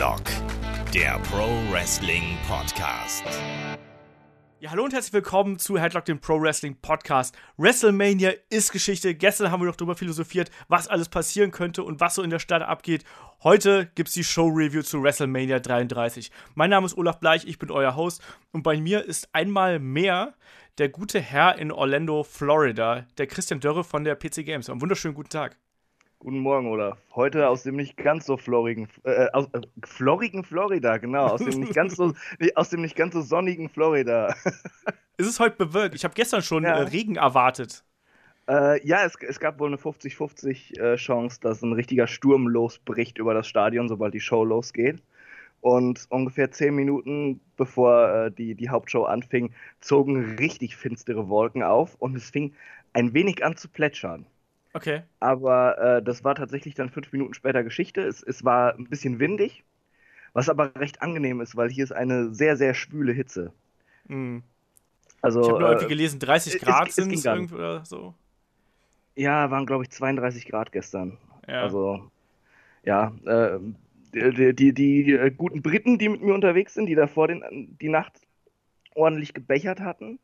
Headlock, der Pro Wrestling Podcast. Ja, hallo und herzlich willkommen zu Headlock, dem Pro Wrestling Podcast. WrestleMania ist Geschichte. Gestern haben wir noch darüber philosophiert, was alles passieren könnte und was so in der Stadt abgeht. Heute gibt es die Show-Review zu WrestleMania 33. Mein Name ist Olaf Bleich, ich bin euer Host und bei mir ist einmal mehr der gute Herr in Orlando, Florida, der Christian Dörre von der PC Games. Einen wunderschönen guten Tag. Guten Morgen, Olaf. Heute aus dem nicht ganz so florigen, äh, aus, äh, florigen Florida, genau, aus dem nicht ganz so, aus dem nicht ganz so sonnigen Florida. Ist es heute bewölkt? Ich habe gestern schon ja. äh, Regen erwartet. Äh, ja, es, es, gab wohl eine 50-50 äh, Chance, dass ein richtiger Sturm losbricht über das Stadion, sobald die Show losgeht. Und ungefähr zehn Minuten bevor äh, die, die Hauptshow anfing, zogen richtig finstere Wolken auf und es fing ein wenig an zu plätschern. Okay. Aber äh, das war tatsächlich dann fünf Minuten später Geschichte. Es, es war ein bisschen windig, was aber recht angenehm ist, weil hier ist eine sehr, sehr schwüle Hitze. Mhm. Also, ich habe nur äh, irgendwie gelesen, 30 Grad sind es irgendwie oder so. Ja, waren glaube ich 32 Grad gestern. Ja. Also, ja, äh, die, die, die, äh, guten Briten, die mit mir unterwegs sind, die davor den, die Nacht ordentlich gebechert hatten,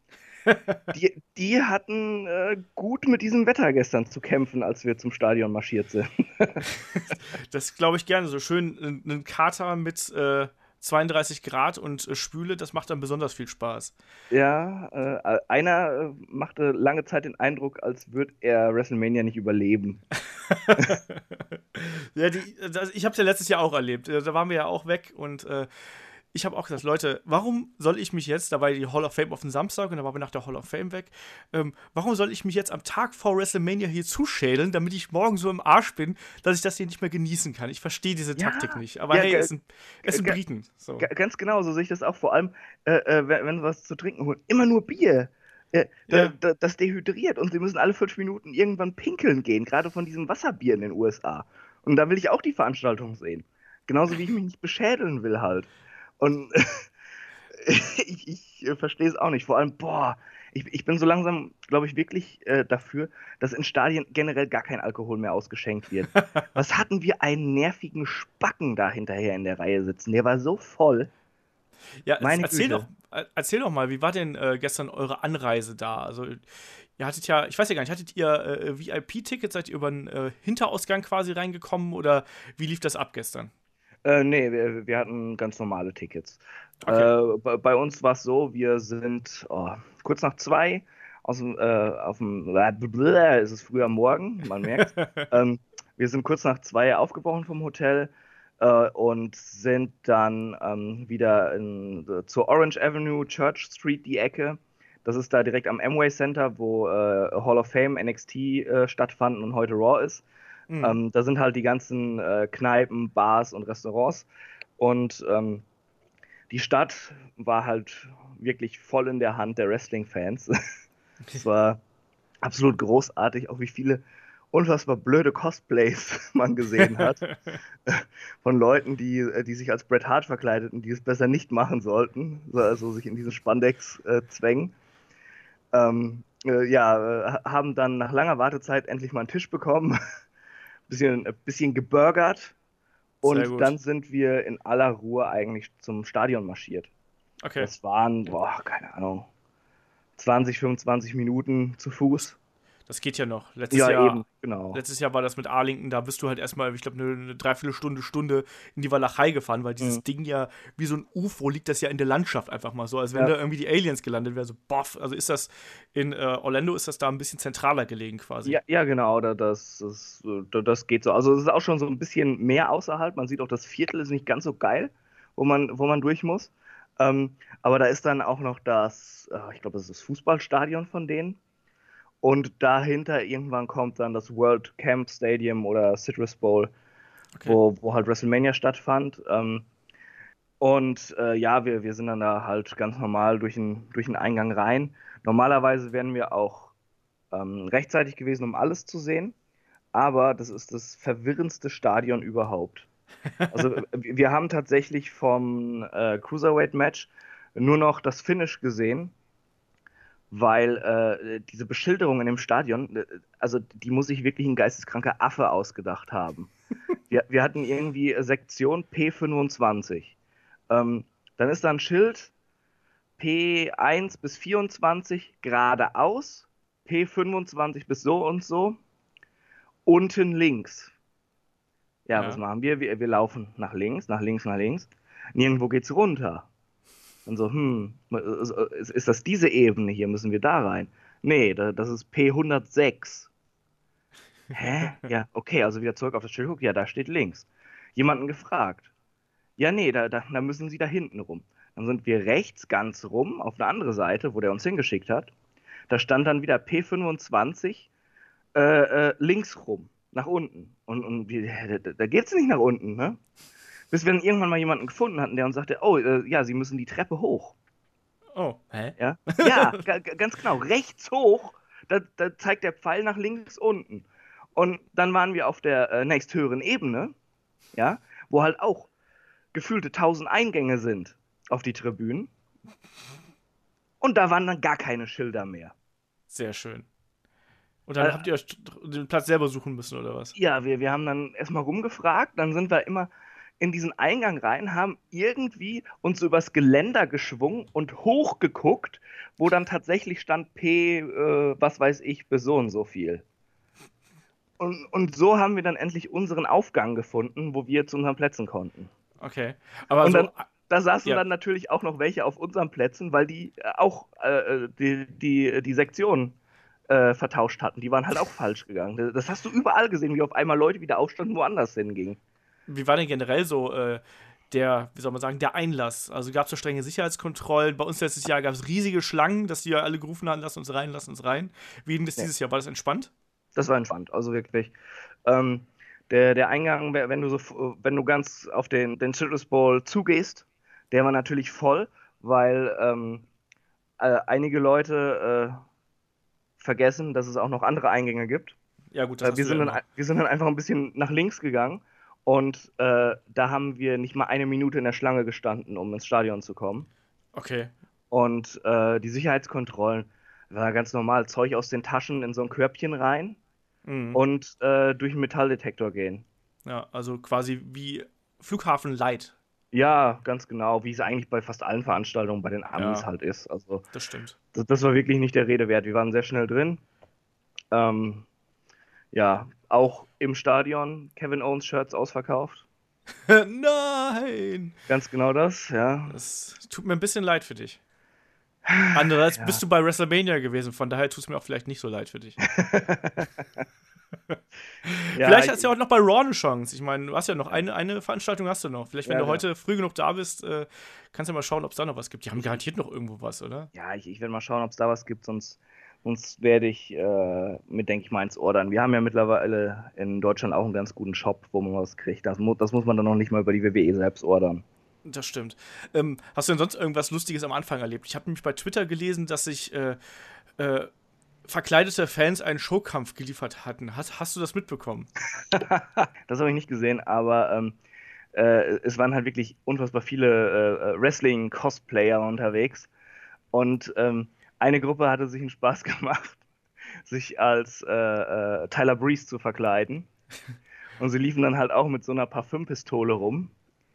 die, die hatten äh, gut mit diesem Wetter gestern zu kämpfen, als wir zum Stadion marschiert sind. das glaube ich gerne. So schön einen Kater mit äh, 32 Grad und äh, Spüle, das macht dann besonders viel Spaß. Ja, äh, einer äh, machte lange Zeit den Eindruck, als würde er WrestleMania nicht überleben. ja, die, das, ich habe es ja letztes Jahr auch erlebt. Da waren wir ja auch weg und äh, ich habe auch gesagt, Leute, warum soll ich mich jetzt, da war die Hall of Fame auf den Samstag und da waren wir nach der Hall of Fame weg, ähm, warum soll ich mich jetzt am Tag vor WrestleMania hier zuschälen, damit ich morgen so im Arsch bin, dass ich das hier nicht mehr genießen kann? Ich verstehe diese ja, Taktik nicht. Aber ja, hey, es sind, es sind Briten. So. Ganz genau, so sehe ich das auch. Vor allem, äh, äh, wenn, wenn sie was zu trinken holen, immer nur Bier. Äh, ja. da, das dehydriert und sie müssen alle fünf Minuten irgendwann pinkeln gehen, gerade von diesem Wasserbier in den USA. Und da will ich auch die Veranstaltung sehen. Genauso wie ich mich nicht beschädeln will halt. Und ich, ich äh, verstehe es auch nicht. Vor allem, boah, ich, ich bin so langsam, glaube ich, wirklich äh, dafür, dass in Stadien generell gar kein Alkohol mehr ausgeschenkt wird. Was hatten wir einen nervigen Spacken da hinterher in der Reihe sitzen? Der war so voll. Ja, Meine erzähl, doch, äh, erzähl doch mal, wie war denn äh, gestern eure Anreise da? Also, ihr hattet ja, ich weiß ja gar nicht, hattet ihr äh, VIP-Tickets? Seid ihr über den Hinterausgang quasi reingekommen oder wie lief das ab gestern? Äh, nee, wir, wir hatten ganz normale Tickets. Okay. Äh, bei, bei, uns war es so, wir sind oh, kurz nach zwei aus dem, äh, auf dem, äh, ist es früher Morgen, man merkt. ähm, wir sind kurz nach zwei aufgebrochen vom Hotel äh, und sind dann ähm, wieder in, zur Orange Avenue, Church Street, die Ecke. Das ist da direkt am Amway Center, wo äh, Hall of Fame NXT äh, stattfand und heute Raw ist. Mhm. Ähm, da sind halt die ganzen äh, Kneipen, Bars und Restaurants. Und ähm, die Stadt war halt wirklich voll in der Hand der Wrestling-Fans. es war absolut großartig, auch wie viele unfassbar blöde Cosplays man gesehen hat. Von Leuten, die, äh, die sich als Bret Hart verkleideten, die es besser nicht machen sollten, also sich in diesen Spandex äh, zwängen. Ähm, äh, ja, äh, haben dann nach langer Wartezeit endlich mal einen Tisch bekommen bisschen, ein bisschen geburgert und dann sind wir in aller Ruhe eigentlich zum Stadion marschiert. Okay. Das waren, boah, keine Ahnung, 20, 25 Minuten zu Fuß. Das geht ja noch. Letztes ja, Jahr, eben, genau. Letztes Jahr war das mit Arlington, da bist du halt erstmal, ich glaube, eine, eine Dreiviertelstunde, Stunde in die Walachei gefahren, weil dieses mhm. Ding ja wie so ein UFO liegt das ja in der Landschaft einfach mal so, als wenn ja. da irgendwie die Aliens gelandet wären. So, boff. Also ist das in äh, Orlando, ist das da ein bisschen zentraler gelegen quasi? Ja, ja genau, das, das, das geht so. Also es ist auch schon so ein bisschen mehr außerhalb. Man sieht auch, das Viertel ist nicht ganz so geil, wo man, wo man durch muss. Ähm, aber da ist dann auch noch das, äh, ich glaube, das ist das Fußballstadion von denen und dahinter irgendwann kommt dann das World Camp Stadium oder Citrus Bowl, okay. wo, wo halt WrestleMania stattfand. Ähm, und äh, ja, wir, wir sind dann da halt ganz normal durch den, durch den Eingang rein. Normalerweise wären wir auch ähm, rechtzeitig gewesen, um alles zu sehen. Aber das ist das verwirrendste Stadion überhaupt. Also wir haben tatsächlich vom äh, Cruiserweight-Match nur noch das Finish gesehen weil äh, diese Beschilderung in dem Stadion, äh, also die muss sich wirklich ein geisteskranker Affe ausgedacht haben. wir, wir hatten irgendwie Sektion P25. Ähm, dann ist da ein Schild P1 bis 24 geradeaus, P25 bis so und so, unten links. Ja, Ja. was machen wir? wir? Wir laufen nach links, nach links, nach links. Nirgendwo geht's runter. Und so, hm, ist, ist das diese Ebene hier? Müssen wir da rein? Nee, da, das ist P106. Hä? Ja, okay, also wieder zurück auf das Schild guckt. Ja, da steht links. Jemanden gefragt. Ja, nee, da, da, da müssen sie da hinten rum. Dann sind wir rechts ganz rum auf eine andere Seite, wo der uns hingeschickt hat. Da stand dann wieder P25 äh, äh, links rum, nach unten. Und, und da, da geht's nicht nach unten, ne? Bis wir dann irgendwann mal jemanden gefunden hatten, der uns sagte, oh, äh, ja, sie müssen die Treppe hoch. Oh, hä? Ja, ja ga- ga- ganz genau. Rechts hoch, da, da zeigt der Pfeil nach links unten. Und dann waren wir auf der äh, nächsthöheren Ebene, ja, wo halt auch gefühlte tausend Eingänge sind auf die Tribünen. Und da waren dann gar keine Schilder mehr. Sehr schön. Und dann Äh, habt ihr euch den Platz selber suchen müssen, oder was? Ja, wir, wir haben dann erstmal rumgefragt, dann sind wir immer in diesen Eingang rein, haben irgendwie uns übers Geländer geschwungen und hochgeguckt, wo dann tatsächlich stand P, äh, was weiß ich, bis so und so viel. Und, und so haben wir dann endlich unseren Aufgang gefunden, wo wir zu unseren Plätzen konnten. Okay. Aber Und so, dann- Da saßen Ja. dann natürlich auch noch welche auf unseren Plätzen, weil die äh, auch äh, die, die, die Sektion äh, vertauscht hatten. Die waren halt auch falsch gegangen. Das hast du überall gesehen, wie auf einmal Leute wieder aufstanden, woanders hingingen. Wie war denn generell so äh, der, wie soll man sagen, der Einlass? Also gab es da strenge Sicherheitskontrollen? Bei uns letztes Jahr gab es riesige Schlangen, dass die ja alle gerufen haben, lass uns rein, lass uns rein. Wie denn das Ja. dieses Jahr? War das entspannt? Das war entspannt, also wirklich. Ähm, der, der Eingang, wenn du so, f- wenn du ganz auf den, den Citrus Bowl zugehst, der war natürlich voll, weil ähm, äh, einige Leute äh, vergessen, dass es auch noch andere Eingänge gibt. Ja, gut, Äh, hast wir, sind ja dann, wir sind dann einfach ein bisschen nach links gegangen und äh, da haben wir nicht mal eine Minute in der Schlange gestanden, um ins Stadion zu kommen. Okay. Und äh, die Sicherheitskontrollen war ganz normal, Zeug aus den Taschen in so ein Körbchen rein Mhm. und äh, durch einen Metalldetektor gehen. Ja, also quasi wie Flughafen Light. Ja, ganz genau, wie es eigentlich bei fast allen Veranstaltungen bei den Amis Ja. halt ist. Also Das stimmt. das, das war wirklich nicht der Rede wert. Wir waren sehr schnell drin. Ähm, ja, auch im Stadion Kevin Owens Shirts ausverkauft. Nein! Ganz genau das, ja. Das tut mir ein bisschen leid für dich. Andererseits Ja. bist du bei WrestleMania gewesen, von daher tut es mir auch vielleicht nicht so leid für dich. Ja, vielleicht ich- hast du ja auch noch bei Raw eine Chance. Ich meine, du hast ja noch eine, eine Veranstaltung hast du noch. Vielleicht, wenn Ja, du ja. heute früh genug da bist, äh, kannst du mal schauen, ob es da noch was gibt. Die haben garantiert noch irgendwo was, oder? Ja, ich, ich werde mal schauen, ob es da was gibt, sonst, sonst werde ich äh, mit, denke ich mal, ins ordern. Wir haben ja mittlerweile in Deutschland auch einen ganz guten Shop, wo man was kriegt. Das, mu das muss man dann noch nicht mal über die WWE selbst ordern. Das stimmt. Ähm, hast du denn sonst irgendwas Lustiges am Anfang erlebt? Ich habe nämlich bei Twitter gelesen, dass sich äh, äh, verkleidete Fans einen Showkampf geliefert hatten. Hast, hast du das mitbekommen? Das habe ich nicht gesehen, aber ähm, äh, es waren halt wirklich unfassbar viele äh, äh, Wrestling-Cosplayer unterwegs. Und ähm, eine Gruppe hatte sich einen Spaß gemacht, sich als äh, äh, Tyler Breeze zu verkleiden. Und sie liefen dann halt auch mit so einer Parfümpistole rum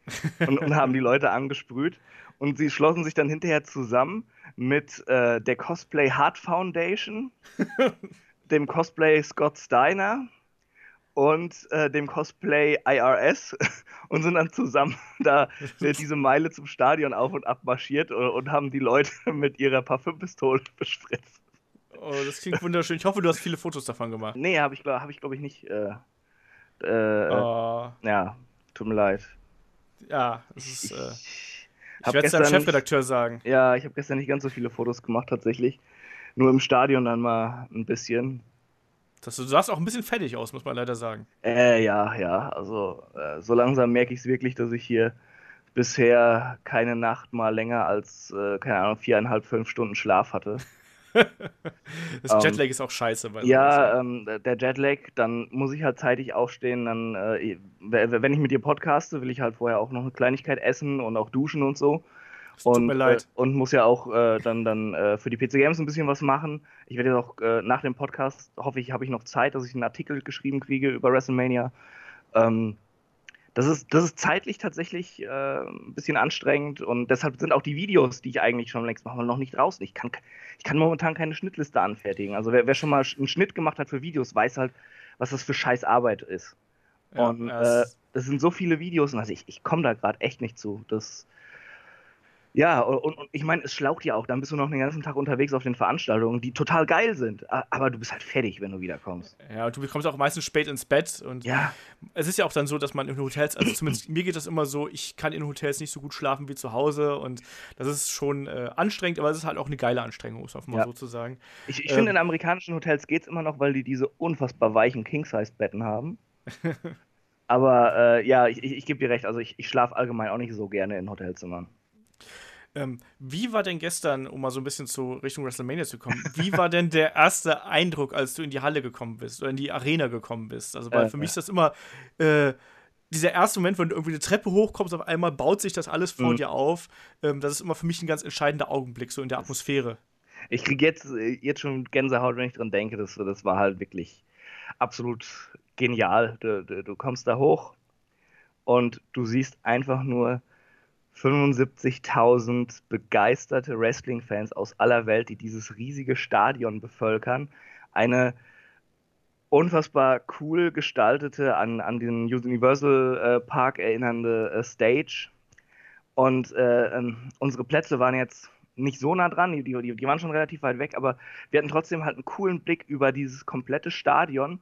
und, und haben die Leute angesprüht. Und sie schlossen sich dann hinterher zusammen mit äh, der Cosplay Heart Foundation, dem Cosplay Scott Steiner und äh, dem Cosplay IRS und sind dann zusammen da äh, diese Meile zum Stadion auf und ab marschiert und, und haben die Leute mit ihrer Parfümpistole bespritzt. Oh, das klingt wunderschön. Ich hoffe, du hast viele Fotos davon gemacht. Nee, habe ich, hab ich glaube ich nicht. Äh, äh, Oh, Ja, tut mir leid. ja, das ist. Ich, Äh, ich hab werde es deinem Chefredakteur sagen. Ja, ich habe gestern nicht ganz so viele Fotos gemacht tatsächlich. Nur im Stadion dann mal ein bisschen. Das, du sahst auch ein bisschen fettig aus, muss man leider sagen. Äh, ja, ja. Also äh, so langsam merke ich es wirklich, dass ich hier bisher keine Nacht mal länger als, äh, keine Ahnung, viereinhalb, fünf Stunden Schlaf hatte. Das Ähm, Jetlag ist auch scheiße. Ja, ähm, der Jetlag, dann muss ich halt zeitig aufstehen. Dann, äh, wenn ich mit dir podcaste, will ich halt vorher auch noch eine Kleinigkeit essen und auch duschen und so. Und, mir leid. Äh, und muss ja auch äh, dann, dann äh, für die PC Games ein bisschen was machen. Ich werde jetzt auch äh, nach dem Podcast, hoffe ich, habe ich noch Zeit, dass ich einen Artikel geschrieben kriege über WrestleMania. Ähm, das ist, das ist zeitlich tatsächlich äh, ein bisschen anstrengend und deshalb sind auch die Videos, die ich eigentlich schon längst mache, noch nicht draußen. Ich kann, ich kann momentan keine Schnittliste anfertigen. Also wer, wer schon mal einen Schnitt gemacht hat für Videos, weiß halt, was das für scheiß Arbeit ist. Ja, und äh, das sind so viele Videos und also ich, ich komme da gerade echt nicht zu. Das, ja, und, und ich meine, es schlaucht ja auch. Dann bist du noch den ganzen Tag unterwegs auf den Veranstaltungen, die total geil sind. Aber du bist halt fertig, wenn du wiederkommst. Ja, und du kommst auch meistens spät ins Bett. Und ja. es ist ja auch dann so, dass man in Hotels, also zumindest mir geht das immer so, ich kann in Hotels nicht so gut schlafen wie zu Hause. Und das ist schon äh, anstrengend, aber es ist halt auch eine geile Anstrengung, muss man ja. so zu sagen. Ich, ich ähm, finde, in amerikanischen Hotels geht es immer noch, weil die diese unfassbar weichen King-Size-Betten haben. aber äh, ja, ich, ich, ich gebe dir recht. Also ich, ich schlafe allgemein auch nicht so gerne in Hotelzimmern. Ähm, wie war denn gestern, um mal so ein bisschen zu Richtung WrestleMania zu kommen, wie war denn der erste Eindruck, als du in die Halle gekommen bist oder in die Arena gekommen bist? Also, weil äh, für mich ist das immer äh, dieser erste Moment, wenn du irgendwie eine Treppe hochkommst, auf einmal baut sich das alles vor mhm. dir auf. Ähm, das ist immer für mich ein ganz entscheidender Augenblick, so in der Atmosphäre. Ich kriege jetzt, äh, jetzt schon Gänsehaut, wenn ich dran denke. Das, das war halt wirklich absolut genial. Du, du, du kommst da hoch und du siehst einfach nur 75.000 begeisterte Wrestling-Fans aus aller Welt, die dieses riesige Stadion bevölkern. Eine unfassbar cool gestaltete, an, an den Universal äh, Park erinnernde äh, Stage. Und äh, ähm, unsere Plätze waren jetzt nicht so nah dran, die, die, die waren schon relativ weit weg, aber wir hatten trotzdem halt einen coolen Blick über dieses komplette Stadion,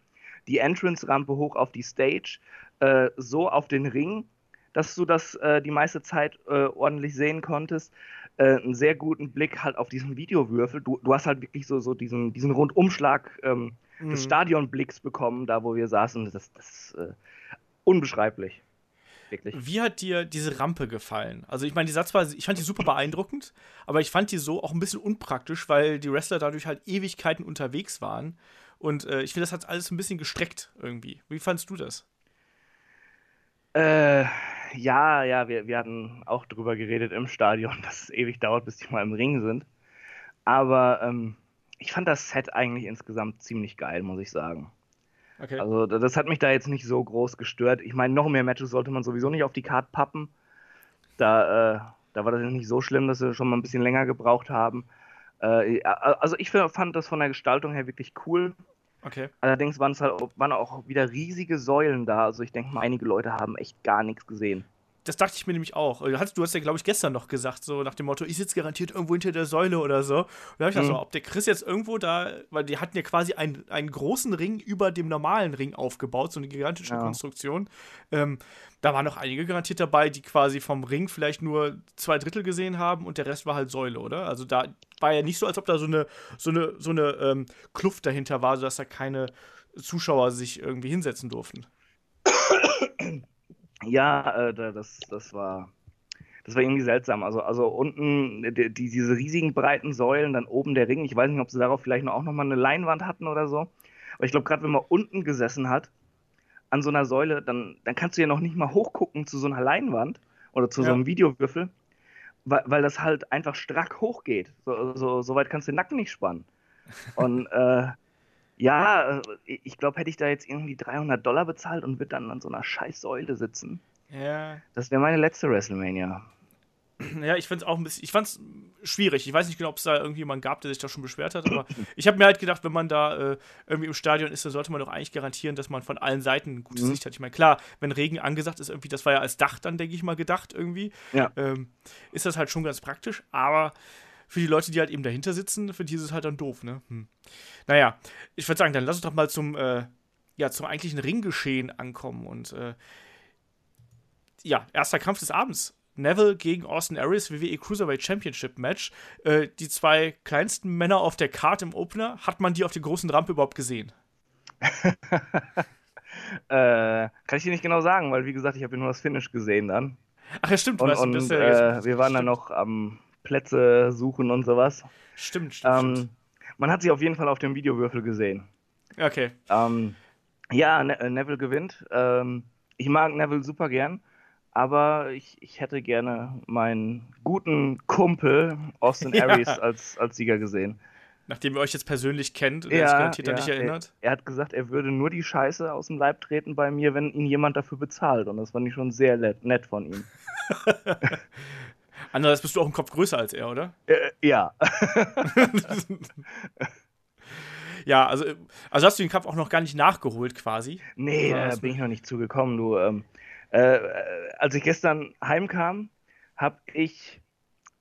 die Entrance-Rampe hoch auf die Stage, äh, so auf den Ring dass du das äh, die meiste Zeit äh, ordentlich sehen konntest. Äh, einen sehr guten Blick halt auf diesen Videowürfel. Du, du hast halt wirklich so, so diesen, diesen Rundumschlag ähm, mhm. des Stadionblicks bekommen, da wo wir saßen. Das, das ist äh, unbeschreiblich. Wirklich. Wie hat dir diese Rampe gefallen? Also ich meine, die Satzweise, ich fand die super beeindruckend, aber ich fand die so auch ein bisschen unpraktisch, weil die Wrestler dadurch halt Ewigkeiten unterwegs waren. Und äh, ich finde, das hat alles ein bisschen gestreckt irgendwie. Wie fandst du das? Äh, ja, ja, wir, wir hatten auch drüber geredet im Stadion, dass es ewig dauert, bis die mal im Ring sind. Aber ähm, ich fand das Set eigentlich insgesamt ziemlich geil, muss ich sagen. Okay. Also das hat mich da jetzt nicht so groß gestört. Ich meine, noch mehr Matches sollte man sowieso nicht auf die Karte pappen. Da, äh, da war das nicht so schlimm, dass sie schon mal ein bisschen länger gebraucht haben. Äh, also ich fand das von der Gestaltung her wirklich cool. Okay. Allerdings waren es halt waren auch wieder riesige Säulen da. Also ich denke mal, einige Leute haben echt gar nichts gesehen. Das dachte ich mir nämlich auch. Du hast, du hast ja, glaube ich, gestern noch gesagt, so nach dem Motto, ich sitze garantiert irgendwo hinter der Säule oder so. Und da habe ich mhm. gedacht, so, ob der Chris jetzt irgendwo da, weil die hatten ja quasi einen, einen großen Ring über dem normalen Ring aufgebaut, so eine gigantische ja. Konstruktion. Ähm, da waren noch einige garantiert dabei, die quasi vom Ring vielleicht nur zwei Drittel gesehen haben und der Rest war halt Säule, oder? Also da war ja nicht so, als ob da so eine, so eine, so eine ähm, Kluft dahinter war, sodass da keine Zuschauer sich irgendwie hinsetzen durften. Ja, äh, das, das war. Das war irgendwie seltsam. Also, also unten die, diese riesigen breiten Säulen, dann oben der Ring. Ich weiß nicht, ob sie darauf vielleicht auch nochmal eine Leinwand hatten oder so. Aber ich glaube, gerade wenn man unten gesessen hat, an so einer Säule, dann, dann kannst du ja noch nicht mal hochgucken zu so einer Leinwand oder zu ja. so einem Videowürfel, weil, weil das halt einfach strack hochgeht. So, so, so weit kannst du den Nacken nicht spannen. Und äh, ja, äh, ich glaube, hätte ich da jetzt irgendwie 300 Dollar bezahlt und würde dann an so einer scheiß Säule sitzen. Ja. Das wäre meine letzte WrestleMania. Ja, ich fand es auch ein bisschen, ich fand es schwierig. Ich weiß nicht genau, ob es da irgendjemand gab, der sich da schon beschwert hat, aber ich habe mir halt gedacht, wenn man da äh, irgendwie im Stadion ist, dann sollte man doch eigentlich garantieren, dass man von allen Seiten ein gutes mhm. Licht hat. Ich meine, klar, wenn Regen angesagt ist, irgendwie, das war ja als Dach dann, denke ich mal, gedacht irgendwie, ja. ähm, ist das halt schon ganz praktisch, aber für die Leute, die halt eben dahinter sitzen, für die ist es halt dann doof, ne? Hm. Naja, ich würde sagen, dann lass uns doch mal zum, äh, ja, zum eigentlichen Ringgeschehen ankommen und äh, ja, erster Kampf des Abends. Neville gegen Austin Aries, WWE Cruiserweight Championship Match. Äh, die zwei kleinsten Männer auf der Karte im Opener, hat man die auf der großen Rampe überhaupt gesehen? äh, kann ich dir nicht genau sagen, weil wie gesagt, ich habe nur das Finish gesehen dann. Ach ja, stimmt. Und, weißt, und ja äh, wir waren dann noch am Plätze suchen und sowas. Stimmt, stimmt, ähm, stimmt. Man hat sie auf jeden Fall auf dem Videowürfel gesehen. Okay. Ähm, ja, ne äh, Neville gewinnt. Ähm, ich mag Neville super gern, aber ich, ich hätte gerne meinen guten Kumpel Austin Aries ja. als, als Sieger gesehen. Nachdem ihr euch jetzt persönlich kennt und ja, er sich garantiert ja, an dich erinnert. Er, er, hat gesagt, er würde nur die Scheiße aus dem Leib treten bei mir, wenn ihn jemand dafür bezahlt. Und das fand ich schon sehr nett von ihm. Andererseits bist du auch ein Kopf größer als er, oder? Äh, ja. ja, also, also hast du den Kampf auch noch gar nicht nachgeholt quasi? Nee, da bin ich noch nicht zugekommen. Du, ähm, äh, als ich gestern heimkam, habe ich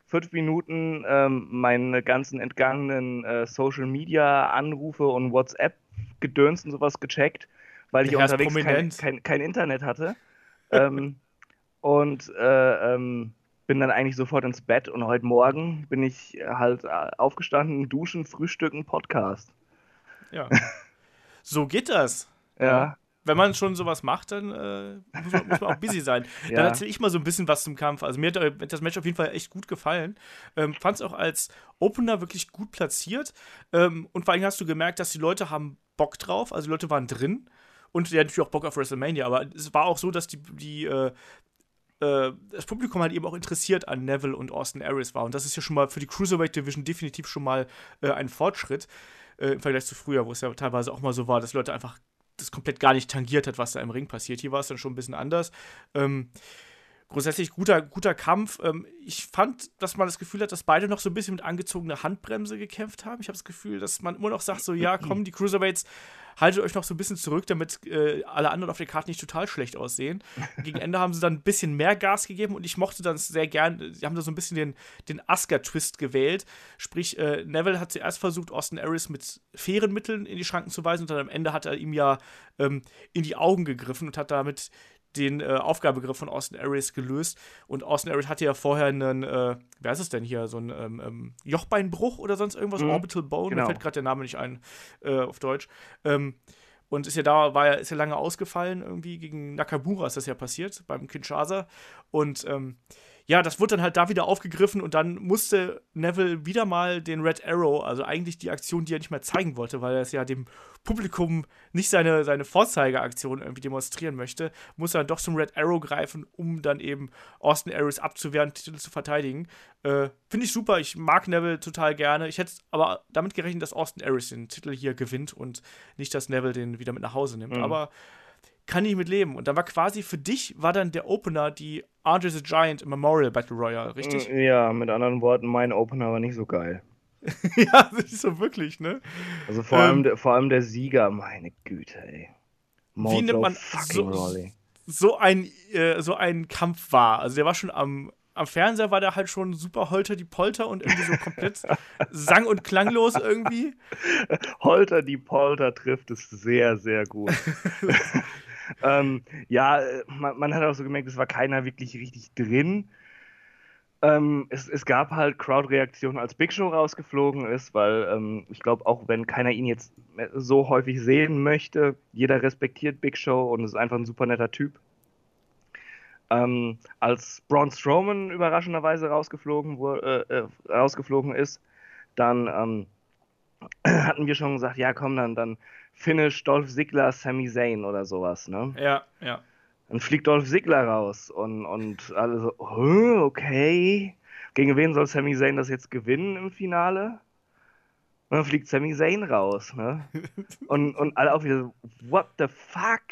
fünf Minuten ähm, meine ganzen entgangenen äh, Social Media Anrufe und WhatsApp Gedöns und sowas gecheckt, weil ich unterwegs kein, kein, kein, Internet hatte. ähm, und äh, ähm, bin dann eigentlich sofort ins Bett und heute Morgen bin ich halt äh, aufgestanden, duschen, frühstücken, Podcast. Ja. so geht das. Ja wenn man schon sowas macht, dann äh, muss, man, muss, man, auch busy sein. Dann ja. erzähle ich mal so ein bisschen was zum Kampf. Also mir hat äh, das Match auf jeden Fall echt gut gefallen. Ähm, Fand es auch als Opener wirklich gut platziert. Ähm, und vor allem hast du gemerkt, dass die Leute haben Bock drauf. Also die Leute waren drin. Und die hatten natürlich auch Bock auf WrestleMania. Aber es war auch so, dass die, die äh, äh, das Publikum halt eben auch interessiert an Neville und Austin Aries war. Und das ist ja schon mal für die Cruiserweight Division definitiv schon mal äh, ein Fortschritt äh, im Vergleich zu früher, wo es ja teilweise auch mal so war, dass Leute einfach das komplett gar nicht tangiert hat, was da im Ring passiert. Hier war es dann schon ein bisschen anders. Ähm, grundsätzlich guter, guter Kampf. Ähm, ich fand, dass man das Gefühl hat, dass beide noch so ein bisschen mit angezogener Handbremse gekämpft haben. Ich habe das Gefühl, dass man immer noch sagt, so, ja, komm, die Cruiserweights haltet euch noch so ein bisschen zurück, damit äh, alle anderen auf der Karte nicht total schlecht aussehen. Gegen Ende haben sie dann ein bisschen mehr Gas gegeben und ich mochte dann sehr gern, sie haben da so ein bisschen den, den Asuka-Twist gewählt. Sprich, äh, Neville hat zuerst versucht, Austin Aries mit fairen Mitteln in die Schranken zu weisen und dann am Ende hat er ihm ja ähm, in die Augen gegriffen und hat damit den äh, Aufgabegriff von Austin Aries gelöst. Und Austin Aries hatte ja vorher einen, äh, wer ist es denn hier, so ein ähm, ähm, Jochbeinbruch oder sonst irgendwas, mhm. Orbital Bone, genau. mir fällt gerade der Name nicht ein äh, auf Deutsch. Ähm, und ist ja da, war ja, ist ja lange ausgefallen, irgendwie gegen Nakamura ist das ja passiert, beim Kinshasa. Und ähm, ja, das wurde dann halt da wieder aufgegriffen und dann musste Neville wieder mal den Red Arrow, also eigentlich die Aktion, die er nicht mehr zeigen wollte, weil er es ja dem Publikum nicht seine, seine Vorzeigeaktion irgendwie demonstrieren möchte, muss er dann doch zum Red Arrow greifen, um dann eben Austin Aries abzuwehren, Titel zu verteidigen. Äh, Finde ich super, ich mag Neville total gerne. Ich hätte aber damit gerechnet, dass Austin Aries den Titel hier gewinnt und nicht, dass Neville den wieder mit nach Hause nimmt. Mhm. Aber kann ich mit leben. Und dann war quasi für dich, war dann der Opener die Andre the Giant im Memorial Battle Royale, richtig? Mm, ja, mit anderen Worten, mein Opener war nicht so geil. ja, das ist so wirklich, ne? Also vor, ähm, allem, der, vor allem der Sieger, meine Güte, ey. Mojo wie nimmt man so, so, ein, äh, so ein Kampf wahr? Also der war schon am, am Fernseher war der halt schon super holter die Polter und irgendwie so komplett sang- und klanglos irgendwie. Holter die Polter trifft es sehr, sehr gut. ähm, ja, äh, man, man, hat auch so gemerkt, es war keiner wirklich richtig drin. Ähm, es, es, gab halt Crowd-Reaktionen, als Big Show rausgeflogen ist, weil ähm, ich glaube, auch wenn keiner ihn jetzt so häufig sehen möchte, jeder respektiert Big Show und ist einfach ein super netter Typ. Ähm, als Braun Strowman überraschenderweise rausgeflogen, äh, äh, rausgeflogen ist, dann ähm, hatten wir schon gesagt, ja komm, dann, dann finish Dolph Ziggler, Sami Zayn oder sowas, ne? Ja, ja. Dann fliegt Dolph Ziggler raus und, und alle so, oh, okay. Gegen wen soll Sami Zayn das jetzt gewinnen im Finale? Und dann fliegt Sami Zayn raus, ne? Und, und alle auch wieder so, what the fuck?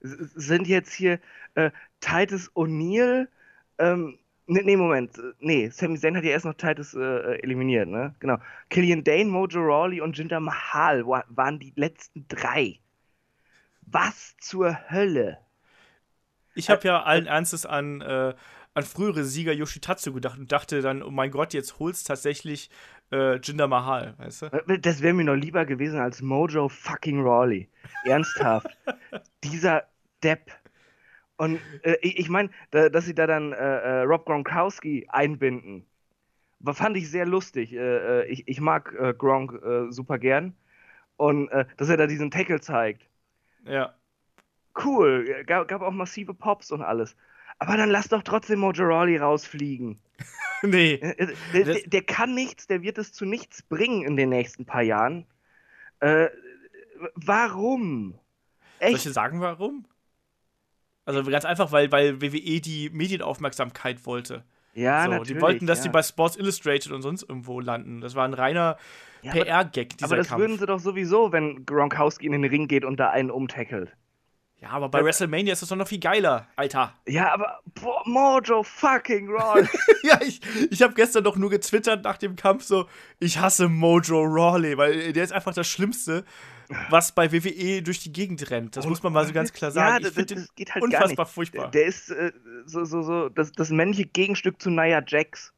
Sind jetzt hier äh, Titus O'Neill, ähm, Nee, nee, Moment. Nee, Sami Zayn hat ja erst noch Titus äh, eliminiert, ne? Genau. Killian Dane, Mojo Rawley und Jinder Mahal waren die letzten drei. Was zur Hölle? Ich habe ja allen Ernstes an, äh, an frühere Sieger Yoshitatsu gedacht und dachte dann, oh mein Gott, jetzt holst tatsächlich äh, Jinder Mahal, weißt du? Äh, das wäre mir noch lieber gewesen als Mojo fucking Rawley. Ernsthaft. Dieser Depp und äh, ich meine, da, dass sie da dann äh, äh, Rob Gronkowski einbinden, war, fand ich sehr lustig. Äh, äh ich, ich, mag äh, Gronk super gern. Und dass er da diesen Tackle zeigt. Ja. Cool. Gab, gab auch massive Pops und alles. Aber dann lass doch trotzdem Mojo Rawley rausfliegen. nee. Der, der, der, kann nichts, der wird es zu nichts bringen in den nächsten paar Jahren. warum? Echt? Soll ich dir sagen, warum? Also ganz einfach, weil, weil WWE die Medienaufmerksamkeit wollte. Ja, so, natürlich. Die wollten, dass ja. die bei Sports Illustrated und sonst irgendwo landen. Das war ein reiner Ja, PR-Gag, dieser Aber das Kampf. würden sie doch sowieso, wenn Gronkowski in den Ring geht und da einen umtackelt. ja, aber bei WrestleMania ist das doch noch viel geiler, Alter. Ja, aber boah, Mojo fucking Rawley. ja, ich, ich habe gestern doch nur getwittert nach dem Kampf so, ich hasse Mojo Rawley, weil der ist einfach das Schlimmste, was bei WWE durch die Gegend rennt. Das muss man mal so ganz klar sagen. Ja, ich das, finde das den geht halt gar unfassbar nicht. furchtbar. Der ist äh, so, so, so das, das männliche Gegenstück zu Nia Jax.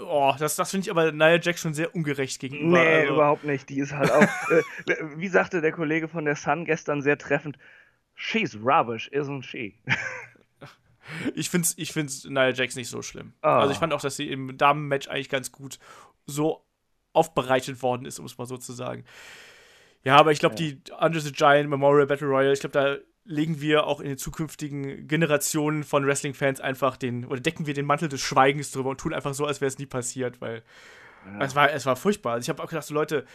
Oh, das, das finde ich aber Nia Jax schon sehr ungerecht gegenüber. Nee, also, überhaupt nicht. Die ist halt auch, äh, wie sagte der Kollege von der Sun gestern sehr treffend, she's rubbish, isn't she? Ich finde ich find's Nia Jax nicht so schlimm. Ah. Also ich fand auch, dass sie im Damen-Match eigentlich ganz gut so aufbereitet worden ist, um es mal so zu sagen. Ja, aber ich glaube, die Under the Giant Memorial Battle Royale, ich glaube, da legen wir auch in den zukünftigen Generationen von Wrestling-Fans einfach den, oder decken wir den Mantel des Schweigens drüber und tun einfach so, als wäre es nie passiert, weil es, war, es war furchtbar. Also ich habe auch gedacht, so Leute,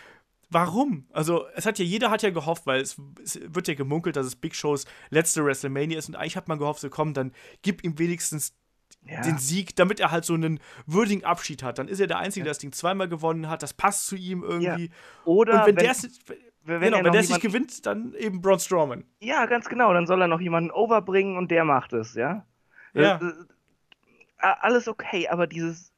warum? Also, es hat ja, jeder hat ja gehofft, weil es, es wird ja gemunkelt, dass es Big Shows letzte WrestleMania ist und eigentlich hat man gehofft, so komm, dann gib ihm wenigstens Ja. den Sieg, damit er halt so einen würdigen Abschied hat. Dann ist er der Einzige, der das Ding zweimal gewonnen hat. Das passt zu ihm irgendwie. Oder und wenn, wenn, der es wenn, genau, er wenn der jemand- gewinnt, dann eben Braun Strowman. Ja, ganz genau. Dann soll er noch jemanden overbringen und der macht es, ja? Ja. Äh, äh, Alles okay, aber dieses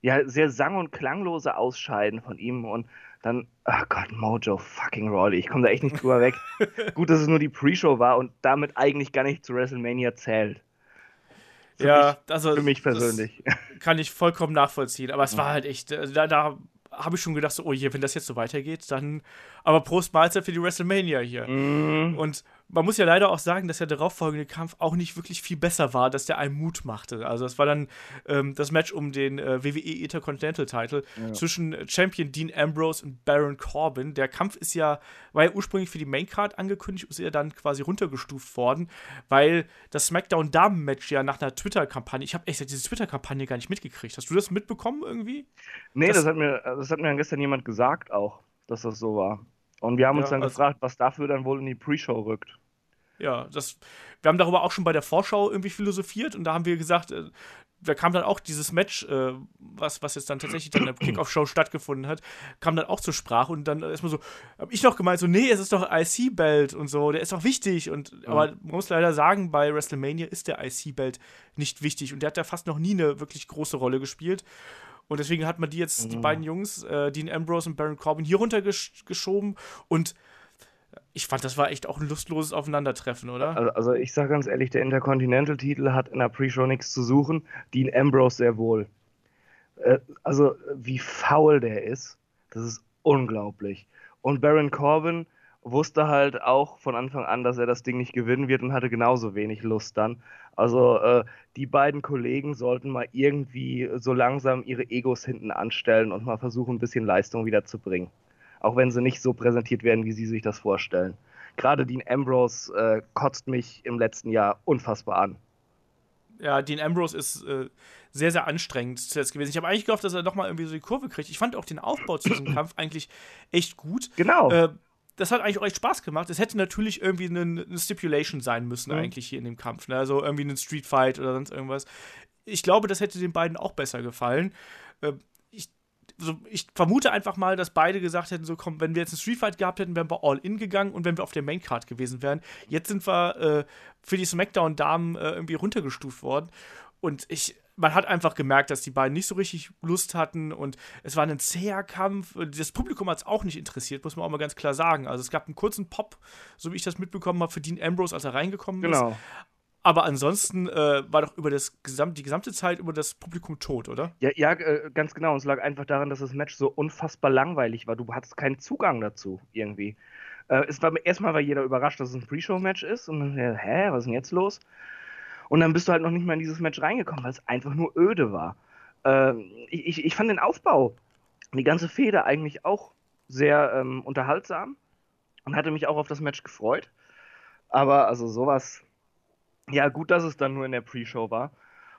ja, sehr sang- und klanglose Ausscheiden von ihm und dann, ach Gott, Mojo fucking Rawley. Ich komme da echt nicht drüber weg. Gut, dass es nur die Pre-Show war und damit eigentlich gar nicht zu WrestleMania zählt. Für ja, mich, also. für mich persönlich. Kann ich vollkommen nachvollziehen. Aber es war halt echt, also da, da habe ich schon gedacht, so, oh je, wenn das jetzt so weitergeht, dann. Aber Prost Mahlzeit für die WrestleMania hier. Mhm. Und man muss ja leider auch sagen, dass der darauffolgende Kampf auch nicht wirklich viel besser war, dass der einen Mut machte. Also es war dann ähm, das Match um den äh, WWE Intercontinental Title zwischen Champion Dean Ambrose und Baron Corbin. Der Kampf ist ja, war ja ursprünglich für die Maincard angekündigt, ist ja dann quasi runtergestuft worden, weil das SmackDown Damen Match ja nach einer Twitter-Kampagne, ich habe echt diese Twitter-Kampagne gar nicht mitgekriegt. Hast du das mitbekommen irgendwie? Nee, Das- das, hat mir, das hat mir gestern jemand gesagt auch, dass das so war. Und wir haben uns Ja, dann also- gefragt, was dafür dann wohl in die Pre-Show rückt. Ja, das, wir haben darüber auch schon bei der Vorschau irgendwie philosophiert und da haben wir gesagt, äh, da kam dann auch dieses Match, äh, was, was jetzt dann tatsächlich dann in der Kickoff-Show stattgefunden hat, kam dann auch zur Sprache und dann erstmal so, hab ich noch gemeint, so, nee, es ist doch IC-Belt und so, der ist doch wichtig und, aber man muss leider sagen, bei WrestleMania ist der IC-Belt nicht wichtig und der hat ja fast noch nie eine wirklich große Rolle gespielt. Und deswegen hat man die jetzt, die beiden Jungs, äh, Dean Ambrose und Baron Corbin, hier runtergeschoben und ich fand, das war echt auch ein lustloses Aufeinandertreffen, oder? Also, also ich sage ganz ehrlich, der Intercontinental-Titel hat in der Pre-Show nichts zu suchen. Dean Ambrose sehr wohl. Äh, also wie faul der ist, das ist unglaublich. Und Baron Corbin wusste halt auch von Anfang an, dass er das Ding nicht gewinnen wird und hatte genauso wenig Lust dann. Also äh, die beiden Kollegen sollten mal irgendwie so langsam ihre Egos hinten anstellen und mal versuchen, ein bisschen Leistung wieder zu bringen. Auch wenn sie nicht so präsentiert werden, wie sie sich das vorstellen. Gerade Dean Ambrose äh, kotzt mich im letzten Jahr unfassbar an. Ja, Dean Ambrose ist äh, sehr, sehr anstrengend zuletzt gewesen. Ich habe eigentlich gehofft, dass er nochmal irgendwie so die Kurve kriegt. Ich fand auch den Aufbau zu diesem Kampf eigentlich echt gut. Genau. Das hat eigentlich auch echt Spaß gemacht. Es hätte natürlich irgendwie eine, eine Stipulation sein müssen, Mhm. eigentlich hier in dem Kampf. Ne? Also irgendwie ein Street Fight oder sonst irgendwas. Ich glaube, das hätte den beiden auch besser gefallen. Äh, ich, so, ich vermute einfach mal, dass beide gesagt hätten: so, komm, wenn wir jetzt einen Street Fight gehabt hätten, wären wir all in gegangen und wenn wir auf der Maincard gewesen wären. Jetzt sind wir äh, für die SmackDown-Damen äh, irgendwie runtergestuft worden. Und ich, man hat einfach gemerkt, dass die beiden nicht so richtig Lust hatten und es war ein zäher Kampf. Das Publikum hat es auch nicht interessiert, muss man auch mal ganz klar sagen. Also es gab einen kurzen Pop, so wie ich das mitbekommen habe, für Dean Ambrose, als er reingekommen ist. genau. Aber ansonsten äh, war doch über das Gesamt, die gesamte Zeit über das Publikum tot, oder? Ja, ja äh, ganz genau. Und es lag einfach daran, dass das Match so unfassbar langweilig war. Du hattest keinen Zugang dazu irgendwie. Äh, es war erstmal war jeder überrascht, dass es ein Pre-Show-Match ist. Und dann, hä, was ist denn jetzt los? Und dann bist du halt noch nicht mal in dieses Match reingekommen, weil es einfach nur öde war. Ähm, ich, ich, fand den Aufbau, die ganze Feder eigentlich auch sehr ähm, unterhaltsam und hatte mich auch auf das Match gefreut. Aber also sowas, ja gut, dass es dann nur in der Pre-Show war.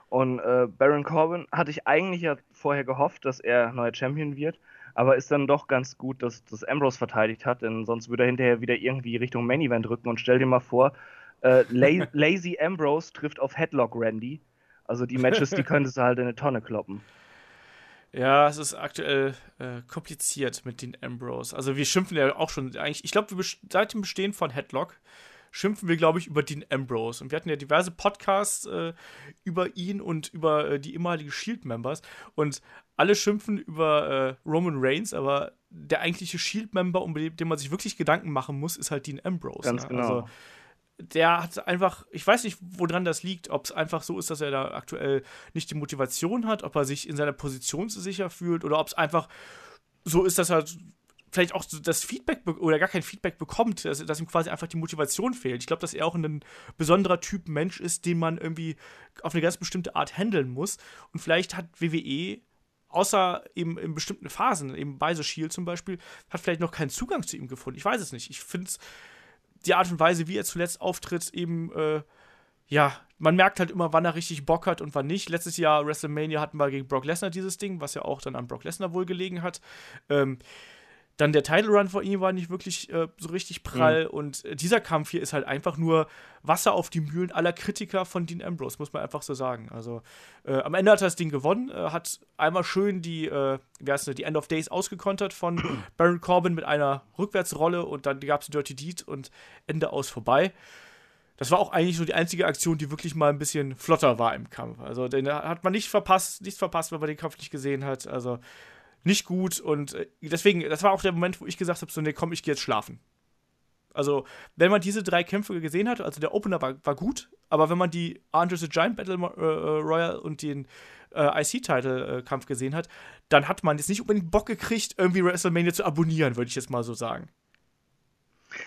Und äh, Baron Corbin hatte ich eigentlich ja vorher gehofft, dass er neuer Champion wird, aber ist dann doch ganz gut, dass das Ambrose verteidigt hat, denn sonst würde er hinterher wieder irgendwie Richtung Main Event rücken und stell dir mal vor, äh, La Lazy Ambrose trifft auf Headlock Randy. Also die Matches, die könntest du halt in eine Tonne kloppen. Ja, es ist aktuell äh, kompliziert mit den Ambrose. Also wir schimpfen ja auch schon eigentlich, ich glaube, seit dem Bestehen von Headlock schimpfen wir, glaube ich, über Dean Ambrose. Und wir hatten ja diverse Podcasts äh, über ihn und über äh, die ehemalige Shield-Members. Und alle schimpfen über äh, Roman Reigns, aber der eigentliche Shield-Member, um den man sich wirklich Gedanken machen muss, ist halt Dean Ambrose. Ganz ne? genau. Also, der hat einfach, ich weiß nicht, woran das liegt, ob es einfach so ist, dass er da aktuell nicht die Motivation hat, ob er sich in seiner Position zu sicher fühlt oder ob es einfach so ist, dass er vielleicht auch das Feedback oder gar kein Feedback bekommt, dass, dass ihm quasi einfach die Motivation fehlt. Ich glaube, dass er auch ein besonderer Typ Mensch ist, den man irgendwie auf eine ganz bestimmte Art handeln muss. Und vielleicht hat WWE außer eben in bestimmten Phasen, eben bei The Shield zum Beispiel, hat vielleicht noch keinen Zugang zu ihm gefunden. Ich weiß es nicht. Ich finde die Art und Weise, wie er zuletzt auftritt, eben, äh, ja, man merkt halt immer, wann er richtig Bock hat und wann nicht. Letztes Jahr WrestleMania hatten wir gegen Brock Lesnar dieses Ding, was ja auch dann an Brock Lesnar wohl gelegen hat. Ähm, dann der Title Run von ihm war nicht wirklich äh, so richtig prall. Mhm. Und äh, dieser Kampf hier ist halt einfach nur Wasser auf die Mühlen aller Kritiker von Dean Ambrose, muss man einfach so sagen. Also äh, am Ende hat er das Ding gewonnen, äh, hat einmal schön die, äh, wie heißt das, die End of Days ausgekontert von Baron Corbin mit einer Rückwärtsrolle und dann gab es Dirty Deed und Ende aus vorbei. Das war auch eigentlich so die einzige Aktion, die wirklich mal ein bisschen flotter war im Kampf. Also den hat man nicht verpasst, nichts verpasst, wenn man den Kampf nicht gesehen hat. Also nicht gut und äh, deswegen, das war auch der Moment, wo ich gesagt habe, so, nee, komm, ich gehe jetzt schlafen. Also, wenn man diese drei Kämpfe gesehen hat, also der Opener war, war gut, aber wenn man die Andre the Giant Battle äh, äh Royale und den äh, IC-Title-Kampf gesehen hat, dann hat man jetzt nicht unbedingt Bock gekriegt, irgendwie WrestleMania zu abonnieren, würde ich jetzt mal so sagen.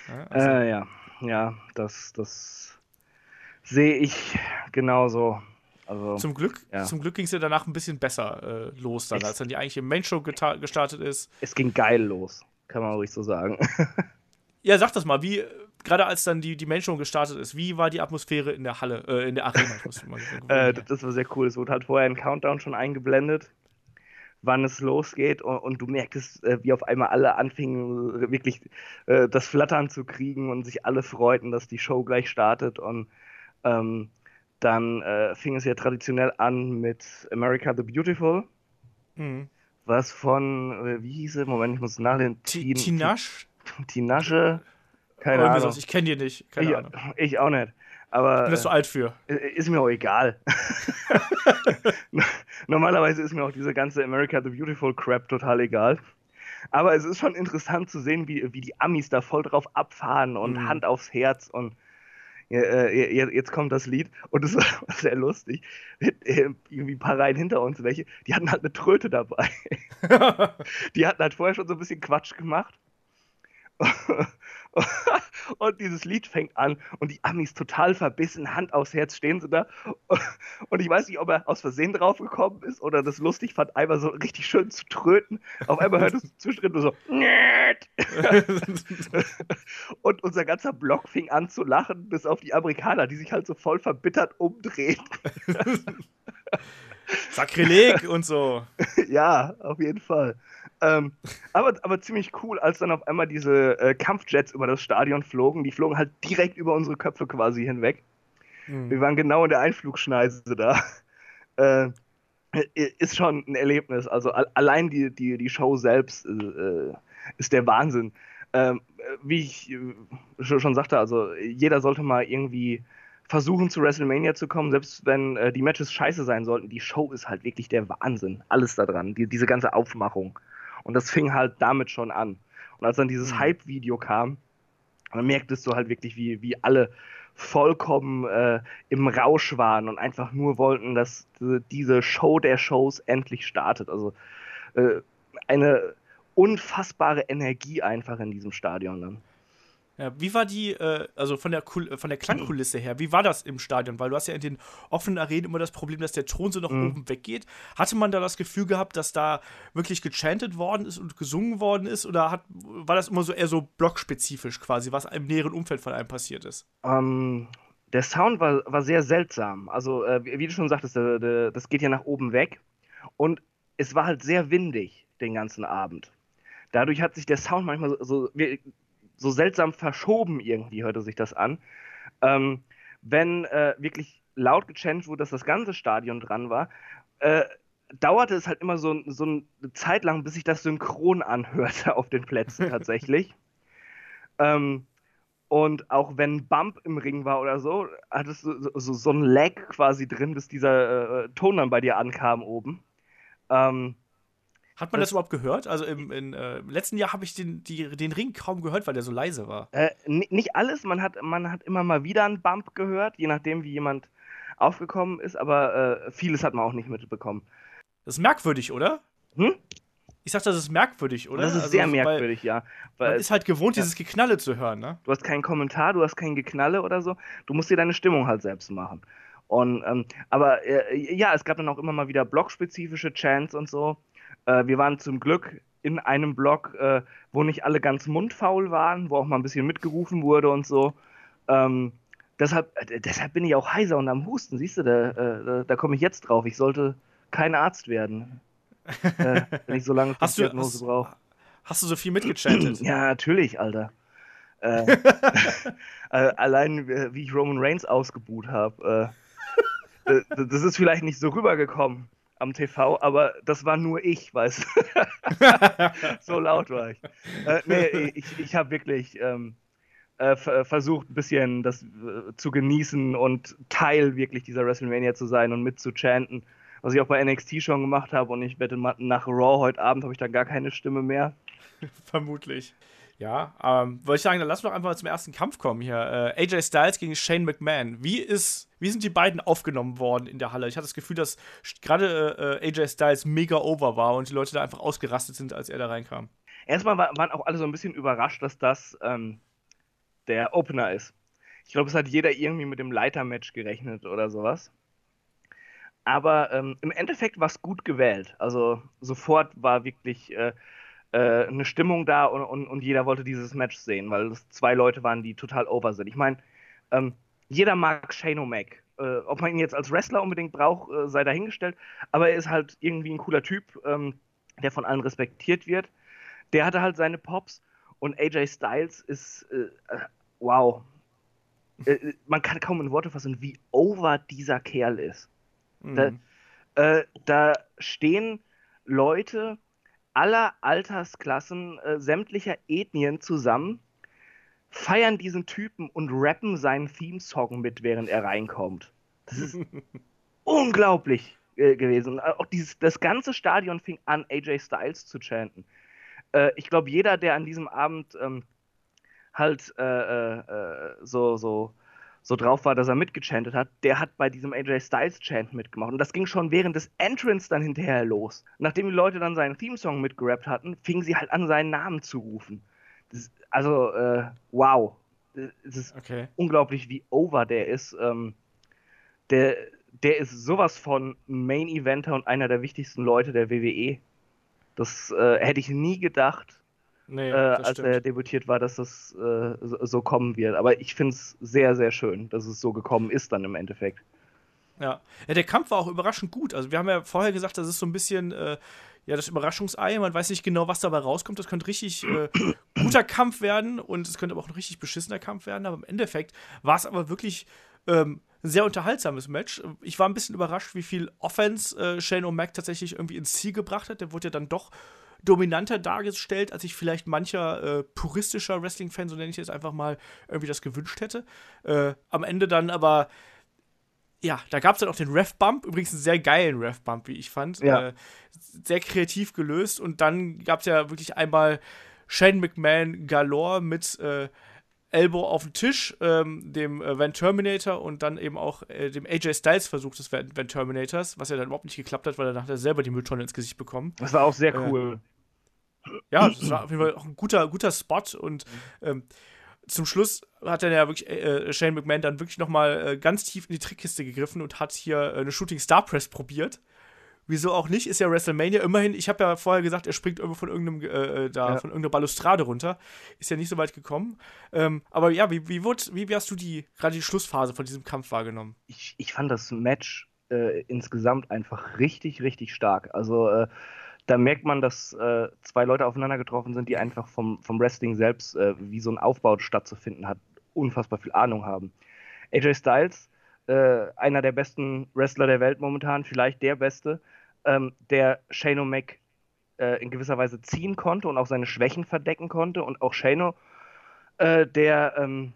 Ja, also. äh, ja. ja, das, das sehe ich genauso. Also, zum Glück, ja. Glück ging es ja danach ein bisschen besser äh, los, dann, als dann die eigentliche Main-Show gestartet ist. Es ging geil los, kann man ruhig so sagen. ja, sag das mal, wie, gerade als dann die, die Main-Show gestartet ist, wie war die Atmosphäre in der Halle, äh, in der Arena? äh, das war sehr cool. Es wurde halt vorher ein Countdown schon eingeblendet, wann es losgeht und, und du merktest, äh, wie auf einmal alle anfingen, wirklich äh, das Flattern zu kriegen und sich alle freuten, dass die Show gleich startet und ähm, dann äh, fing es ja traditionell an mit America the Beautiful. Mhm. Was von, äh, wie hieß es? Moment, ich muss nachlesen. Tinash? Tinasche? Keine Ahnung. Ich kenne die nicht. Keine ich, Ahnung. Ich auch nicht. Aber, ich bin das so alt für. Äh, ist mir auch egal. Normalerweise ist mir auch diese ganze America the Beautiful Crap total egal. Aber es ist schon interessant zu sehen, wie, wie die Amis da voll drauf abfahren und mhm. Hand aufs Herz und jetzt kommt das Lied und es war sehr lustig. Äh, irgendwie ein paar Reihen hinter uns welche, die hatten halt eine Tröte dabei. die hatten halt vorher schon so ein bisschen Quatsch gemacht. und dieses Lied fängt an und die Amis total verbissen, Hand aufs Herz stehen sie da. Und ich weiß nicht, ob er aus Versehen draufgekommen ist oder das lustig fand, einmal so richtig schön zu tröten. Auf einmal hört es zwischendrin nur so. und unser ganzer Block fing an zu lachen, bis auf die Amerikaner, die sich halt so voll verbittert umdrehen. Sakrileg und so. Ja, auf jeden Fall. Ähm, aber, aber ziemlich cool, als dann auf einmal diese äh, Kampfjets über das Stadion flogen. Die flogen halt direkt über unsere Köpfe quasi hinweg. Mhm. Wir waren genau in der Einflugschneise da. Äh, ist schon ein Erlebnis. Also allein die, die, die Show selbst äh, ist der Wahnsinn. Ähm, wie ich äh, schon sagte, also jeder sollte mal irgendwie versuchen zu WrestleMania zu kommen, selbst wenn äh, die Matches scheiße sein sollten. Die Show ist halt wirklich der Wahnsinn. Alles da dran. Die, diese ganze Aufmachung. Und das fing halt damit schon an. Und als dann dieses mhm. Hype-Video kam, dann merktest du halt wirklich, wie, wie alle vollkommen äh, im Rausch waren und einfach nur wollten, dass diese Show der Shows endlich startet. Also äh, eine unfassbare Energie einfach in diesem Stadion dann. Ja, wie war die, äh, also von der, Kul von der Klangkulisse her, wie war das im Stadion? Weil du hast ja in den offenen Arenen immer das Problem, dass der Thron so nach mhm. oben weggeht. Hatte man da das Gefühl gehabt, dass da wirklich gechantet worden ist und gesungen worden ist? Oder hat, war das immer so eher so blockspezifisch quasi, was im näheren Umfeld von einem passiert ist? Ähm, der Sound war, war sehr seltsam. Also, äh, wie, du schon sagtest, der, der, das geht ja nach oben weg. Und es war halt sehr windig den ganzen Abend. Dadurch hat sich der Sound manchmal so, so so seltsam verschoben irgendwie hörte sich das an. Ähm, wenn äh, wirklich laut gechantet wurde, dass das ganze Stadion dran war, äh, dauerte es halt immer so, so eine Zeit lang, bis sich das synchron anhörte auf den Plätzen tatsächlich. ähm, und auch wenn Bump im Ring war oder so, hattest du so, so, so ein Lag quasi drin, bis dieser äh, Ton dann bei dir ankam oben. Ähm, hat man das, das, überhaupt gehört? Also im, in, äh, im letzten Jahr habe ich den, die, den Ring kaum gehört, weil der so leise war. Äh, nicht alles, man hat, man hat immer mal wieder einen Bump gehört, je nachdem, wie jemand aufgekommen ist, aber äh, vieles hat man auch nicht mitbekommen. Das ist merkwürdig, oder? Hm? Ich sag, das ist merkwürdig, oder? Das ist also, sehr merkwürdig, ja. Weil, man ist halt gewohnt, ja. dieses Geknalle zu hören, ne? Du hast keinen Kommentar, du hast kein Geknalle oder so. Du musst dir deine Stimmung halt selbst machen. Und, ähm, aber äh, ja, es gab dann auch immer mal wieder blockspezifische Chants und so. Äh, wir waren zum Glück in einem Block, äh, wo nicht alle ganz mundfaul waren, wo auch mal ein bisschen mitgerufen wurde und so. Ähm, deshalb, äh, deshalb bin ich auch heiser und am Husten, siehst du, da, äh, da, da komme ich jetzt drauf. Ich sollte kein Arzt werden, äh, wenn ich so lange hast du, Diagnose brauche. Hast du so viel mitgechattet? ja, natürlich, Alter. Äh, allein wie ich Roman Reigns ausgebuht habe. das ist vielleicht nicht so rübergekommen am TV, aber das war nur ich, weißt du. so laut war ich. Äh, nee, ich, ich habe wirklich ähm, äh, versucht, ein bisschen das äh, zu genießen und Teil wirklich dieser WrestleMania zu sein und mitzuchanten. Was ich auch bei NXT schon gemacht habe und ich wette, nach Raw heute Abend habe ich dann gar keine Stimme mehr. Vermutlich. Ja, ähm, wollte ich sagen, dann lass doch einfach mal zum ersten Kampf kommen hier. Äh, AJ Styles gegen Shane McMahon. Wie ist, wie sind die beiden aufgenommen worden in der Halle? Ich hatte das Gefühl, dass gerade äh, AJ Styles mega over war und die Leute da einfach ausgerastet sind, als er da reinkam. Erstmal war, waren auch alle so ein bisschen überrascht, dass das ähm, der Opener ist. Ich glaube, es hat jeder irgendwie mit dem Leitermatch gerechnet oder sowas. Aber ähm, im Endeffekt war es gut gewählt. Also sofort war wirklich äh, äh, eine Stimmung da und, und, und, jeder wollte dieses Match sehen, weil es zwei Leute waren, die total over sind. Ich meine, ähm, jeder mag Shane O'Mac. Äh, ob man ihn jetzt als Wrestler unbedingt braucht, äh, sei dahingestellt. Aber er ist halt irgendwie ein cooler Typ, ähm, der von allen respektiert wird. Der hatte halt seine Pops und AJ Styles ist, äh, äh, wow. Äh, man kann kaum in Worte fassen, wie over dieser Kerl ist. Mhm. Da, da stehen Leute, aller Altersklassen, äh, sämtlicher Ethnien zusammen, feiern diesen Typen und rappen seinen Theme-Song mit, während er reinkommt. Das ist unglaublich äh, gewesen. Auch dieses, das ganze Stadion fing an, AJ Styles zu chanten. Äh, ich glaube, jeder, der an diesem Abend ähm, halt äh, äh, äh, so, so so drauf war, dass er mitgechantet hat, der hat bei diesem AJ Styles Chant mitgemacht. Und das ging schon während des Entrance dann hinterher los. Nachdem die Leute dann seinen Theme-Song mitgerappt hatten, fingen sie halt an, seinen Namen zu rufen. Das, also, äh, wow. Es ist okay. unglaublich, wie over der ist. Ähm, der, der ist sowas von Main Eventer und einer der wichtigsten Leute der WWE. Das äh, hätte ich nie gedacht nee, äh, als stimmt. er debütiert war, dass das äh, so, kommen wird. Aber ich finde es sehr, sehr schön, dass es so gekommen ist dann im Endeffekt. Ja. ja, der Kampf war auch überraschend gut. Also wir haben ja vorher gesagt, das ist so ein bisschen äh, ja das Überraschungsei. Man weiß nicht genau, was dabei rauskommt. Das könnte richtig äh, guter Kampf werden und es könnte aber auch ein richtig beschissener Kampf werden. Aber im Endeffekt war es aber wirklich ähm, ein sehr unterhaltsames Match. Ich war ein bisschen überrascht, wie viel Offense äh, Shane O'Mac tatsächlich irgendwie ins Ziel gebracht hat. Der wurde ja dann doch dominanter dargestellt, als ich vielleicht mancher äh, puristischer Wrestling-Fan, so nenne ich es einfach mal, irgendwie das gewünscht hätte. Äh, am Ende dann aber ja, da gab es dann auch den Ref-Bump, übrigens einen sehr geilen Ref-Bump, wie ich fand. Ja. Äh, sehr kreativ gelöst. Und dann gab es ja wirklich einmal Shane McMahon galore mit äh, Elbow auf den Tisch, ähm, dem äh, Van Terminator und dann eben auch äh, dem AJ Styles Versuch des Van, Van, Terminators, was ja dann überhaupt nicht geklappt hat, weil er nachher selber die Mülltonne ins Gesicht bekommen. Das war auch sehr äh, cool. Ja, das war auf jeden Fall auch ein guter, guter Spot und ähm, zum Schluss hat dann ja wirklich äh, äh, Shane McMahon dann wirklich nochmal äh, ganz tief in die Trickkiste gegriffen und hat hier äh, eine Shooting Star Press probiert. Wieso auch nicht? Ist ja WrestleMania. Immerhin, ich habe ja vorher gesagt, er springt irgendwo von irgendeinem, äh, äh, da, ja. von irgendeiner Balustrade runter. Ist ja nicht so weit gekommen. Ähm, aber ja, wie, wie, wurde, wie, wie hast du die, gerade die Schlussphase von diesem Kampf wahrgenommen? Ich, ich fand das Match äh, insgesamt einfach richtig, richtig stark. Also, äh, da merkt man, dass äh, zwei Leute aufeinander getroffen sind, die einfach vom, vom Wrestling selbst, äh, wie so ein Aufbau stattzufinden hat, unfassbar viel Ahnung haben. AJ Styles äh, einer der besten Wrestler der Welt momentan, vielleicht der beste, ähm, der Shane O'Mac äh, in gewisser Weise ziehen konnte und auch seine Schwächen verdecken konnte und auch Shano, äh, der ähm,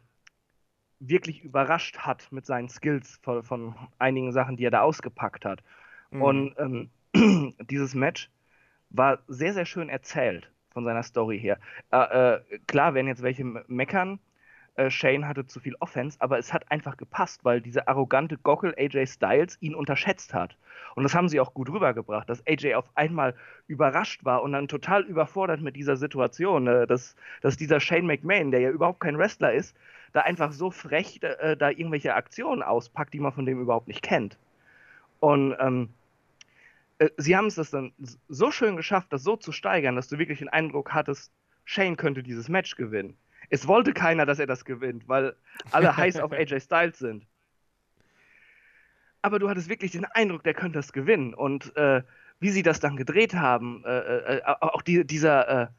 wirklich überrascht hat mit seinen Skills von, von, einigen Sachen, die er da ausgepackt hat. Mhm. Und ähm, dieses Match war sehr, sehr schön erzählt von seiner Story her. Äh, äh, klar werden jetzt welche meckern, äh, Shane hatte zu viel Offense, aber es hat einfach gepasst, weil diese arrogante Gockel AJ Styles ihn unterschätzt hat. Und das haben sie auch gut rübergebracht, dass AJ auf einmal überrascht war und dann total überfordert mit dieser Situation, äh, dass, dass dieser Shane McMahon, der ja überhaupt kein Wrestler ist, da einfach so frech äh, da irgendwelche Aktionen auspackt, die man von dem überhaupt nicht kennt. Und ähm, äh, sie haben es das dann so schön geschafft, das so zu steigern, dass du wirklich den Eindruck hattest, Shane könnte dieses Match gewinnen. Es wollte keiner, dass er das gewinnt, weil alle heiß auf AJ Styles sind. Aber du hattest wirklich den Eindruck, der könnte das gewinnen. Und äh, wie sie das dann gedreht haben, äh, äh, äh auch die, dieser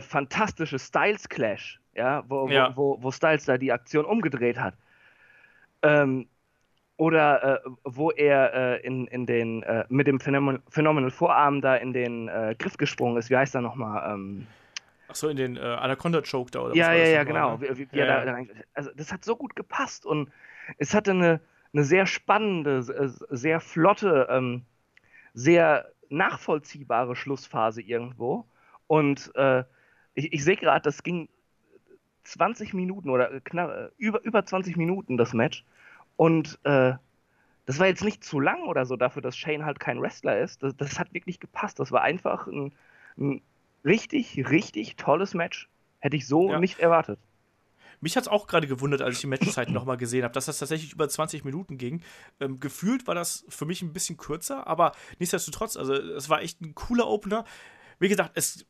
fantastische Styles-Clash, ja, wo, ja. Wo, wo, wo, Styles da die Aktion umgedreht hat. Ähm, oder wo er in, in den, mit dem Phänomen Phenomenal Vorarm da in den Griff gesprungen ist. Wie heißt er nochmal? Ähm, Ach so, in den äh, Anaconda-Choke da, oder Ja, ja, ja, genau. Ne? Wie, wie ja, da, also, das hat so gut gepasst und es hatte eine, eine sehr spannende, äh, sehr flotte, ähm, sehr nachvollziehbare Schlussphase irgendwo. Und äh, ich, ich sehe gerade, das ging 20 Minuten oder knapp, äh, über, über 20 Minuten das Match. Und äh, das war jetzt nicht zu lang oder so dafür, dass Shane halt kein Wrestler ist. Das, das hat wirklich gepasst. Das war einfach ein, ein richtig, richtig tolles Match. Hätte ich so ja. nicht erwartet. Mich hat es auch gerade gewundert, als ich die Matchzeit nochmal gesehen habe, dass das tatsächlich über 20 Minuten ging. Ähm, gefühlt war das für mich ein bisschen kürzer, aber nichtsdestotrotz, also es war echt ein cooler Opener. Wie gesagt, es,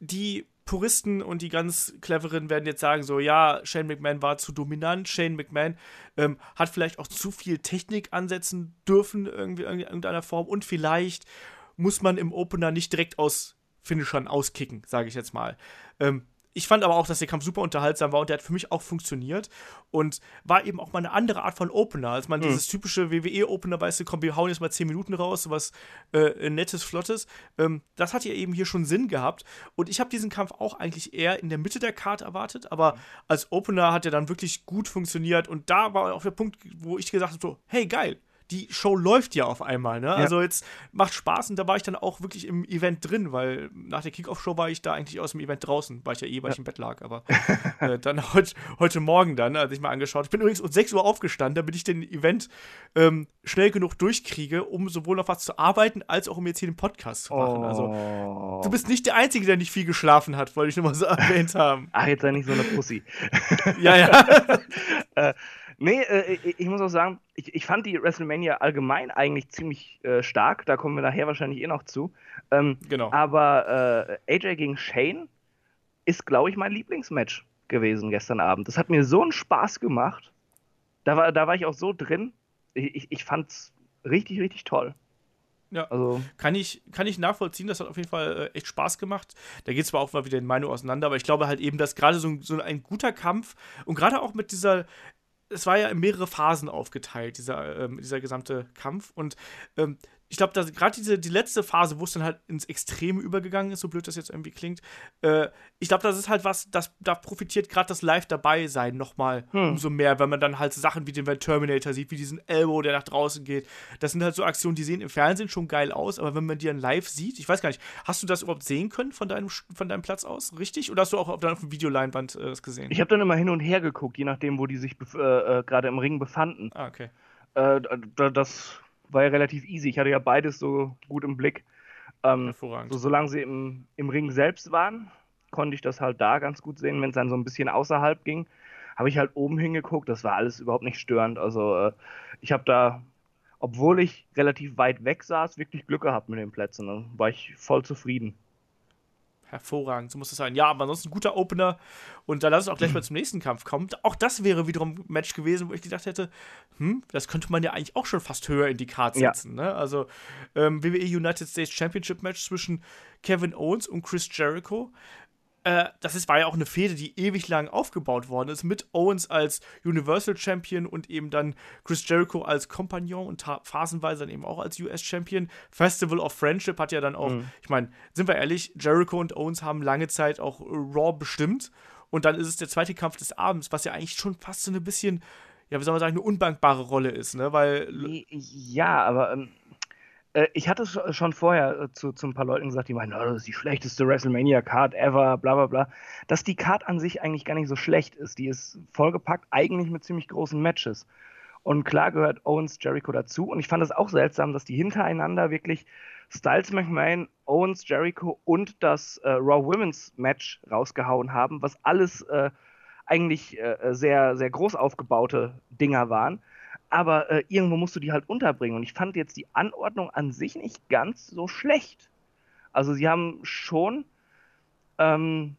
die Puristen und die ganz cleveren werden jetzt sagen, so ja, Shane McMahon war zu dominant, Shane McMahon ähm, hat vielleicht auch zu viel Technik ansetzen dürfen, irgendwie in irgendeiner Form und vielleicht muss man im Opener nicht direkt aus Finishern auskicken, sage ich jetzt mal. Ähm, ich fand aber auch, dass der Kampf super unterhaltsam war und der hat für mich auch funktioniert und war eben auch mal eine andere Art von Opener, als man mhm. dieses typische WWE-Opener, weißt du, komm, wir hauen jetzt mal 10 Minuten raus, sowas äh, nettes, flottes. Ähm, das hat ja eben hier schon Sinn gehabt und ich habe diesen Kampf auch eigentlich eher in der Mitte der Karte erwartet, aber mhm. als Opener hat er dann wirklich gut funktioniert und da war auch der Punkt, wo ich gesagt habe, so, hey, geil, die Show läuft ja auf einmal, ne? Ja. Also jetzt macht Spaß und da war ich dann auch wirklich im Event drin, weil nach der Kickoff-Show war ich da eigentlich aus dem Event draußen, weil ich ja eh, weil ja. ich im Bett lag. Aber äh, dann heut, heute Morgen dann, als ich mal angeschaut. Ich bin übrigens um 6 Uhr aufgestanden, damit ich den Event ähm, schnell genug durchkriege, um sowohl auf was zu arbeiten, als auch um jetzt hier den Podcast zu machen. Also, oh. Also du bist nicht der Einzige, der nicht viel geschlafen hat, wollte ich nur mal so erwähnt haben. Ach, jetzt sei nicht so eine Pussy. ja, ja. äh, Nee, äh, ich, ich, muss auch sagen, ich, ich, fand die WrestleMania allgemein eigentlich ziemlich äh, stark. Da kommen wir nachher wahrscheinlich eh noch zu. Ähm, genau. Aber äh, AJ gegen Shane ist, glaube ich, mein Lieblingsmatch gewesen gestern Abend. Das hat mir so einen Spaß gemacht. Da war, da war ich auch so drin. Ich, ich, ich fand's richtig, richtig toll. Ja, also kann ich, kann ich nachvollziehen, das hat auf jeden Fall äh, echt Spaß gemacht. Da geht es zwar auch mal wieder in Meinung auseinander, aber ich glaube halt eben, dass gerade so, so, ein guter Kampf und gerade auch mit dieser es war ja in mehrere Phasen aufgeteilt, dieser, ähm, dieser gesamte Kampf. Und ähm, ich glaube, gerade diese die letzte Phase, wo es dann halt ins Extreme übergegangen ist, so blöd das jetzt irgendwie klingt, äh, ich glaube, das ist halt was, das, da profitiert gerade das Live dabei sein nochmal hm. umso mehr, wenn man dann halt Sachen wie den Terminator sieht, wie diesen Elbow, der nach draußen geht. Das sind halt so Aktionen, die sehen im Fernsehen schon geil aus, aber wenn man die dann live sieht, ich weiß gar nicht, hast du das überhaupt sehen können von deinem, von deinem Platz aus, richtig? Oder hast du auch auf, auf der Videoleinwand äh, das gesehen? Ich habe dann immer hin und her geguckt, je nachdem, wo die sich äh, äh, gerade im Ring befanden. Ah, okay. Äh, das war ja relativ easy. Ich hatte ja beides so gut im Blick. Ähm, Hervorragend. So, solange sie im, im Ring selbst waren, konnte ich das halt da ganz gut sehen. Wenn es dann so ein bisschen außerhalb ging, habe ich halt oben hingeguckt. Das war alles überhaupt nicht störend. Also äh, ich habe da, obwohl ich relativ weit weg saß, wirklich Glück gehabt mit den Plätzen. Da war ich voll zufrieden. Hervorragend, so muss es sein. Ja, aber ansonsten ein guter Opener. Und dann lass uns auch gleich mal zum nächsten Kampf kommen. Auch das wäre wiederum ein Match gewesen, wo ich gedacht hätte, hm, das könnte man ja eigentlich auch schon fast höher in die Karte setzen. Ja. Ne? Also ähm, WWE United States Championship Match zwischen Kevin Owens und Chris Jericho. Äh, das ist, war ja auch eine Fehde, die ewig lang aufgebaut worden ist, mit Owens als Universal Champion und eben dann Chris Jericho als Kompagnon und phasenweise dann eben auch als US Champion. Festival of Friendship hat ja dann auch, mhm. ich meine, sind wir ehrlich, Jericho und Owens haben lange Zeit auch Raw bestimmt. Und dann ist es der zweite Kampf des Abends, was ja eigentlich schon fast so ein bisschen, ja, wie soll man sagen, eine undankbare Rolle ist, ne? Weil. Ja, aber ähm, äh, ich hatte schon vorher äh, zu, zu ein paar Leuten gesagt, die meinen, oh, das ist die schlechteste WrestleMania-Card ever, bla bla bla. Dass die Card an sich eigentlich gar nicht so schlecht ist. Die ist vollgepackt, eigentlich mit ziemlich großen Matches. Und klar gehört Owens Jericho dazu. Und ich fand es auch seltsam, dass die hintereinander wirklich Styles McMahon, Owens Jericho und das äh, Raw Women's Match rausgehauen haben, was alles äh, eigentlich äh, sehr, sehr groß aufgebaute Dinger waren aber äh, irgendwo musst du die halt unterbringen. Und ich fand jetzt die Anordnung an sich nicht ganz so schlecht. Also sie haben schon ähm,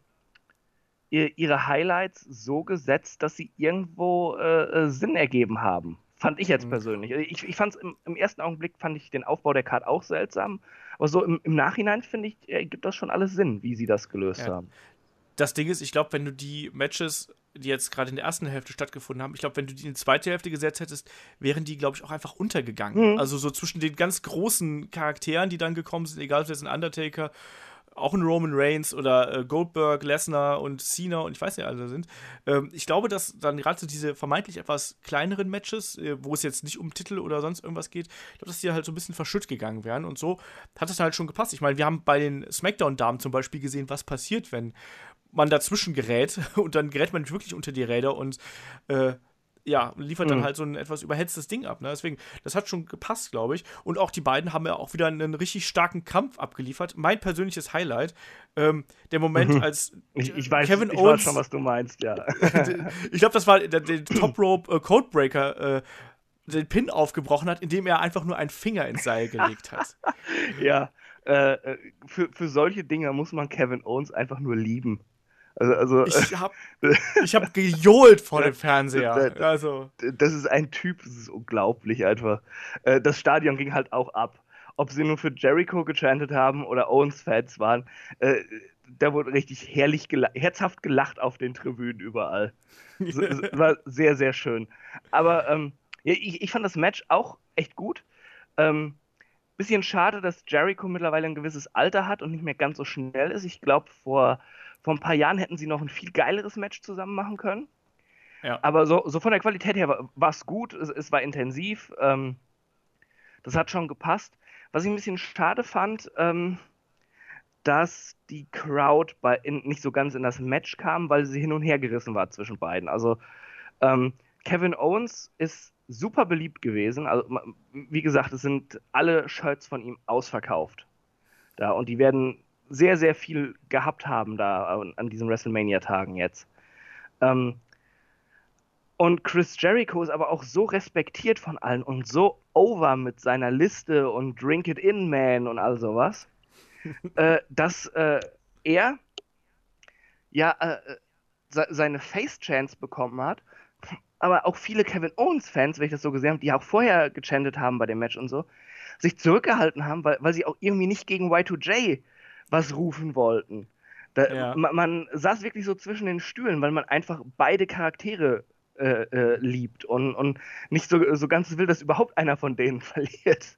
ihr, ihre Highlights so gesetzt, dass sie irgendwo äh, äh Sinn ergeben haben. Fand ich jetzt mhm. persönlich. Ich, ich fand es im, im, ersten Augenblick fand ich den Aufbau der Card auch seltsam. Aber so im, im Nachhinein finde ich, äh, gibt das schon alles Sinn, wie sie das gelöst ja. haben. Das Ding ist, ich glaube, wenn du die Matches die jetzt gerade in der ersten Hälfte stattgefunden haben, ich glaube, wenn du die in die zweite Hälfte gesetzt hättest, wären die, glaube ich, auch einfach untergegangen. Mhm. Also so zwischen den ganz großen Charakteren, die dann gekommen sind, egal ob das ein Undertaker, auch ein Roman Reigns oder äh, Goldberg, Lesnar und Cena und ich weiß nicht, alle sind. Ähm, ich glaube, dass dann gerade so diese vermeintlich etwas kleineren Matches, äh, wo es jetzt nicht um Titel oder sonst irgendwas geht, ich glaube, dass die halt so ein bisschen verschütt gegangen wären und so hat es halt schon gepasst. Ich meine, wir haben bei den Smackdown-Damen zum Beispiel gesehen, was passiert, wenn man dazwischen gerät und dann gerät man wirklich unter die Räder und äh, ja, liefert dann mhm. halt so ein etwas überhetztes Ding ab. Ne? Deswegen, das hat schon gepasst, glaube ich. Und auch die beiden haben ja auch wieder einen richtig starken Kampf abgeliefert. Mein persönliches Highlight, ähm, der Moment, mhm. als ich, ich weiß, Kevin ich Owens. weiß schon, was du meinst, ja. ich glaube, das war der, der Top Rope äh, Codebreaker. Äh, den Pin aufgebrochen hat, indem er einfach nur einen Finger ins Seil gelegt hat. ja, äh, äh, für, für solche Dinge muss man Kevin Owens einfach nur lieben. Also, also ich habe ich hab gejohlt vor dem Fernseher. Also. Das ist ein Typ, das ist unglaublich einfach. Äh, das Stadion ging halt auch ab. Ob sie nur für Jericho gechantet haben oder Owens-Fans waren, äh, da wurde richtig herrlich gelacht, herzhaft gelacht auf den Tribünen überall. Das war sehr, sehr schön. Aber ähm, ich, ich fand das Match auch echt gut. Ähm, bisschen schade, dass Jericho mittlerweile ein gewisses Alter hat und nicht mehr ganz so schnell ist. Ich glaube, vor vor ein paar Jahren hätten sie noch ein viel geileres Match zusammen machen können. Ja. Aber so, so von der Qualität her war es gut, es, es, war intensiv, ähm, das hat schon gepasst. Was ich ein bisschen schade fand, ähm, dass die Crowd bei, in, nicht so ganz in das Match kam, weil sie hin und her gerissen war zwischen beiden. Also ähm, Kevin Owens ist super beliebt gewesen. Also, wie gesagt, es sind alle Shirts von ihm ausverkauft. Da, und die werden sehr, sehr viel gehabt haben da an diesen WrestleMania-Tagen jetzt. Ähm, und Chris Jericho ist aber auch so respektiert von allen und so over mit seiner Liste und Drink It In Man und all sowas, äh, dass äh, er ja äh, se seine Face-Chance bekommen hat, aber auch viele Kevin Owens-Fans, wenn ich das so gesehen habe, die auch vorher gechantet haben bei dem Match und so, sich zurückgehalten haben, weil, weil sie auch irgendwie nicht gegen Y2J was rufen wollten. Da, ja. man, man, saß wirklich so zwischen den Stühlen, weil man einfach beide Charaktere äh, äh, liebt und, und nicht so, so ganz will, dass überhaupt einer von denen verliert.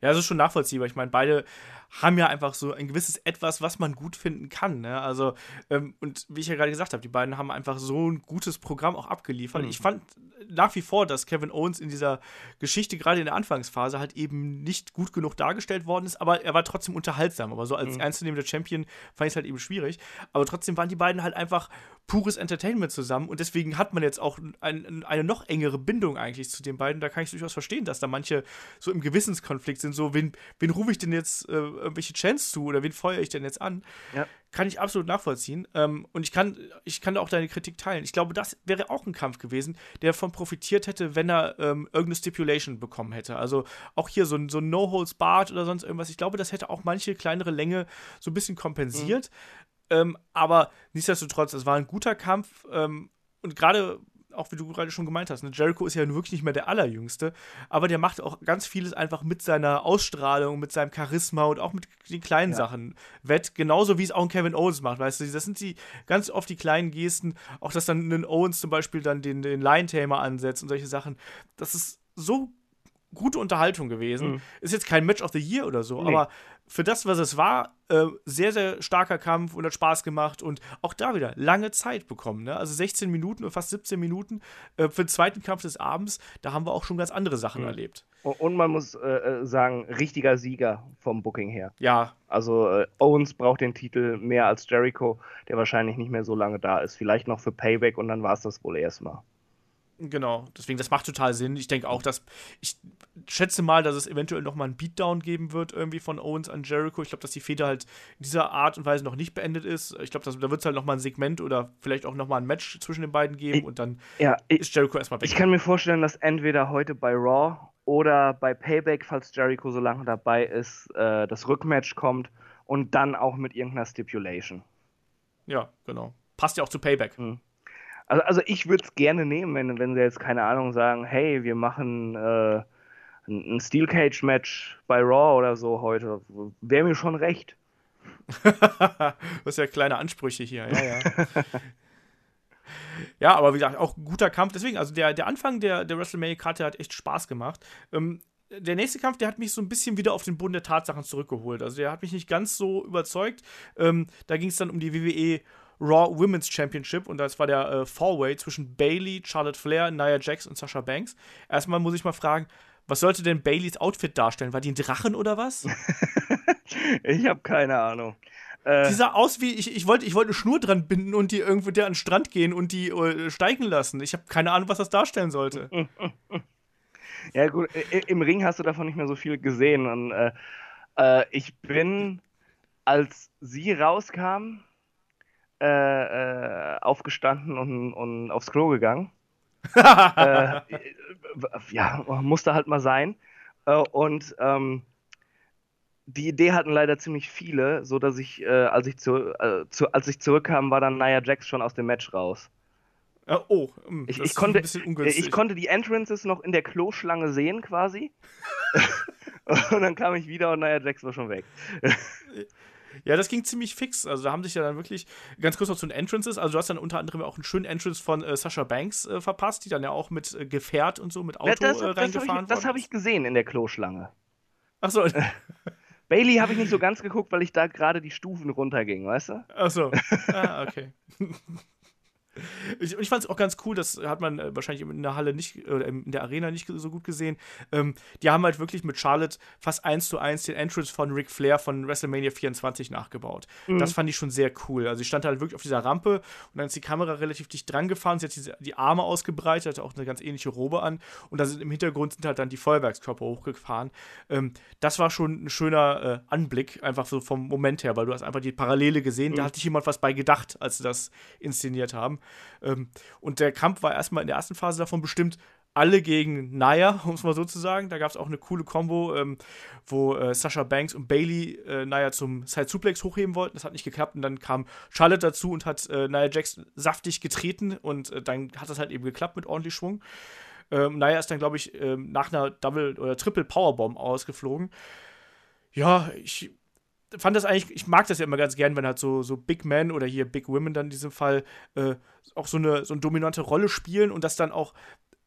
Ja, das ist schon nachvollziehbar. Ich meine, beide haben ja einfach so ein gewisses Etwas, was man gut finden kann. Ne? Also, ähm, und wie ich ja gerade gesagt habe, die beiden haben einfach so ein gutes Programm auch abgeliefert. Mhm. Ich fand nach wie vor, dass Kevin Owens in dieser Geschichte, gerade in der Anfangsphase, halt eben nicht gut genug dargestellt worden ist, aber er war trotzdem unterhaltsam. Aber so als mhm. ernstzunehmender Champion fand ich es halt eben schwierig. Aber trotzdem waren die beiden halt einfach pures Entertainment zusammen und deswegen hat man jetzt auch ein, eine noch engere Bindung eigentlich zu den beiden. Da kann ich durchaus verstehen, dass da manche so im Gewissenskonflikt sind, so, wen, wen rufe ich denn jetzt äh, irgendwelche Chants zu oder wen feuere ich denn jetzt an? Ja. Kann ich absolut nachvollziehen. Ähm, und ich kann, ich kann auch deine Kritik teilen. Ich glaube, das wäre auch ein Kampf gewesen, der davon profitiert hätte, wenn er ähm, irgendeine Stipulation bekommen hätte. Also auch hier so ein, so ein No-Holds-Barred oder sonst irgendwas. Ich glaube, das hätte auch manche kleinere Länge so ein bisschen kompensiert. Mhm. Ähm, aber nichtsdestotrotz, es war ein guter Kampf. Ähm, und gerade auch wie du gerade schon gemeint hast, ne, Jericho ist ja wirklich nicht mehr der Allerjüngste, aber der macht auch ganz vieles einfach mit seiner Ausstrahlung, mit seinem Charisma und auch mit den kleinen ja. Sachen wett, genauso wie es auch ein Kevin Owens macht, weißt du, das sind die ganz oft die kleinen Gesten, auch dass dann ein Owens zum Beispiel dann den, den Lion-Tamer ansetzt und solche Sachen, das ist so gute Unterhaltung gewesen. Mhm. Ist jetzt kein Match of the Year oder so, nee. aber für das, was es war, äh, sehr, sehr starker Kampf und hat Spaß gemacht und auch da wieder lange Zeit bekommen. Ne? Also 16 Minuten oder fast 17 Minuten äh, für den zweiten Kampf des Abends, da haben wir auch schon ganz andere Sachen mhm. erlebt. Und man muss äh, äh, sagen, richtiger Sieger vom Booking her. Ja. Also äh, Owens braucht den Titel mehr als Jericho, der wahrscheinlich nicht mehr so lange da ist. Vielleicht noch für Payback und dann war es das wohl erstmal. Genau, deswegen, das macht total Sinn. Ich denke auch, dass ich schätze mal, dass es eventuell nochmal einen Beatdown geben wird, irgendwie von Owens an Jericho. Ich glaube, dass die Feder halt in dieser Art und Weise noch nicht beendet ist. Ich glaube, da wird es halt nochmal ein Segment oder vielleicht auch nochmal ein Match zwischen den beiden geben ich, und dann ja, ist Jericho erstmal weg. Ich kann mir vorstellen, dass entweder heute bei Raw oder bei Payback, falls Jericho so lange dabei ist, äh, das Rückmatch kommt und dann auch mit irgendeiner Stipulation. Ja, genau. Passt ja auch zu Payback. Mhm. Also, also ich würde es gerne nehmen, wenn, wenn sie jetzt, keine Ahnung, sagen, hey, wir machen äh, ein Steel Cage Match bei Raw oder so heute. Wäre mir schon recht. das ist ja kleine Ansprüche hier, ja, ja. ja, aber wie gesagt, auch ein guter Kampf. Deswegen, also der, der Anfang der, der WrestleMania-Karte hat echt Spaß gemacht. Ähm, der nächste Kampf, der hat mich so ein bisschen wieder auf den Boden der Tatsachen zurückgeholt. Also der hat mich nicht ganz so überzeugt. Ähm, da ging es dann um die WWE Raw Women's Championship und das war der äh, Four-Way zwischen Bailey, Charlotte Flair, Nia Jax und Sasha Banks. Erstmal muss ich mal fragen, was sollte denn Baileys Outfit darstellen? War die ein Drachen oder was? ich habe keine Ahnung. Äh, die sah aus wie, ich, ich wollte ich wollt eine Schnur dran binden und die irgendwo der an den Strand gehen und die äh, steigen lassen. Ich habe keine Ahnung, was das darstellen sollte. ja, gut, im Ring hast du davon nicht mehr so viel gesehen. Und äh, äh ich bin, als sie rauskam, äh, äh, aufgestanden und, und aufs Klo gegangen. äh, ja, musste halt mal sein. Äh, und ähm, die Idee hatten leider ziemlich viele, so dass ich, äh, als ich zu, zu, als ich zurückkam, war dann Nia Jax schon aus dem Match raus. Oh, hm, ich, ich konnte, ich konnte die Entrances noch in der Kloschlange sehen quasi. und dann kam ich wieder und Nia Jax war schon weg. Ja, das ging ziemlich fix. Also da haben sich ja dann wirklich ganz kurz noch zu den Entrances. Also du hast dann unter anderem auch einen schönen Entrance von äh, Sasha Banks äh, verpasst, die dann ja auch mit äh, Gefährt und so mit Auto das, äh, reingefahren Das habe ich, hab ich, gesehen in der Kloschlange. Achso. Bailey habe ich nicht so ganz geguckt, weil ich da gerade die Stufen runterging, weißt du? Achso. Ah, okay. Ich, ich fand es auch ganz cool, das hat man äh, wahrscheinlich in der Halle nicht, oder in der Arena nicht so gut gesehen. Ähm, die haben halt wirklich mit Charlotte fast eins zu eins den Entrance von Ric Flair von WrestleMania 24 nachgebaut. Mhm. Das fand ich schon sehr cool. Also ich stand halt wirklich auf dieser Rampe und dann ist die Kamera relativ dicht dran gefahren, sie hat diese, die Arme ausgebreitet, hatte auch eine ganz ähnliche Robe an und da sind im Hintergrund sind halt dann die Feuerwerkskörper hochgefahren. Ähm, das war schon ein schöner äh, Anblick, einfach so vom Moment her, weil du hast einfach die Parallele gesehen, mhm. da hat sich jemand was bei gedacht, als sie das inszeniert haben. Ähm, und der Kampf war erstmal in der ersten Phase davon bestimmt, alle gegen Naya, um es mal so zu sagen. Da gab es auch eine coole Combo, ähm, wo äh, Sasha Banks und Bailey äh, Naya zum Side Suplex hochheben wollten. Das hat nicht geklappt und dann kam Charlotte dazu und hat äh, Nia Jax saftig getreten und äh, dann hat das halt eben geklappt mit ordentlich Schwung. Ähm, Naya ist dann, glaube ich, ähm, nach einer Double- oder Triple Powerbomb ausgeflogen. Ja, ich fand das eigentlich, ich mag das ja immer ganz gern, wenn halt so, so Big Men oder hier Big Women dann in diesem Fall äh, auch so eine, so eine dominante Rolle spielen und das dann auch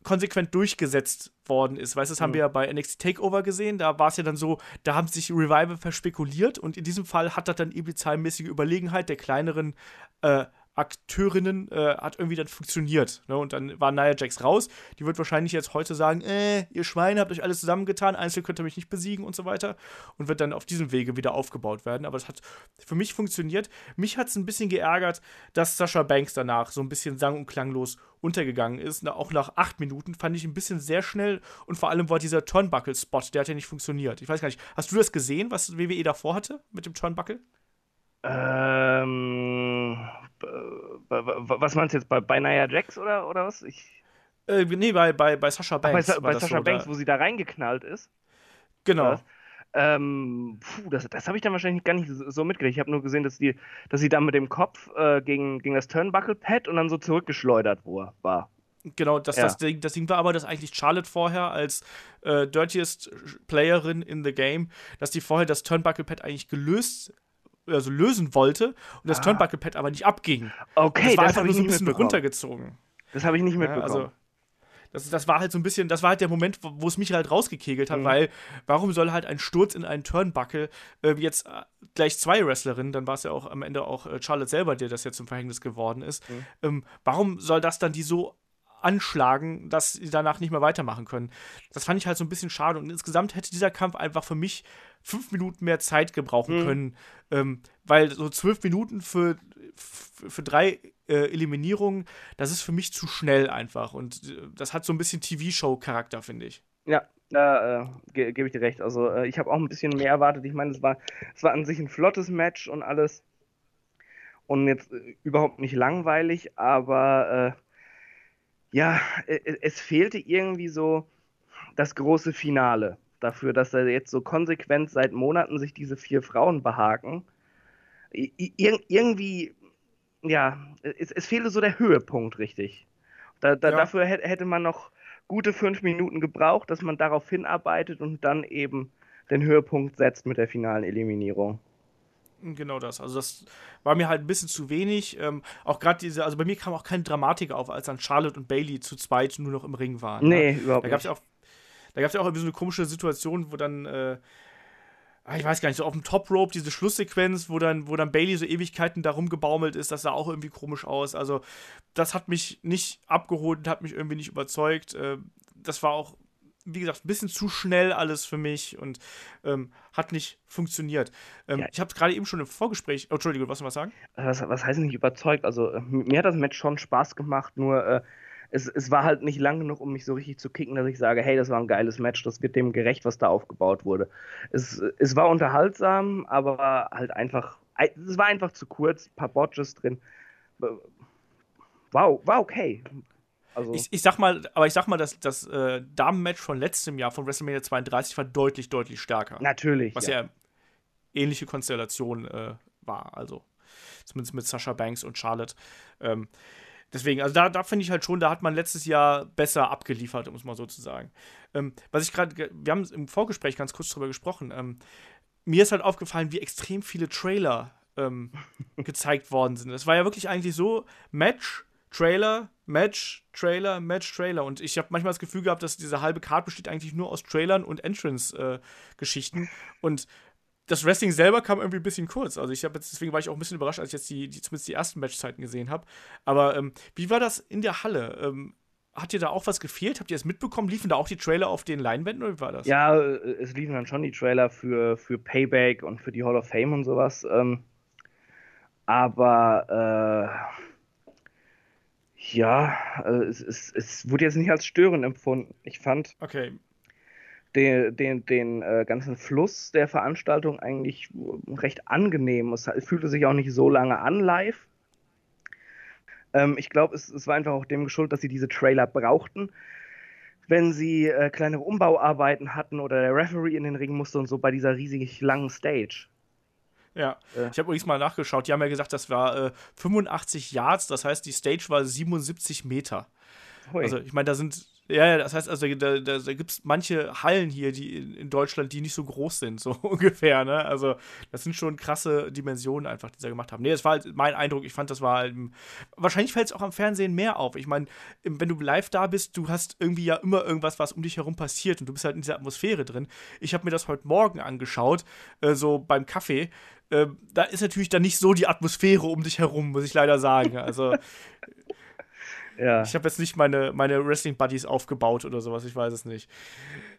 konsequent durchgesetzt worden ist. Weißt du, das mhm. haben wir ja bei NXT Takeover gesehen. Da war es ja dann so, da haben sich Revival verspekuliert und in diesem Fall hat das dann eben die zahlenmäßige Überlegenheit der kleineren äh, Akteurinnen äh, hat irgendwie dann funktioniert. Ne? Und dann war Nia Jax raus. Die wird wahrscheinlich jetzt heute sagen, äh, ihr Schweine habt euch alles zusammengetan, einzeln könnt ihr mich nicht besiegen und so weiter. Und wird dann auf diesem Wege wieder aufgebaut werden. Aber es hat für mich funktioniert. Mich hat es ein bisschen geärgert, dass Sascha Banks danach so ein bisschen sang- und klanglos untergegangen ist. Na, auch nach acht Minuten fand ich ein bisschen sehr schnell und vor allem war dieser Turnbuckle-Spot, der hat ja nicht funktioniert. Ich weiß gar nicht, hast du das gesehen, was WWE davor hatte mit dem Turnbuckle? Ähm, was meinst du jetzt, bei, bei Nia Jax oder, oder was? Ich... Äh, nee, bei, bei, bei Sascha Banks. Ach, bei, bei Sascha so, Banks, wo sie da reingeknallt ist. Genau. Ähm, puh, das, das habe ich dann wahrscheinlich gar nicht so mitgekriegt. Ich habe nur gesehen, dass, die, dass sie dann mit dem Kopf äh, gegen, gegen das Turnbuckle-Pad und dann so zurückgeschleudert war. Genau, das, ja. das, Ding, das Ding war aber, dass eigentlich Charlotte vorher als äh, dirtiest Playerin in the game, dass die vorher das Turnbuckle-Pad eigentlich gelöst also lösen wollte und das ah. Turnbuckle-Pad aber nicht abging. Okay, das war das einfach nur so ein bisschen runtergezogen. Das habe ich nicht mitbekommen. Ja, also, das, das war halt so ein bisschen, das war halt der Moment, wo, es mich halt rausgekegelt hat, mhm. weil warum soll halt ein Sturz in einen Turnbuckle äh, jetzt äh, gleich zwei Wrestlerinnen, dann war es ja auch am Ende auch äh, Charlotte selber, der das jetzt zum Verhängnis geworden ist. Mhm. Ähm, warum soll das dann die so anschlagen, dass sie danach nicht mehr weitermachen können. Das fand ich halt so ein bisschen schade. Und insgesamt hätte dieser Kampf einfach für mich fünf Minuten mehr Zeit gebrauchen mhm. können. Ähm, weil so zwölf Minuten für, für, drei äh, Eliminierungen, das ist für mich zu schnell einfach. Und äh, das hat so ein bisschen TV-Show-Charakter, finde ich. Ja, da äh, ge gebe ich dir recht. Also äh, ich habe auch ein bisschen mehr erwartet. Ich meine, es war, es war an sich ein flottes Match und alles. Und jetzt äh, überhaupt nicht langweilig, aber äh, ja, es fehlte irgendwie so das große Finale dafür, dass er jetzt so konsequent seit Monaten sich diese vier Frauen behaken. Ir irgendwie, ja, es, es fehlte so der Höhepunkt, richtig. Da, da, ja. Dafür hätte man noch gute fünf Minuten gebraucht, dass man darauf hinarbeitet und dann eben den Höhepunkt setzt mit der finalen Eliminierung. Genau das. Also das war mir halt ein bisschen zu wenig. Ähm, auch gerade diese, also bei mir kam auch keine Dramatik auf, als dann Charlotte und Bailey zu zweit nur noch im Ring waren. Nee, ne? überhaupt da gab's nicht. Ja auch, da gab es ja auch irgendwie so eine komische Situation, wo dann, äh, ah, ich weiß gar nicht, so auf dem Top Rope diese Schlusssequenz, wo dann, wo dann Bailey so Ewigkeiten darum gebaumelt ist, das sah auch irgendwie komisch aus. Also das hat mich nicht abgeholt, hat mich irgendwie nicht überzeugt. Äh, das war auch wie gesagt, ein bisschen zu schnell alles für mich und ähm, hat nicht funktioniert. Ähm, ja. Ich habe es gerade eben schon im Vorgespräch. Oh, Entschuldigung, was du was sagen? Was, was heißt nicht überzeugt? Also, äh, mir hat das Match schon Spaß gemacht, nur äh, es, es war halt nicht lang genug, um mich so richtig zu kicken, dass ich sage, hey, das war ein geiles Match, das wird dem gerecht, was da aufgebaut wurde. Es, es war unterhaltsam, aber halt einfach, es war einfach zu kurz, ein paar Botches drin. Wow, war okay. Also ich, ich sag mal, aber ich sag mal, das, das äh, Damenmatch von letztem Jahr von WrestleMania 32 war deutlich, deutlich stärker. Natürlich. Was ja, ja ähnliche Konstellation äh, war, also zumindest mit Sasha Banks und Charlotte. Ähm, deswegen, also da, da finde ich halt schon, da hat man letztes Jahr besser abgeliefert, um es mal so zu sagen. Ähm, was ich gerade, wir haben im Vorgespräch ganz kurz drüber gesprochen. Ähm, mir ist halt aufgefallen, wie extrem viele Trailer ähm, gezeigt worden sind. Es war ja wirklich eigentlich so Match, Trailer, Match, Trailer, Match, Trailer. Und ich habe manchmal das Gefühl gehabt, dass diese halbe Card besteht eigentlich nur aus Trailern und Entrance-Geschichten. Äh, und das Wrestling selber kam irgendwie ein bisschen kurz. Also ich habe jetzt, deswegen war ich auch ein bisschen überrascht, als ich jetzt die, die zumindest die ersten Matchzeiten gesehen habe. Aber ähm, wie war das in der Halle? Ähm, hat dir da auch was gefehlt? Habt ihr es mitbekommen? Liefen da auch die Trailer auf den Leinwänden oder wie war das? Ja, äh, es liefen dann schon die Trailer für, für Payback und für die Hall of Fame und sowas. Ähm, aber äh, ja, also es, es, es wurde jetzt nicht als störend empfunden. Ich fand okay. Den, den, den äh, ganzen Fluss der Veranstaltung eigentlich recht angenehm. Es, fühlte sich auch nicht so lange an live. Ähm, ich glaube, es, es war einfach auch dem geschuldet, dass sie diese Trailer brauchten. Wenn sie äh, kleinere Umbauarbeiten hatten oder der Referee in den Ring musste und so bei dieser riesig langen Stage. Ja, äh. ich habe übrigens mal nachgeschaut. Die haben ja gesagt, das war äh, 85 Yards, das heißt, die Stage war 77 Meter. Hui. Also, ich meine, da sind ja, das heißt also, da, da, da gibt es manche Hallen hier, die in, in, Deutschland, die nicht so groß sind, so ungefähr, ne? Also, das sind schon krasse Dimensionen einfach, die sie gemacht haben. Nee, das war halt mein Eindruck, ich fand, das war halt, wahrscheinlich fällt es auch am Fernsehen mehr auf. Ich meine, wenn du live da bist, du hast irgendwie ja immer irgendwas, was um dich herum passiert und du bist halt in dieser Atmosphäre drin. Ich habe mir das heute Morgen angeschaut, äh, so beim Kaffee. Äh, da ist natürlich dann nicht so die Atmosphäre um dich herum, muss ich leider sagen. Also, ja. Ich habe jetzt nicht meine, meine Wrestling-Buddies aufgebaut oder sowas, ich weiß es nicht.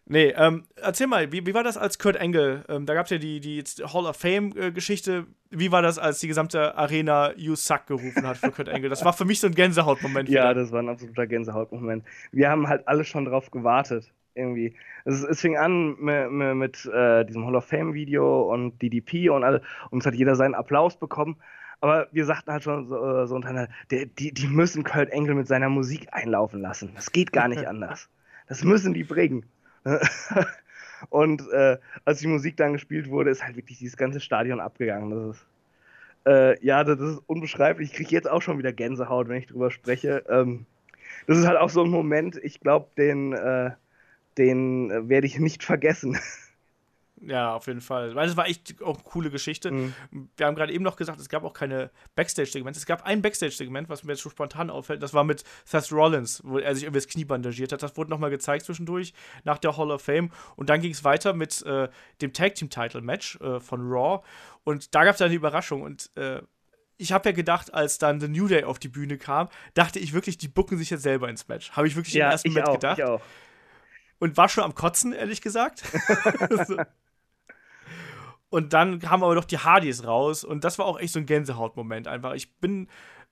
Nee, ähm, erzähl mal, wie, wie war das als Kurt Angle? Ähm, da gab es ja die, die Hall of Fame-Geschichte. Wie war das, als die gesamte Arena You Suck gerufen hat für Kurt Angle? Das war für mich so ein Gänsehautmoment. ja, das war ein absoluter Gänsehautmoment. Wir haben halt alle schon drauf gewartet, irgendwie. Es, es fing an mit, mit, mit äh, diesem Hall of Fame-Video und DDP und alle, und es hat jeder seinen Applaus bekommen. Aber wir sagten halt schon so, äh, so untereinander, die, die müssen Kurt Engel mit seiner Musik einlaufen lassen. Das geht gar nicht anders. Das müssen die bringen. Und äh, als die Musik dann gespielt wurde, ist halt wirklich dieses ganze Stadion abgegangen. Das ist, äh, ja, das ist unbeschreiblich. Ich kriege jetzt auch schon wieder Gänsehaut, wenn ich drüber spreche. Ähm, das ist halt auch so ein Moment, ich glaube, den, äh, den äh, werde ich nicht vergessen. Ja, auf jeden Fall. Weil es war echt auch eine coole Geschichte. Mhm. Wir haben gerade eben noch gesagt, es gab auch keine Backstage-Segmente. Es gab ein Backstage-Segment, was mir jetzt schon spontan auffällt. Das war mit Seth Rollins, wo er sich irgendwie das Knie bandagiert hat. Das wurde nochmal gezeigt zwischendurch nach der Hall of Fame. Und dann ging es weiter mit äh, dem Tag-Team-Title-Match äh, von Raw. Und da gab es eine Überraschung. Und äh, ich habe ja gedacht, als dann The New Day auf die Bühne kam, dachte ich wirklich, die bucken sich jetzt selber ins Match. Habe ich wirklich ja, im ersten Moment auch, gedacht. Ich auch. Und war schon am Kotzen, ehrlich gesagt. Und dann kamen aber noch die Hardys raus und das war auch echt so ein Gänsehautmoment einfach. Ich bin,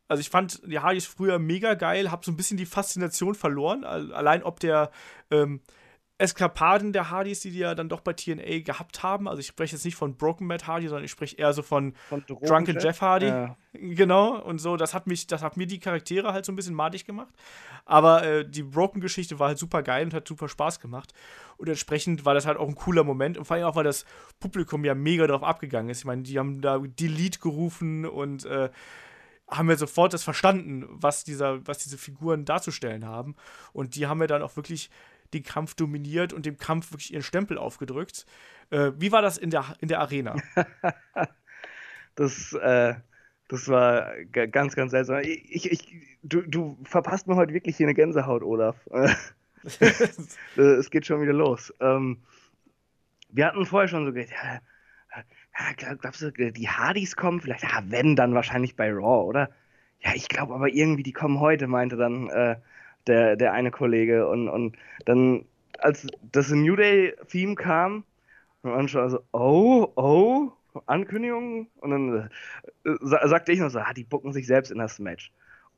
also ich fand die Hardys früher mega geil, hab so ein bisschen die Faszination verloren, allein ob der ähm, Eskapaden der Hardys, die die ja dann doch bei TNA gehabt haben. Also ich spreche jetzt nicht von Broken Matt Hardy, sondern ich spreche eher so von, von Drunken Jeff Hardy. Ja. Genau, und so, das hat mich, das hat mir die Charaktere halt so ein bisschen madig gemacht. Aber äh, die Broken-Geschichte war halt super geil und hat super Spaß gemacht. Und entsprechend war das halt auch ein cooler Moment. Und vor allem auch, weil das Publikum ja mega darauf abgegangen ist. Ich meine, die haben da Delete gerufen und äh, haben wir sofort das verstanden, was, dieser, was diese Figuren darzustellen haben. Und die haben wir dann auch wirklich den Kampf dominiert und dem Kampf wirklich ihren Stempel aufgedrückt. Äh, wie war das in der, in der Arena? das, äh, das war ganz, ganz seltsam. Ich, ich, du, du verpasst mir heute wirklich hier eine Gänsehaut, Olaf. es geht schon wieder los. Ähm, wir hatten vorher schon so gedacht, ja, ja, glaubst du, die Hardys kommen vielleicht? Ja, wenn, dann wahrscheinlich bei Raw, oder? Ja, ich glaube aber irgendwie, die kommen heute, meinte dann äh, der, der eine Kollege. Und, und dann, als das New Day-Theme kam, waren schon so, oh, oh, Ankündigungen. Und dann äh, sagte ich noch so, ah, die bucken sich selbst in das Match.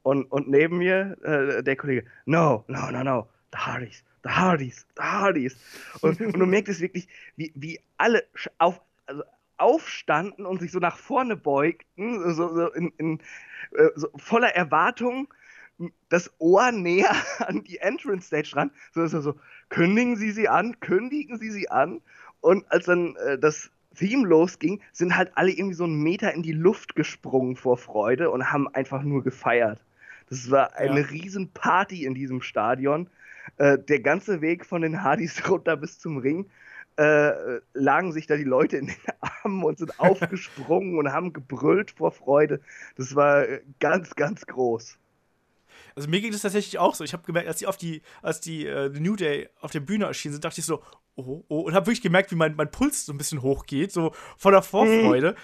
Und, und neben mir äh, der Kollege, no, no, no, no, the Hardys, the Hardys, the Hardys. Und, und du merkst es wirklich, wie, wie alle auf, also aufstanden und sich so nach vorne beugten, so, so in, in äh, so voller Erwartung das Ohr näher an die Entrance Stage ran. So ist er so, kündigen Sie sie an, kündigen Sie sie an. Und als dann äh, das Theme losging, sind halt alle irgendwie so einen Meter in die Luft gesprungen vor Freude und haben einfach nur gefeiert. Das war eine ja. riesen Party in diesem Stadion. Äh, der ganze Weg von den Hardys runter bis zum Ring äh, lagen sich da die Leute in den Armen und sind aufgesprungen und haben gebrüllt vor Freude. Das war äh, ganz, ganz groß. Also mir ging das tatsächlich auch so. Ich habe gemerkt, als die auf die, als die uh, New Day auf der Bühne erschienen sind, dachte ich so, oh, oh, und habe wirklich gemerkt, wie mein, mein Puls so ein bisschen hochgeht, so voller Vorfreude. Mhm.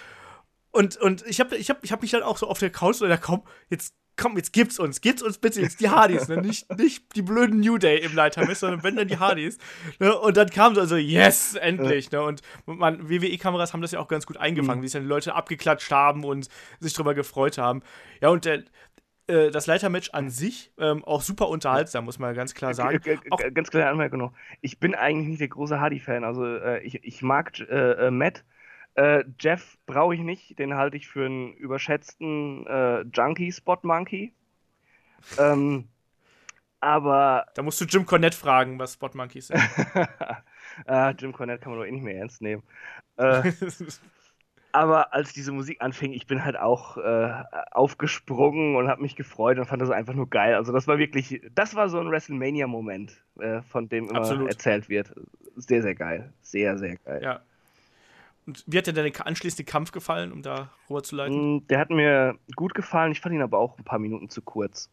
Und, und ich habe ich hab, ich hab mich dann auch so auf der Couch so, komm, jetzt komm, jetzt gibt's uns, gibt's uns bitte jetzt die Hardys, ne? nicht, nicht die blöden New Day im Leitermist, sondern wenn dann die Hardys. Ne? Und dann kam so, also, yes, endlich. Ne? Und man, WWE-Kameras haben das ja auch ganz gut eingefangen, mhm. wie sich dann die Leute abgeklatscht haben und sich drüber gefreut haben. Ja, und der, äh, das Leitermatch an sich ähm, auch super unterhaltsam, muss man ganz klar sagen. G auch ganz klar Anmerkung noch. Ich bin eigentlich nicht der große Hardy-Fan. Also äh, ich, ich mag äh, äh Matt. Äh, Jeff brauche ich nicht. Den halte ich für einen überschätzten Junkie-Spot-Monkey. Ähm, aber. Da musst du Jim Cornette fragen, was Spot Monkeys sind. ah, Jim Cornette kann man doch eh nicht mehr ernst nehmen. Äh, aber als diese Musik anfing, ich bin halt auch äh, aufgesprungen und habe mich gefreut und fand das einfach nur geil. Also das war wirklich, das war so ein WrestleMania-Moment, äh, von dem immer Absolut. erzählt wird. Sehr, sehr geil. Sehr, sehr geil. Ja. Und wie hat dir der anschließende Kampf gefallen, um da rüberzuleiten? Mm, der hat mir gut gefallen, ich fand ihn aber auch ein paar Minuten zu kurz.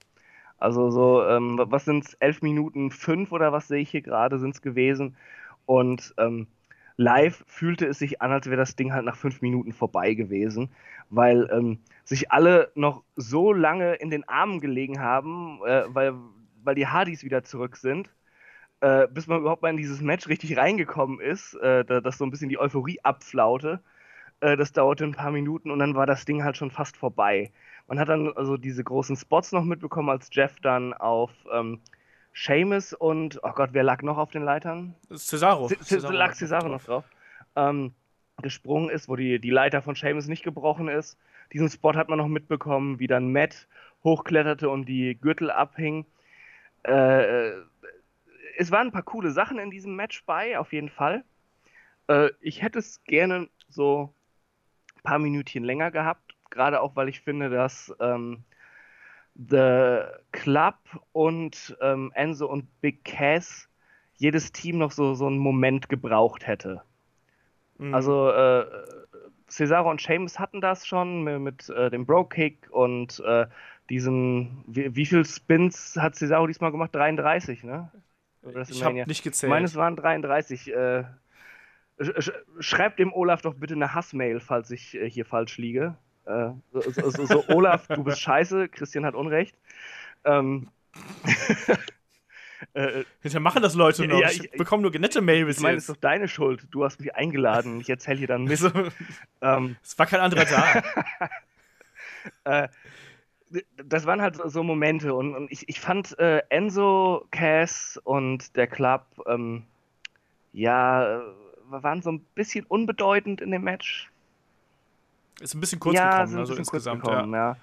Also so, ähm, was sind es, elf Minuten fünf oder was sehe ich hier gerade, sind es gewesen. Und ähm, live fühlte es sich an, als wäre das Ding halt nach fünf Minuten vorbei gewesen, weil ähm, sich alle noch so lange in den Armen gelegen haben, äh, weil, weil die Hardys wieder zurück sind, äh, bis man überhaupt mal in dieses Match richtig reingekommen ist, äh, dass so ein bisschen die Euphorie abflaute. Äh, das dauerte ein paar Minuten und dann war das Ding halt schon fast vorbei. Man hat dann also diese großen Spots noch mitbekommen, als Jeff dann auf ähm, Seamus und, oh Gott, wer lag noch auf den Leitern? Cesaro. C Cesaro lag Cesaro noch drauf. Ähm, gesprungen ist, wo die, die Leiter von Seamus nicht gebrochen ist. Diesen Spot hat man noch mitbekommen, wie dann Matt hochkletterte und die Gürtel abhing. Äh, es waren ein paar coole Sachen in diesem Match bei, auf jeden Fall. Äh, ich hätte es gerne so ein paar Minütchen länger gehabt, gerade auch, weil ich finde, dass ähm, The Club und ähm, Enzo und Big Cass jedes Team noch so, so einen Moment gebraucht hätte. Mhm. Also äh, Cesaro und Sheamus hatten das schon mit, mit äh, dem Bro-Kick und äh, diesen, wie, wie viel Spins hat Cesaro diesmal gemacht? 33, ne? Ich habe nicht gezählt. Meines waren 33. Äh, sch schreibt dem Olaf doch bitte eine Hassmail, falls ich äh, hier falsch liege. Äh, so, so, so, Olaf, du bist scheiße, Christian hat Unrecht. Ähm, äh, Hinterher machen das Leute noch. Ja, ich, ich bekomme nur nette Mail bis Ich meine, es ist doch deine Schuld. Du hast mich eingeladen. Ich erzähle hier dann Mist. ähm, es war kein anderer da. äh, das waren halt so Momente und, und ich, ich fand äh, Enzo, Cass und der Club, ähm, ja, äh, waren so ein bisschen unbedeutend in dem Match. Ist ein bisschen kurz ja, gekommen, also insgesamt. Gekommen, ja. ja.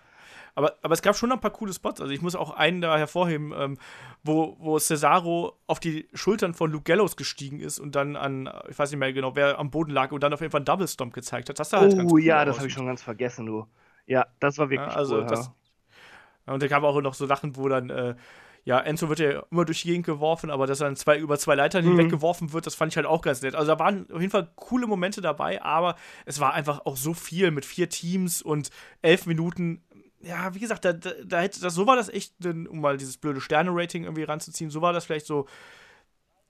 Aber, aber es gab schon ein paar coole Spots. Also ich muss auch einen da hervorheben, ähm, wo, wo Cesaro auf die Schultern von Luke Gallows gestiegen ist und dann an, ich weiß nicht mehr genau, wer am Boden lag und dann auf jeden Fall einen Double Stomp gezeigt hat. Das sah halt oh ganz cool ja, aus. das habe ich schon ganz vergessen, du. Ja, das war wirklich ja, also cool. Das, ja. Und da gab auch noch so Sachen, wo dann äh, ja, Enzo wird ja immer durch die Gegend geworfen, aber dass er dann zwei, über zwei Leitern mhm. hinweg geworfen wird, das fand ich halt auch ganz nett. Also da waren auf jeden Fall coole Momente dabei, aber es war einfach auch so viel mit vier Teams und elf Minuten ja, wie gesagt, da, da, da, hätte das, so war das echt, um mal dieses blöde Sterne-Rating irgendwie ranzuziehen, so war das vielleicht so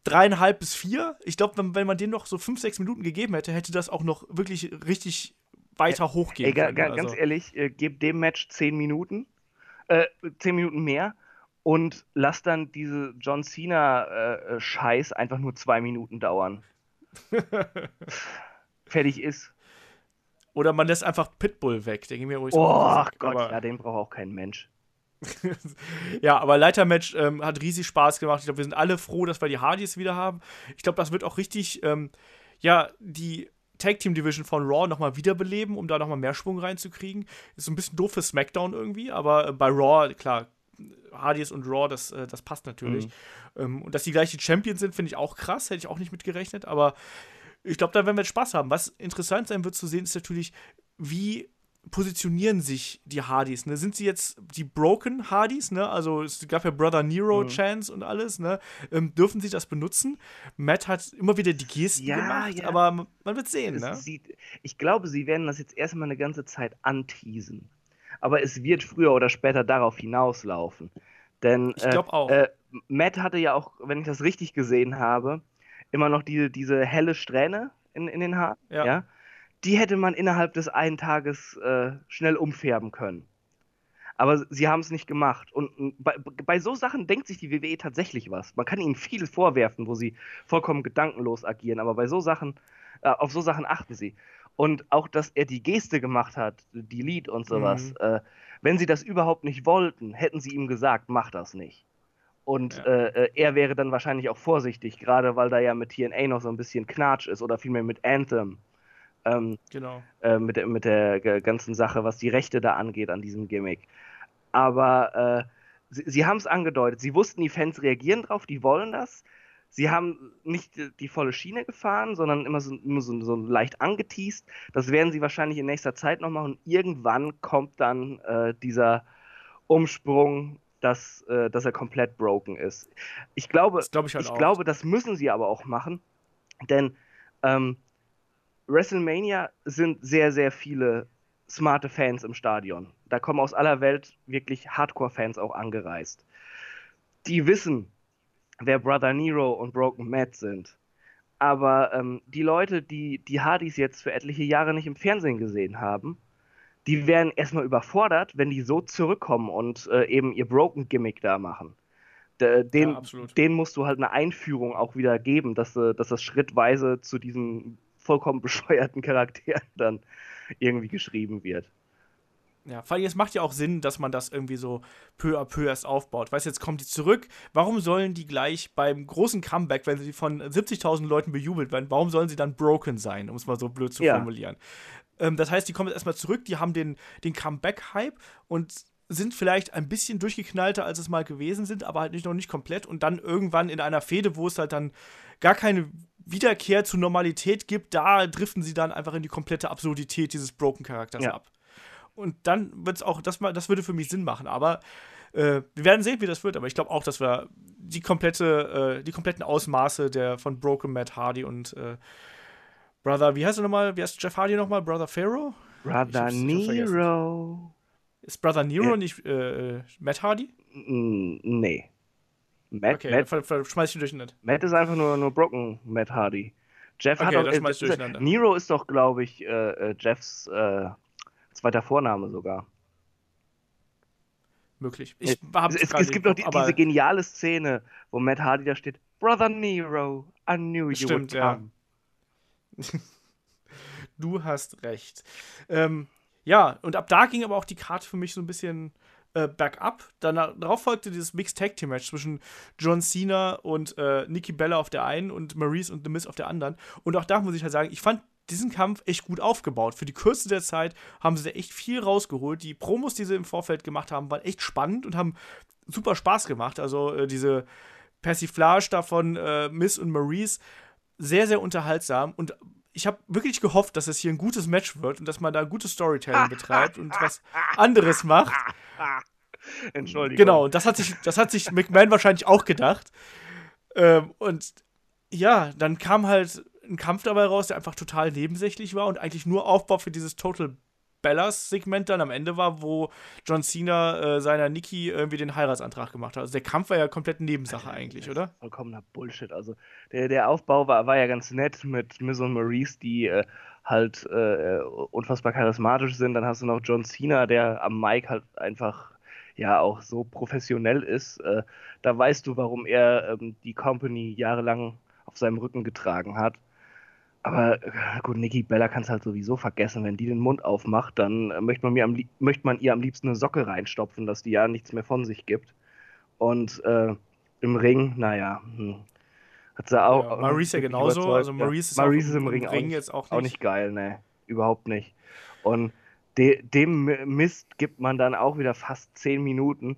dreieinhalb bis vier. Ich glaube, wenn, wenn man denen noch so fünf, sechs Minuten gegeben hätte, hätte das auch noch wirklich richtig weiter hochgehen ey, können. Ganz also. ehrlich, äh, gebt dem Match zehn Minuten, äh, zehn Minuten mehr und lasst dann diese John Cena-Scheiß äh, einfach nur zwei Minuten dauern. Fertig ist. Oder man lässt einfach Pitbull weg. Denke mir ruhig. Oh Gott, aber, ja, den braucht auch kein Mensch. ja, aber Leitermatch ähm, hat riesig Spaß gemacht. Ich glaube, wir sind alle froh, dass wir die Hardys wieder haben. Ich glaube, das wird auch richtig, ähm, ja, die Tag Team Division von Raw nochmal wiederbeleben, um da nochmal mehr Schwung reinzukriegen. Ist so ein bisschen doof für SmackDown irgendwie, aber äh, bei Raw, klar, Hardys und Raw, das, äh, das passt natürlich. Mhm. Ähm, und dass die gleich die Champions sind, finde ich auch krass, hätte ich auch nicht mitgerechnet, aber ich glaube, da werden wir Spaß haben. Was interessant sein wird zu sehen, ist natürlich, wie positionieren sich die Hardys? Ne? Sind sie jetzt die Broken Hardys? Ne? Also es gab ja Brother Nero mhm. Chance und alles. Ne? Ähm, dürfen sie das benutzen? Matt hat immer wieder die Gesten ja, gemacht, ja. aber man wird sehen. Ne? Sieht, ich glaube, sie werden das jetzt erstmal eine ganze Zeit anteasen. Aber es wird früher oder später darauf hinauslaufen. Denn ich glaube auch. Äh, Matt hatte ja auch, wenn ich das richtig gesehen habe, immer noch diese, diese helle Strähne in, in den Haaren. Ja. ja. Die hätte man innerhalb des einen Tages äh, schnell umfärben können. Aber sie haben es nicht gemacht. Und bei, bei, so Sachen denkt sich die WWE tatsächlich was. Man kann ihnen vieles vorwerfen, wo sie vollkommen gedankenlos agieren, aber bei so Sachen, äh, auf so Sachen achten sie. Und auch, dass er die Geste gemacht hat, die Lied und sowas. Mhm. Äh, wenn sie das überhaupt nicht wollten, hätten sie ihm gesagt, mach das nicht. Und ja. Äh, äh, er wäre dann wahrscheinlich auch vorsichtig, gerade weil da ja mit TNA noch so ein bisschen Knatsch ist oder vielmehr mit Anthem. Ähm, genau. Äh, mit, mit der ganzen Sache, was die Rechte da angeht an diesem Gimmick. Aber äh, sie, sie haben es angedeutet. Sie wussten, die Fans reagieren drauf, die wollen das. Sie haben nicht die volle Schiene gefahren, sondern immer so, immer so, so leicht angeteased. Das werden sie wahrscheinlich in nächster Zeit noch machen. Irgendwann kommt dann äh, dieser Umsprung dass, äh, dass er komplett broken ist. Ich glaube, das glaub ich, halt ich glaube, das müssen sie aber auch machen, denn ähm, WrestleMania sind sehr, sehr viele smarte Fans im Stadion. Da kommen aus aller Welt wirklich Hardcore-Fans auch angereist. Die wissen, wer Brother Nero und Broken Matt sind. Aber ähm, die Leute, die die Hardys jetzt für etliche Jahre nicht im Fernsehen gesehen haben, die werden erstmal überfordert, wenn die so zurückkommen und äh, eben ihr Broken Gimmick da machen. Den, ja, den musst du halt eine Einführung auch wieder geben, dass, äh, dass das schrittweise zu diesen vollkommen bescheuerten Charakteren dann irgendwie geschrieben wird. Ja, vor allem, es macht ja auch Sinn, dass man das irgendwie so peu à peu erst aufbaut. Weißt du, jetzt kommt die zurück. Warum sollen die gleich beim großen Comeback, wenn sie von 70.000 Leuten bejubelt werden, warum sollen sie dann broken sein, um es mal so blöd zu ja. formulieren? Ähm, das heißt, die kommen jetzt erstmal zurück, die haben den, den Comeback-Hype und sind vielleicht ein bisschen durchgeknallter, als es mal gewesen sind, aber halt nicht, noch nicht komplett. Und dann irgendwann in einer Fehde, wo es halt dann gar keine Wiederkehr zur Normalität gibt, da driften sie dann einfach in die komplette Absurdität dieses Broken-Charakters ja. ab. Und dann wird es auch, das, das würde für mich Sinn machen. Aber Äh, wir werden sehen, wie das wird, aber ich glaube auch, dass wir die komplette, äh, die kompletten Ausmaße der von Broken Matt Hardy und äh, Brother, wie heißt er nochmal? Wie heißt Jeff Hardy nochmal? Brother Pharaoh? Brother Nero. Ist Brother Nero nicht äh, Matt Hardy? Nee. Matt, okay, Matt, ver, ver, schmeiß ich durcheinander. Matt ist einfach nur, nur Broken Matt Hardy. Jeff okay, hat auch, äh, durcheinander. Nero ist doch, glaube ich, äh, äh, Jeffs äh, zweiter Vorname sogar. Möglich. Ich es, es, es gibt doch die, diese geniale Szene, wo Matt Hardy da steht: Brother Nero, I knew you Stimmt, would come. Ja. du hast recht. Ähm, ja, und ab da ging aber auch die Karte für mich so ein bisschen äh, bergab. Danach, darauf folgte dieses Mixed Tag Team Match zwischen John Cena und äh, Nikki Bella auf der einen und Maurice und The Miz auf der anderen. Und auch da muss ich halt sagen, ich fand diesen Kampf echt gut aufgebaut. Für die Kürze der Zeit haben sie da echt viel rausgeholt. Die Promos, die sie im Vorfeld gemacht haben, waren echt spannend und haben super Spaß gemacht. Also äh, diese Persiflage davon äh, Miss und Maurice sehr, sehr unterhaltsam und ich habe wirklich gehofft, dass es hier ein gutes Match wird und dass man da gutes Storytelling betreibt und was anderes macht. Entschuldigung. Genau, das hat sich, das hat sich McMahon wahrscheinlich auch gedacht. Ähm, und ja, dann kam halt ein Kampf dabei raus, der einfach total nebensächlich war und eigentlich nur Aufbau für dieses Total Bellas-Segment dann am Ende war, wo John Cena äh, seiner Nikki irgendwie den Heiratsantrag gemacht hat. Also der Kampf war ja komplett Nebensache eigentlich, oder? Vollkommener Bullshit. Also der, der Aufbau war, war ja ganz nett mit Miz und Maurice, die äh, halt äh, unfassbar charismatisch sind. Dann hast du noch John Cena, der am Mic halt einfach ja auch so professionell ist. Äh, da weißt du, warum er ähm, die Company jahrelang auf seinem Rücken getragen hat. Aber äh, gut, Nikki Bella kann es halt sowieso vergessen. Wenn die den Mund aufmacht, dann äh, möchte man, mir am, möchte man ihr am liebsten eine Socke reinstopfen, dass die ja nichts mehr von sich gibt. Und äh, im Ring, naja, hm, hat sie auch. Ja, Maurice ja genauso. Überzeugt. Also Maurice ist, Maurice ist im, Ring, Ring auch, jetzt auch nicht. auch nicht geil, ne. Überhaupt nicht. Und de, dem Mist gibt man dann auch wieder fast zehn Minuten.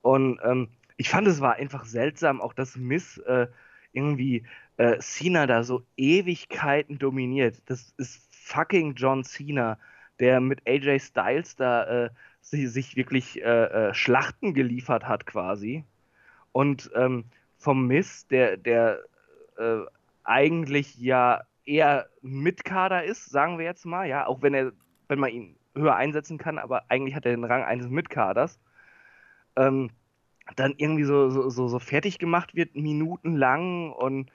Und ähm, ich fand, es war einfach seltsam, auch dass Miss äh, irgendwie äh, Cena da so Ewigkeiten dominiert. Das ist fucking John Cena, der mit AJ Styles da äh, sich, sich, wirklich äh, äh, Schlachten geliefert hat quasi. Und ähm, vom Miss, der, der äh, eigentlich ja eher Mitkader ist, sagen wir jetzt mal, ja, auch wenn er, wenn man ihn höher einsetzen kann, aber eigentlich hat er den Rang eines Mitkaders. Ähm, dann irgendwie so, so, so, so fertig gemacht wird, minutenlang und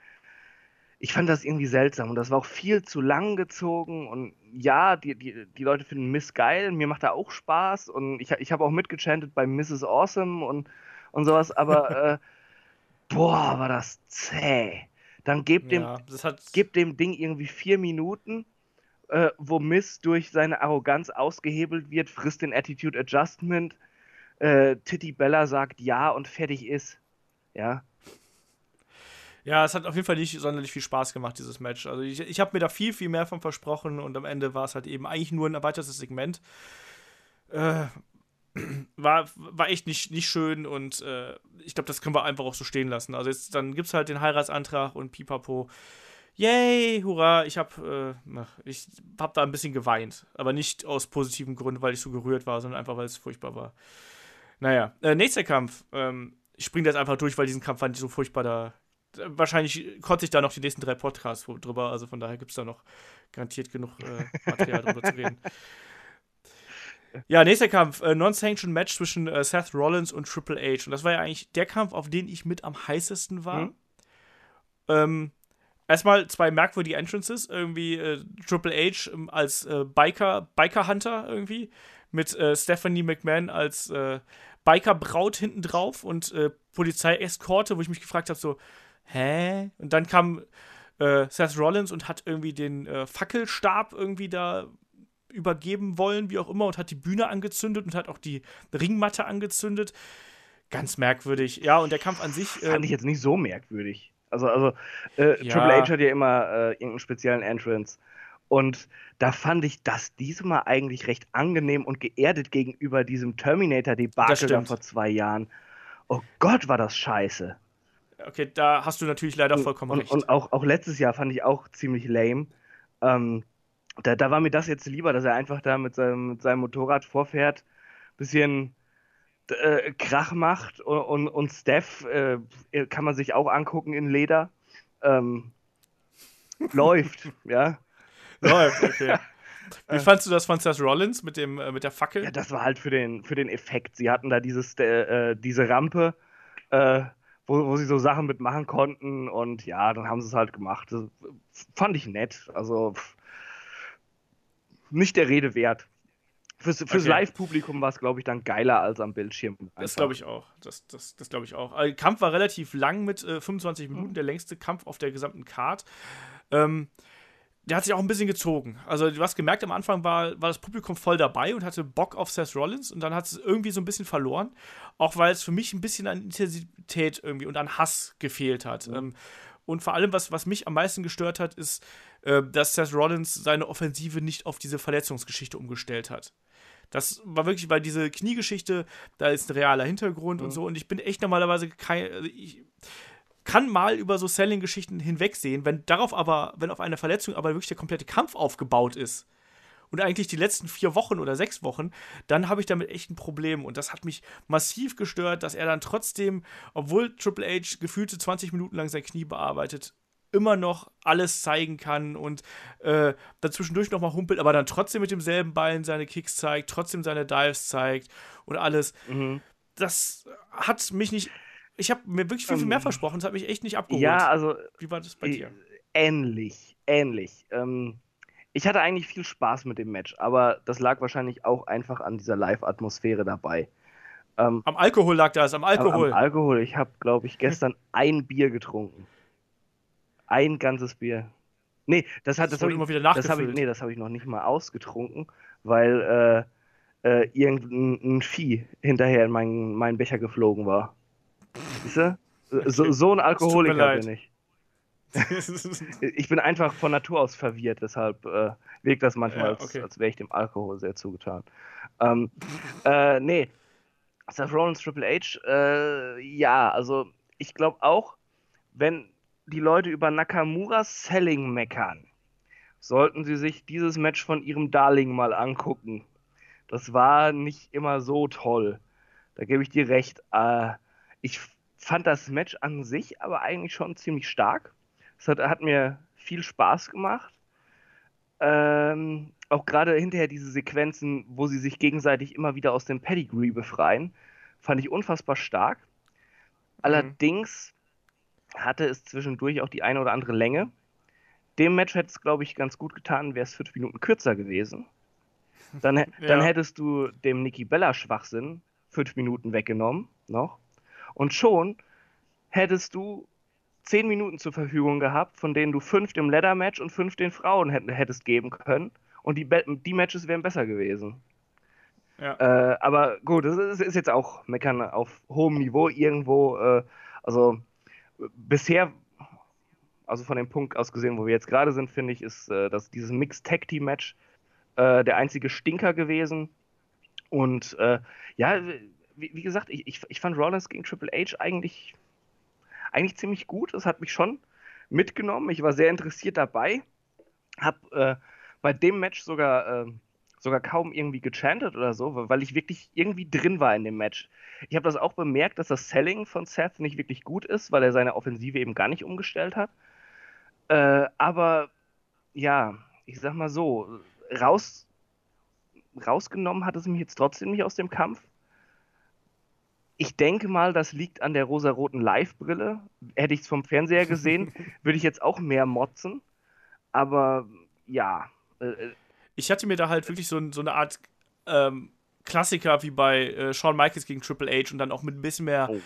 ich fand das irgendwie seltsam und das war auch viel zu lang gezogen und ja, die, die, die Leute finden Miss geil, mir macht da auch Spaß und ich, ich habe auch mitgechantet bei Mrs. Awesome und, und sowas, aber äh, boah, war das zäh. Dann gebt dem, ja, gebt dem Ding irgendwie vier Minuten, äh, wo Miss durch seine Arroganz ausgehebelt wird, frisst den Attitude Adjustment, äh, Titty Bella sagt ja und fertig ist. Ja, ja, es hat auf jeden Fall nicht sonderlich viel Spaß gemacht, dieses Match. Also ich, ich habe mir da viel, viel mehr von versprochen und am Ende war es halt eben eigentlich nur ein erweitertes Segment. Äh, war, war echt nicht, nicht schön und äh, ich glaube, das können wir einfach auch so stehen lassen. Also jetzt, dann gibt es halt den Heiratsantrag und pipapo. Yay, hurra, ich habe äh, hab da ein bisschen geweint. Aber nicht aus positiven Gründen, weil ich so gerührt war, sondern einfach, weil es furchtbar war. Naja, äh, nächster Kampf. Ähm, ich springe jetzt einfach durch, weil diesen Kampf fand ich so furchtbar, da wahrscheinlich konnte ich da noch die nächsten drei Podcasts drüber, also von daher gibt es da noch garantiert genug äh, Material drüber zu reden. Ja, nächster Kampf, äh, Non-Sanctioned Match zwischen äh, Seth Rollins und Triple H. Und das war ja eigentlich der Kampf, auf den ich mit am heißesten war. Mhm. Ähm, erstmal zwei merkwürdige Entrances. Irgendwie äh, Triple H ähm, als äh, Biker, Biker-Hunter irgendwie. Mit äh, Stephanie McMahon als äh, Biker-Braut hinten drauf und Polizei-Eskorte, wo ich mich gefragt habe, so, hä? Und dann kam äh, Seth Rollins und hat irgendwie den äh, Fackelstab irgendwie da übergeben wollen, wie auch immer, und hat die Bühne angezündet und hat auch die Ringmatte angezündet. Ganz merkwürdig. Ja, und der Kampf an sich. Äh, Fand ich jetzt nicht so merkwürdig. Also, also äh, ja. Triple H hat ja immer äh, irgendeinen speziellen Entrance. Und da fand ich das diesmal eigentlich recht angenehm und geerdet gegenüber diesem Terminator-Debakel vor zwei Jahren. Oh Gott, war das scheiße. Okay, da hast du natürlich leider vollkommen und, recht. Und auch, auch letztes Jahr fand ich auch ziemlich lame. Ähm, da, da war mir das jetzt lieber, dass er einfach da mit seinem, mit seinem Motorrad vorfährt, bisschen äh, Krach macht und, und, und Steph äh, kann man sich auch angucken in Leder. Ähm, läuft, ja. Läuft, okay. Wie fandst du das von Seth Rollins mit, dem, äh, mit der Fackel? Ja, das war halt für den, für den Effekt. Sie hatten da dieses, äh, diese Rampe, äh, wo, wo sie so Sachen mitmachen konnten und ja, dann haben sie es halt gemacht. Das fand ich nett. Also nicht der Rede wert. Fürs, fürs Okay. Live-Publikum war es, glaube ich, dann geiler als am Bildschirm. Das glaube ich auch. Das, das, das glaube ich auch. Also, der Kampf war relativ lang mit äh, 25 Minuten, der längste Kampf auf der gesamten Card. Ähm, der hat sich auch ein bisschen gezogen. Also, du hast gemerkt, am Anfang war, war das Publikum voll dabei und hatte Bock auf Seth Rollins und dann hat es irgendwie so ein bisschen verloren. Auch weil es für mich ein bisschen an Intensität irgendwie und an Hass gefehlt hat. Ähm, und vor allem, was, was mich am meisten gestört hat, ist, äh, dass Seth Rollins seine Offensive nicht auf diese Verletzungsgeschichte umgestellt hat. Das war wirklich, weil diese Kniegeschichte, da ist ein realer Hintergrund und so. Und ich bin echt normalerweise kein. Also ich kann mal über so Selling-Geschichten hinwegsehen, wenn darauf aber, wenn auf eine Verletzung aber wirklich der komplette Kampf aufgebaut ist. Und eigentlich die letzten vier Wochen oder sechs Wochen, dann habe ich damit echt ein Problem. Und das hat mich massiv gestört, dass er dann trotzdem, obwohl Triple H gefühlte 20 Minuten lang sein Knie bearbeitet, immer noch alles zeigen kann und äh, dazwischendurch nochmal humpelt, aber dann trotzdem mit demselben Bein seine Kicks zeigt, trotzdem seine Dives zeigt und alles. Mhm. Das hat mich nicht. Ich habe mir wirklich viel, viel mehr Ähm, versprochen, es hat mich echt nicht abgeholt. Ja, also Wie war das bei dir? ähnlich, ähnlich. Ähm, ich hatte eigentlich viel Spaß mit dem Match, aber das lag wahrscheinlich auch einfach an dieser Live-Atmosphäre dabei. Ähm, Am Alkohol lag das, am Alkohol. Am, am Alkohol. Ich habe, glaube ich, gestern ein Bier getrunken. Ein ganzes Bier. Nee, das hat Das das, wurde hab immer ich, wieder das habe ich, nachgefüllt. nee, das habe ich noch nicht mal ausgetrunken, weil äh, äh, irgendein ein Vieh hinterher in meinen, meinen Becher geflogen war. Siehst du? So, so ein Alkoholiker bin ich. Ich bin einfach von Natur aus verwirrt, deshalb äh, wirkt das manchmal, Ja, als, okay. als wäre ich dem Alkohol sehr zugetan. Ähm, äh, nee, Seth Rollins Triple H, äh, ja, also ich glaube auch, wenn die Leute über Nakamuras Selling meckern, sollten sie sich dieses Match von ihrem Darling mal angucken. Das war nicht immer so toll. Da gebe ich dir recht. Äh, ich fand das Match an sich aber eigentlich schon ziemlich stark. Es hat, hat mir viel Spaß gemacht. Ähm, auch gerade hinterher diese Sequenzen, wo sie sich gegenseitig immer wieder aus dem Pedigree befreien, fand ich unfassbar stark. Allerdings hatte es zwischendurch auch die eine oder andere Länge. Dem Match hätte es, glaube ich, ganz gut getan, wäre es fünf Minuten kürzer gewesen. Dann, dann Ja. hättest du dem Nikki Bella Schwachsinn fünf Minuten weggenommen, noch. Und schon hättest du zehn Minuten zur Verfügung gehabt, von denen du fünf dem Leather-Match und fünf den Frauen hätt- hättest geben können. Und die, die Matches wären besser gewesen. Ja. Äh, aber gut, das ist, ist jetzt auch Meckern auf hohem Niveau irgendwo. Äh, also bisher, also von dem Punkt aus gesehen, wo wir jetzt gerade sind, finde ich, ist äh, das, dieses Mixed Tag Team Match äh, der einzige Stinker gewesen. Und äh, ja, wie, wie gesagt, ich, ich, ich fand Rollins gegen Triple H eigentlich, eigentlich ziemlich gut. Das hat mich schon mitgenommen. Ich war sehr interessiert dabei. Hab äh, bei dem Match sogar, äh, sogar kaum irgendwie gechantet oder so, weil ich wirklich irgendwie drin war in dem Match. Ich habe das auch bemerkt, dass das Selling von Seth nicht wirklich gut ist, weil er seine Offensive eben gar nicht umgestellt hat. Äh, aber ja, ich sag mal so, raus, rausgenommen hat es mich jetzt trotzdem nicht aus dem Kampf. Ich denke mal, das liegt an der rosaroten Live-Brille. Hätte ich es vom Fernseher gesehen, würde ich jetzt auch mehr motzen. Aber ja, äh, Ich hatte mir da halt wirklich so, so eine Art ähm, Klassiker wie bei äh, Shawn Michaels gegen Triple H und dann auch mit ein bisschen mehr, Oh.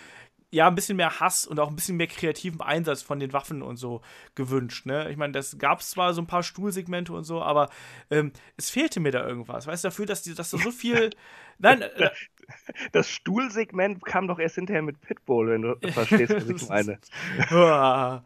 Ja, ein bisschen mehr Hass und auch ein bisschen mehr kreativen Einsatz von den Waffen und so gewünscht. Ne? Ich meine, das gab es zwar so ein paar Stuhlsegmente und so, aber ähm, es fehlte mir da irgendwas. Weißt du, dafür, dass, die, dass da so viel. Nein, äh, das Stuhlsegment kam doch erst hinterher mit Pitbull, wenn du verstehst, was ich meine.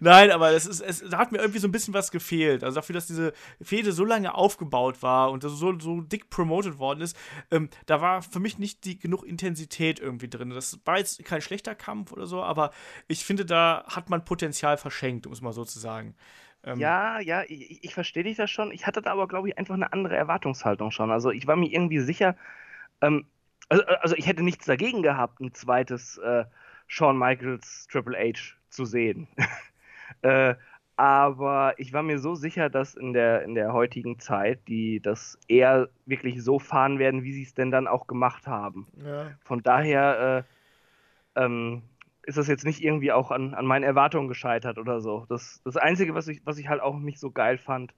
Nein, aber es ist, es da hat mir irgendwie so ein bisschen was gefehlt. Also dafür, dass diese Fehde so lange aufgebaut war und das so, so dick promoted worden ist, ähm, da war für mich nicht die, genug Intensität irgendwie drin. Das war jetzt kein schlechter Kampf oder so, aber ich finde, da hat man Potenzial verschenkt, um es mal so zu sagen. Ähm, ja, ja, ich, ich verstehe dich das schon. Ich hatte da aber, glaube ich, einfach eine andere Erwartungshaltung schon. Also ich war mir irgendwie sicher, ähm, also, also, ich hätte nichts dagegen gehabt, ein zweites äh, Shawn Michaels Triple H zu sehen. äh, aber ich war mir so sicher, dass in der, in der heutigen Zeit die das eher wirklich so fahren werden, wie sie es denn dann auch gemacht haben. Ja. Von daher äh, ähm, ist das jetzt nicht irgendwie auch an, an meinen Erwartungen gescheitert oder so. Das, das Einzige, was ich, was ich halt auch nicht so geil fand,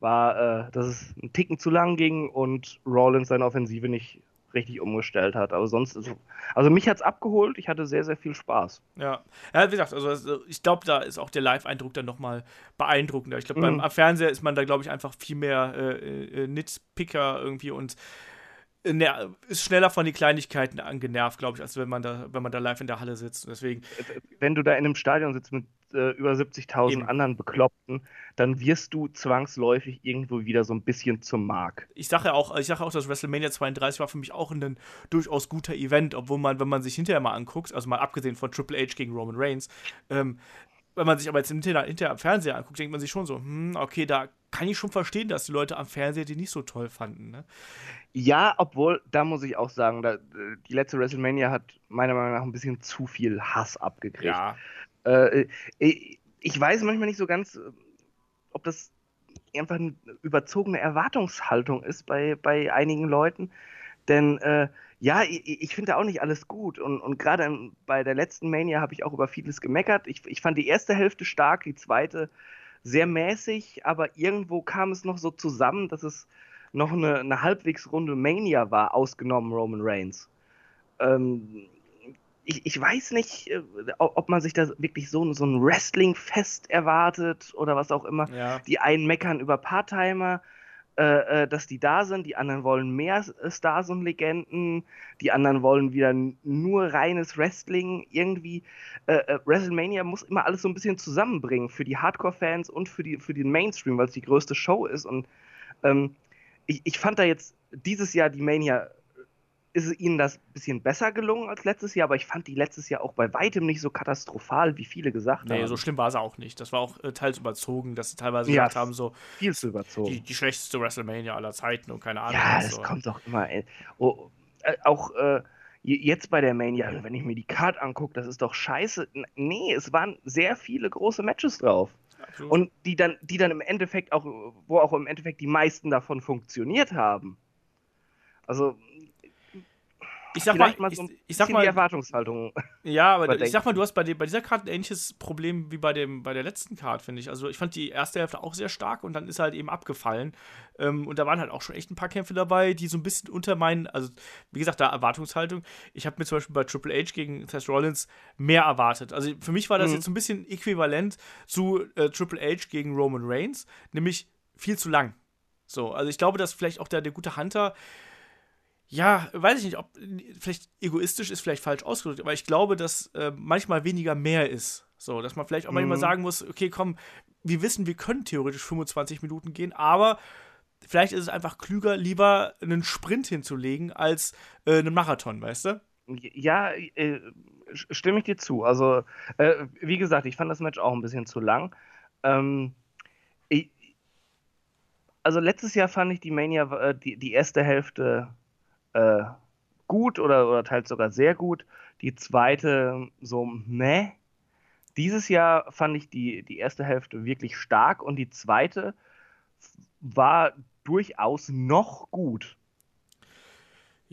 war, äh, dass es einen Ticken zu lang ging und Rollins seine Offensive nicht richtig umgestellt hat. Aber sonst, ist, also mich hat es abgeholt, ich hatte sehr, sehr viel Spaß. Ja, ja wie gesagt, also ich glaube, da ist auch der Live-Eindruck dann nochmal beeindruckender. Ich glaube, mhm. beim Fernseher ist man da, glaube ich, einfach viel mehr äh, äh, Nitpicker irgendwie und ne, ist schneller von den Kleinigkeiten angenervt, glaube ich, als wenn man da, wenn man da live in der Halle sitzt. Deswegen. Wenn du da in einem Stadion sitzt mit äh, über 70.000 anderen Bekloppten, dann wirst du zwangsläufig irgendwo wieder so ein bisschen zum Mark. Ich sage auch, ich sage auch, dass WrestleMania 32 war für mich auch ein durchaus guter Event, obwohl man, wenn man sich hinterher mal anguckt, also mal abgesehen von Triple H gegen Roman Reigns, ähm, wenn man sich aber jetzt hinterher, hinterher am Fernseher anguckt, denkt man sich schon so, hm, okay, da kann ich schon verstehen, dass die Leute am Fernseher die nicht so toll fanden. Ne? Ja, obwohl, da muss ich auch sagen, da, die letzte WrestleMania hat meiner Meinung nach ein bisschen zu viel Hass abgekriegt. Ja. Äh, äh ich weiß manchmal nicht so ganz, ob das einfach eine überzogene Erwartungshaltung ist bei, bei einigen Leuten. Denn äh, ja, ich, ich finde auch nicht alles gut. Und, und gerade bei der letzten Mania habe ich auch über vieles gemeckert. Ich, ich fand die erste Hälfte stark, die zweite sehr mäßig, aber irgendwo kam es noch so zusammen, dass es noch eine, eine halbwegs runde Mania war, ausgenommen Roman Reigns. Ähm, ich, ich, weiß nicht, äh, ob man sich da wirklich so, so ein Wrestling-Fest erwartet oder was auch immer. Ja. Die einen meckern über Part-Timer, äh, äh, dass die da sind, die anderen wollen mehr Stars und Legenden, die anderen wollen wieder nur reines Wrestling. Irgendwie, äh, äh, WrestleMania muss immer alles so ein bisschen zusammenbringen für die Hardcore-Fans und für, die, für den Mainstream, weil es die größte Show ist. Und ähm, ich, ich fand da jetzt dieses Jahr die Mania ist ihnen das ein bisschen besser gelungen als letztes Jahr, aber ich fand die letztes Jahr auch bei weitem nicht so katastrophal, wie viele gesagt nee, haben. Nee, so schlimm war es auch nicht. Das war auch äh, teils überzogen, dass sie teilweise ja, gesagt haben, so viel zu überzogen. Die, die, schlechteste WrestleMania aller Zeiten und keine Ahnung. Ja, das so. kommt doch immer. Oh, äh, auch äh, jetzt bei der Mania, wenn ich mir die Card angucke, das ist doch scheiße. Nee, es waren sehr viele große Matches drauf. Absolut. Und die dann, die dann im Endeffekt auch, wo auch im Endeffekt die meisten davon funktioniert haben. Also ich sag mal, mal so ich, ich sag mal, die Erwartungshaltung. Ja, aber ich sag mal, du hast bei, bei dieser Karte ein ähnliches Problem wie bei, dem, bei der letzten Karte, finde ich. Also ich fand die erste Hälfte auch sehr stark und dann ist halt eben abgefallen. Ähm, und da waren halt auch schon echt ein paar Kämpfe dabei, die so ein bisschen unter meinen, also wie gesagt, da Erwartungshaltung. Ich habe mir zum Beispiel bei Triple H gegen Seth Rollins mehr erwartet. Also für mich war das mhm. jetzt so ein bisschen äquivalent zu äh, Triple H gegen Roman Reigns, nämlich viel zu lang. So, also ich glaube, dass vielleicht auch der, der gute Hunter ja, weiß ich nicht, ob vielleicht egoistisch ist vielleicht falsch ausgedrückt, aber ich glaube, dass äh, manchmal weniger mehr ist. So, dass man vielleicht auch mhm. manchmal sagen muss, okay, komm, wir wissen, wir können theoretisch 25 Minuten gehen, aber vielleicht ist es einfach klüger, lieber einen Sprint hinzulegen als äh, einen Marathon, weißt du? Ja, äh, stimme ich dir zu. Also, äh, wie gesagt, ich fand das Match auch ein bisschen zu lang. Ähm, ich, also letztes Jahr fand ich die Mania, äh, die, die erste Hälfte äh, gut oder, oder teils sogar sehr gut. Die zweite so, meh. Dieses Jahr fand ich die, die erste Hälfte wirklich stark und die zweite war durchaus noch gut.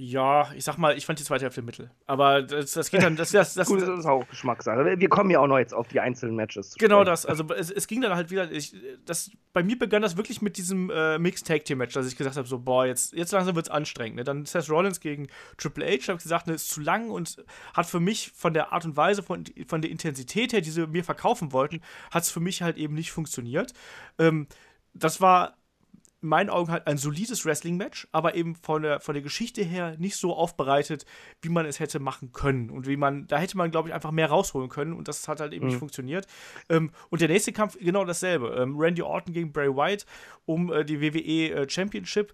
Ja, ich sag mal, ich fand die zweite Hälfte mittel. Aber das, das geht dann. Das, das, das, Gut, das ist auch Geschmackssache. Wir kommen ja auch noch jetzt auf die einzelnen Matches. genau das. Also es, es, ging dann halt wieder. Ich, das, bei mir begann das wirklich mit diesem äh, Mixed Tag Team Match, dass ich gesagt habe: so, boah, jetzt, jetzt langsam wird's anstrengend. Ne? Dann Seth Rollins gegen Triple H, habe ich gesagt, ne, ist zu lang und hat für mich von der Art und Weise, von, von der Intensität her, die sie mir verkaufen wollten, hat es für mich halt eben nicht funktioniert. Ähm, das war in meinen Augen halt ein solides Wrestling-Match, aber eben von der, von der Geschichte her nicht so aufbereitet, wie man es hätte machen können. Und wie man, da hätte man, glaube ich, einfach mehr rausholen können und das hat halt eben mhm. nicht funktioniert. Ähm, und der nächste Kampf genau dasselbe. Ähm, Randy Orton gegen Bray White um äh, die WWE äh, Championship.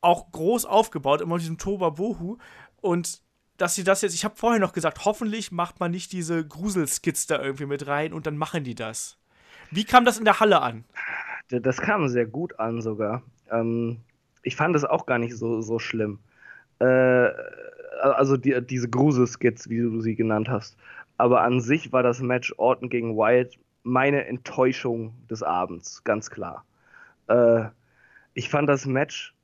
Auch groß aufgebaut, immer mit diesem Toba Bohu. Und dass sie das jetzt, ich habe vorher noch gesagt, hoffentlich macht man nicht diese Gruselskits da irgendwie mit rein und dann machen die das. Wie kam das in der Halle an? Das kam sehr gut an sogar. Ähm, ich fand es auch gar nicht so, so schlimm. Äh, also die, diese Grusel-Skits, wie du sie genannt hast. Aber an sich war das Match Orton gegen Wyatt meine Enttäuschung des Abends, ganz klar. Äh, ich fand das Match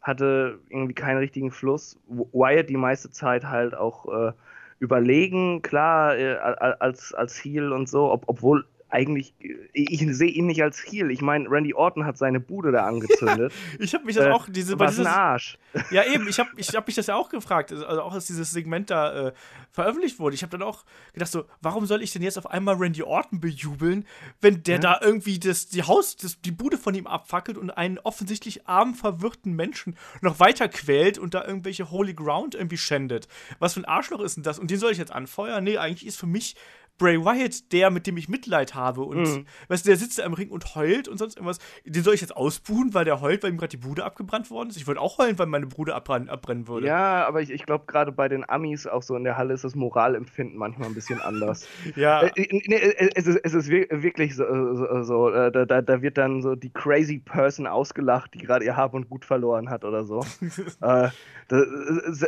hatte irgendwie keinen richtigen Fluss. Wyatt die meiste Zeit halt auch äh, überlegen, klar, äh, als, als Heel und so, ob, obwohl eigentlich, ich sehe ihn nicht als Heel. Ich meine, Randy Orton hat seine Bude da angezündet. ich habe mich das äh, auch, diese, was dieses, ein Arsch. Ja, eben, ich habe ich hab mich das ja auch gefragt, also auch als dieses Segment da äh, veröffentlicht wurde. Ich habe dann auch gedacht, so, warum soll ich denn jetzt auf einmal Randy Orton bejubeln, wenn der ja. da irgendwie das, die Haus, das, die Bude von ihm abfackelt und einen offensichtlich arm verwirrten Menschen noch weiter quält und da irgendwelche Holy Ground irgendwie schändet. Was für ein Arschloch ist denn das? Und den soll ich jetzt anfeuern? Nee, eigentlich ist für mich Bray Wyatt der, mit dem ich Mitleid habe. Und mhm. weißt du, der sitzt da im Ring und heult und sonst irgendwas. Den soll ich jetzt ausbuhen, weil der heult, weil ihm gerade die Bude abgebrannt worden ist. Ich würde auch heulen, weil meine Bude abbrennen, abbrennen würde. Ja, aber ich, ich glaube, gerade bei den Amis auch so in der Halle ist das Moralempfinden manchmal ein bisschen anders. ja. Äh, äh nee, äh, es, ist, es ist wirklich so, so, so äh, da, da wird dann so die crazy Person ausgelacht, die gerade ihr Hab und Gut verloren hat oder so. äh, das,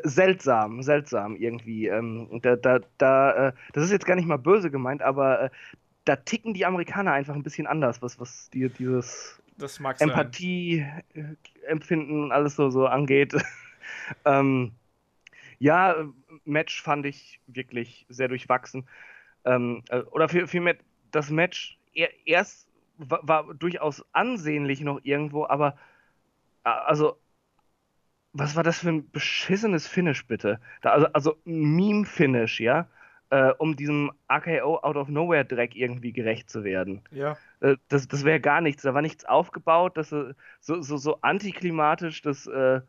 seltsam, seltsam irgendwie. Ähm, da, da, da, äh, das ist jetzt gar nicht mal böse böse gemeint, aber äh, da ticken die Amerikaner einfach ein bisschen anders, was, was die, dieses Empathie-Empfinden äh, und alles so, so angeht. ähm, ja, Match fand ich wirklich sehr durchwachsen. Ähm, äh, oder vielmehr, das Match erst war, war, durchaus ansehnlich noch irgendwo, aber äh, also was war das für ein beschissenes Finish bitte? Da, also, also Meme-Finish, ja? Äh, um diesem AKO Out of Nowhere Dreck irgendwie gerecht zu werden. Ja. Äh, das das wäre gar nichts. Da war nichts aufgebaut. Das äh, so, so, so antiklimatisch, das, äh,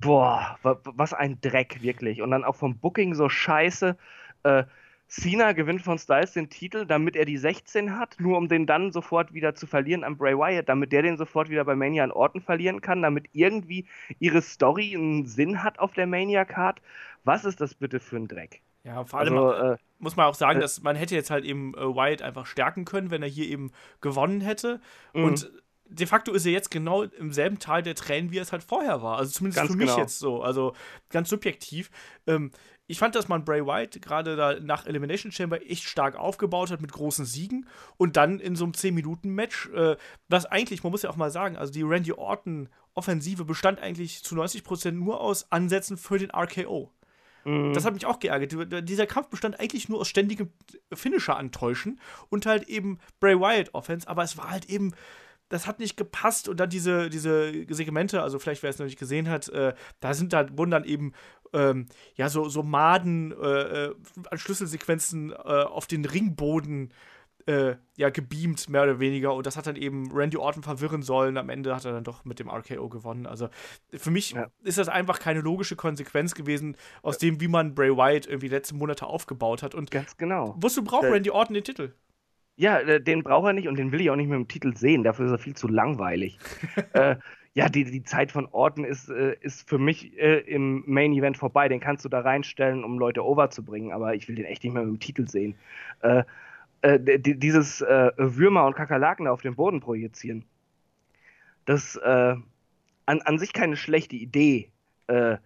boah, was ein Dreck, wirklich. Und dann auch vom Booking so scheiße. Äh, Cena gewinnt von Styles den Titel, damit er die 16 hat, nur um den dann sofort wieder zu verlieren an Bray Wyatt, damit der den sofort wieder bei Mania an Orten verlieren kann, damit irgendwie ihre Story einen Sinn hat auf der Mania-Card. Was ist das bitte für ein Dreck? Ja, vor allem also, äh, muss man auch sagen, äh, dass man hätte jetzt halt eben äh, Wyatt einfach stärken können, wenn er hier eben gewonnen hätte. Mhm. Und de facto ist er jetzt genau im selben Tal der Tränen, wie er es halt vorher war. Also zumindest ganz für mich genau. jetzt so. Also ganz subjektiv. Ähm, ich fand, dass man Bray Wyatt gerade da nach Elimination Chamber echt stark aufgebaut hat mit großen Siegen und dann in so einem 10-Minuten-Match, äh, was eigentlich, man muss ja auch mal sagen, also die Randy Orton-Offensive bestand eigentlich zu 90% nur aus Ansätzen für den RKO. Mhm. Das hat mich auch geärgert. Dieser Kampf bestand eigentlich nur aus ständigem Finisher antäuschen und halt eben Bray Wyatt Offense, aber es war halt eben das hat nicht gepasst und dann diese, diese Segmente, also vielleicht wer es noch nicht gesehen hat, äh, da sind da wurden dann eben ähm, ja so, so Maden äh, äh an Schlüsselsequenzen äh, auf den Ringboden äh, ja, gebeamt, mehr oder weniger. Und das hat dann eben Randy Orton verwirren sollen. Am Ende hat er dann doch mit dem RKO gewonnen. Also für mich ja. ist das einfach keine logische Konsequenz gewesen aus dem, wie man Bray Wyatt irgendwie letzte Monate aufgebaut hat. Und ganz genau. Wozu braucht Randy Orton den Titel? Ja, äh, den braucht er nicht und den will ich auch nicht mit dem Titel sehen. Dafür ist er viel zu langweilig. äh, ja, die, die Zeit von Orton ist, äh, ist für mich äh, im Main Event vorbei. Den kannst du da reinstellen, um Leute over zu bringen, aber ich will den echt nicht mehr mit dem Titel sehen. Äh, äh, dieses äh, Würmer und Kakerlaken auf den Boden projizieren. Das äh, an, an sich keine schlechte Idee. Äh,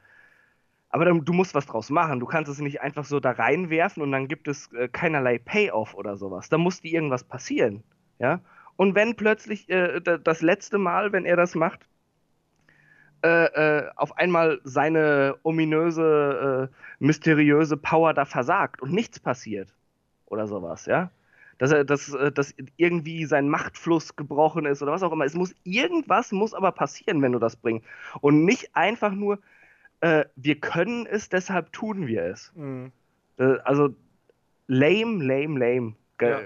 aber dann, du musst was draus machen. Du kannst es nicht einfach so da reinwerfen und dann gibt es äh, keinerlei Payoff oder sowas. Da muss dir irgendwas passieren. Ja? Und wenn plötzlich äh, das letzte Mal, wenn er das macht, auf einmal seine ominöse, mysteriöse Power da versagt und nichts passiert oder sowas, ja, dass er, dass, äh, dass irgendwie sein Machtfluss gebrochen ist oder was auch immer. Es muss irgendwas muss aber passieren, wenn du das bringst. Und nicht einfach nur, äh, wir können es, deshalb tun wir es. Mhm. Äh, also lame, lame, lame. Ja.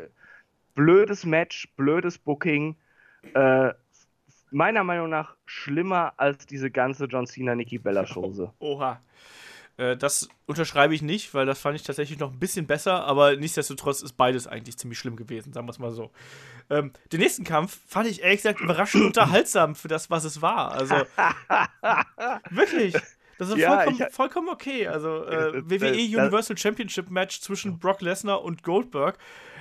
Blödes Match, blödes Booking. Äh, meiner Meinung nach schlimmer als diese ganze John Cena Nikki Bella Chose. Oha. Äh, das unterschreibe ich nicht, weil das fand ich tatsächlich noch ein bisschen besser, aber nichtsdestotrotz ist beides eigentlich ziemlich schlimm gewesen, sagen wir es mal so. Ähm, den nächsten Kampf fand ich ehrlich gesagt überraschend unterhaltsam für das, was es war. Also wirklich. Das ist Ja, vollkommen, ich- vollkommen okay. Also äh, Äh, WWE äh, das- Universal Championship Match zwischen Brock Lesnar und Goldberg.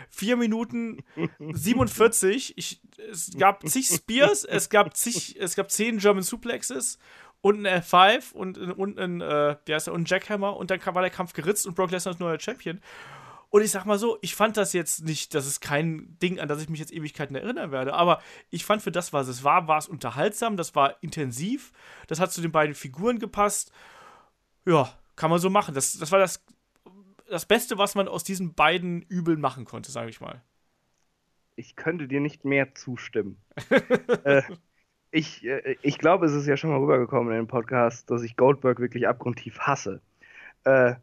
4 Minuten 47. Ich, es gab zig Spears, es gab zig, es gab 10 German Suplexes und ein F5 und, und ein, äh, wie heißt der, und ein Jackhammer und dann war der Kampf geritzt und Brock Lesnar ist neuer Champion. Und ich sag mal so, ich fand das jetzt nicht, das ist kein Ding, an das ich mich jetzt Ewigkeiten erinnern werde, aber ich fand für das, was es war, war es unterhaltsam, das war intensiv, das hat zu den beiden Figuren gepasst. Ja, kann man so machen. Das, das war das, das Beste, was man aus diesen beiden Übeln machen konnte, sage ich mal. Ich könnte dir nicht mehr zustimmen. äh, ich, äh, ich glaube, es ist ja schon mal rübergekommen in dem Podcast, dass ich Goldberg wirklich abgrundtief hasse. Äh,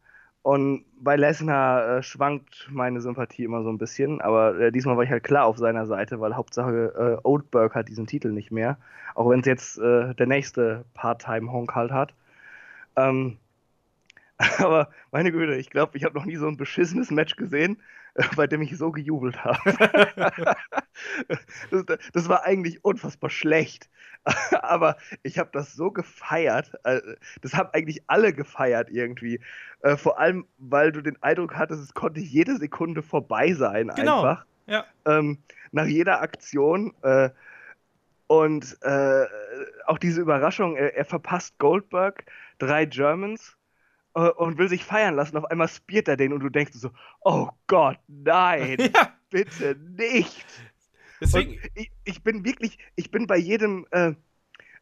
und bei Lesnar äh, schwankt meine Sympathie immer so ein bisschen, aber äh, diesmal war ich halt klar auf seiner Seite, weil Hauptsache äh, Oldberg hat diesen Titel nicht mehr, auch wenn es jetzt äh, der nächste Part-Time-Honk halt hat. Ähm, aber meine Güte, ich glaube, ich habe noch nie so ein beschissenes Match gesehen, bei dem ich so gejubelt habe. das, das war eigentlich unfassbar schlecht. Aber ich habe das so gefeiert. äh, Das haben eigentlich alle gefeiert irgendwie. Äh, Vor allem, weil du den Eindruck hattest, es konnte jede Sekunde vorbei sein Genau. einfach. Ja. Ähm, nach jeder Aktion. Äh, und äh, auch diese Überraschung, er, er verpasst Goldberg, drei Germans und will sich feiern lassen. Auf einmal spiert er den und du denkst so, oh Gott, nein, ja, bitte nicht. deswegen, ich, ich bin wirklich, ich bin bei jedem äh,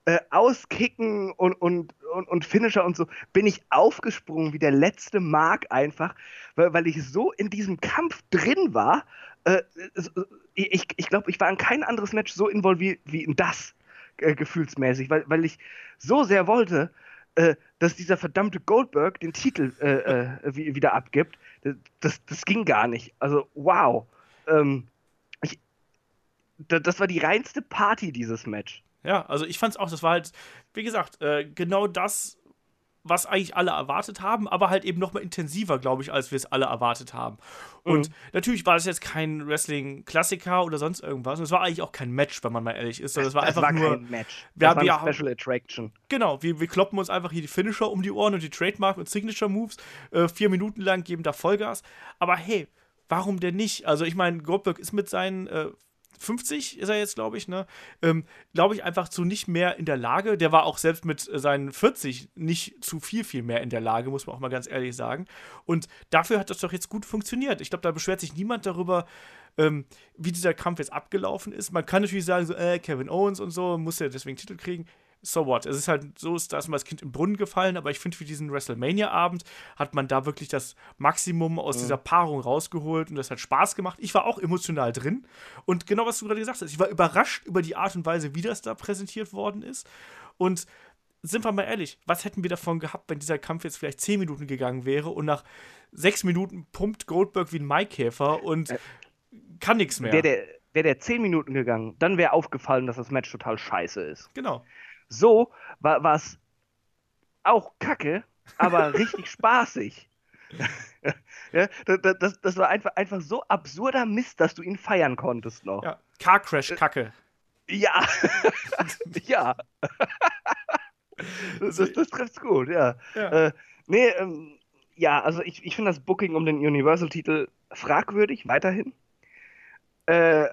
äh, Auskicken und, und, und, und Finisher und so, bin ich aufgesprungen wie der letzte Mark einfach, weil, weil ich so in diesem Kampf drin war. Äh, ich ich glaube, ich war in kein anderes Match so involviert wie in das, äh, gefühlsmäßig, weil, weil ich so sehr wollte, äh, dass dieser verdammte Goldberg den Titel äh, äh, wie- wieder abgibt. Das, das ging gar nicht. Also, wow. Ähm, ich, da- das war die reinste Party, dieses Match. ja, also ich fand's auch, das war halt, wie gesagt, äh, genau das, was eigentlich alle erwartet haben, aber halt eben noch mal intensiver, glaube ich, als wir es alle erwartet haben. Und Mhm. natürlich war es jetzt kein Wrestling-Klassiker oder sonst irgendwas. Und es war eigentlich auch kein Match, wenn man mal ehrlich ist. sondern es war das einfach war nur. kein Match. Wir das haben- war eine Special Attraction. Genau, wir, wir kloppen uns einfach hier die Finisher um die Ohren und die Trademark und Signature Moves äh, vier Minuten lang, geben da Vollgas. Aber hey, warum denn nicht? Also ich meine, Goldberg ist mit seinen äh, 50 ist er jetzt, glaube ich, ne? Ähm, glaube ich, einfach zu nicht mehr in der Lage. Der war auch selbst mit äh, seinen 40 nicht zu viel, viel mehr in der Lage, muss man auch mal ganz ehrlich sagen. Und dafür hat das doch jetzt gut funktioniert. Ich glaube, da beschwert sich niemand darüber, ähm, wie dieser Kampf jetzt abgelaufen ist. Man kann natürlich sagen, so, äh, Kevin Owens und so, muss ja deswegen Titel kriegen. So what? Es ist halt so, ist da ist mal das Kind im Brunnen gefallen, aber ich finde, für diesen WrestleMania-Abend hat man da wirklich das Maximum aus dieser Paarung rausgeholt und das hat Spaß gemacht. Ich war auch emotional drin und genau was du gerade gesagt hast, ich war überrascht über die Art und Weise, wie das da präsentiert worden ist. Und sind wir mal ehrlich, was hätten wir davon gehabt, wenn dieser Kampf jetzt vielleicht 10 Minuten gegangen wäre und nach 6 Minuten pumpt Goldberg wie ein Maikäfer und kann nichts mehr. Wäre der, wär der 10 Minuten gegangen, dann wäre aufgefallen, dass das Match total scheiße ist. genau. So war es auch kacke, aber richtig spaßig. ja, das, das, das war einfach, einfach so absurder Mist, dass du ihn feiern konntest noch. Ja. Car Crash Kacke. Ja. ja. das, das, das trifft's gut, ja. Ja. Äh, nee, ähm, ja, also ich, ich finde das Booking um den Universal-Titel fragwürdig, weiterhin. Äh,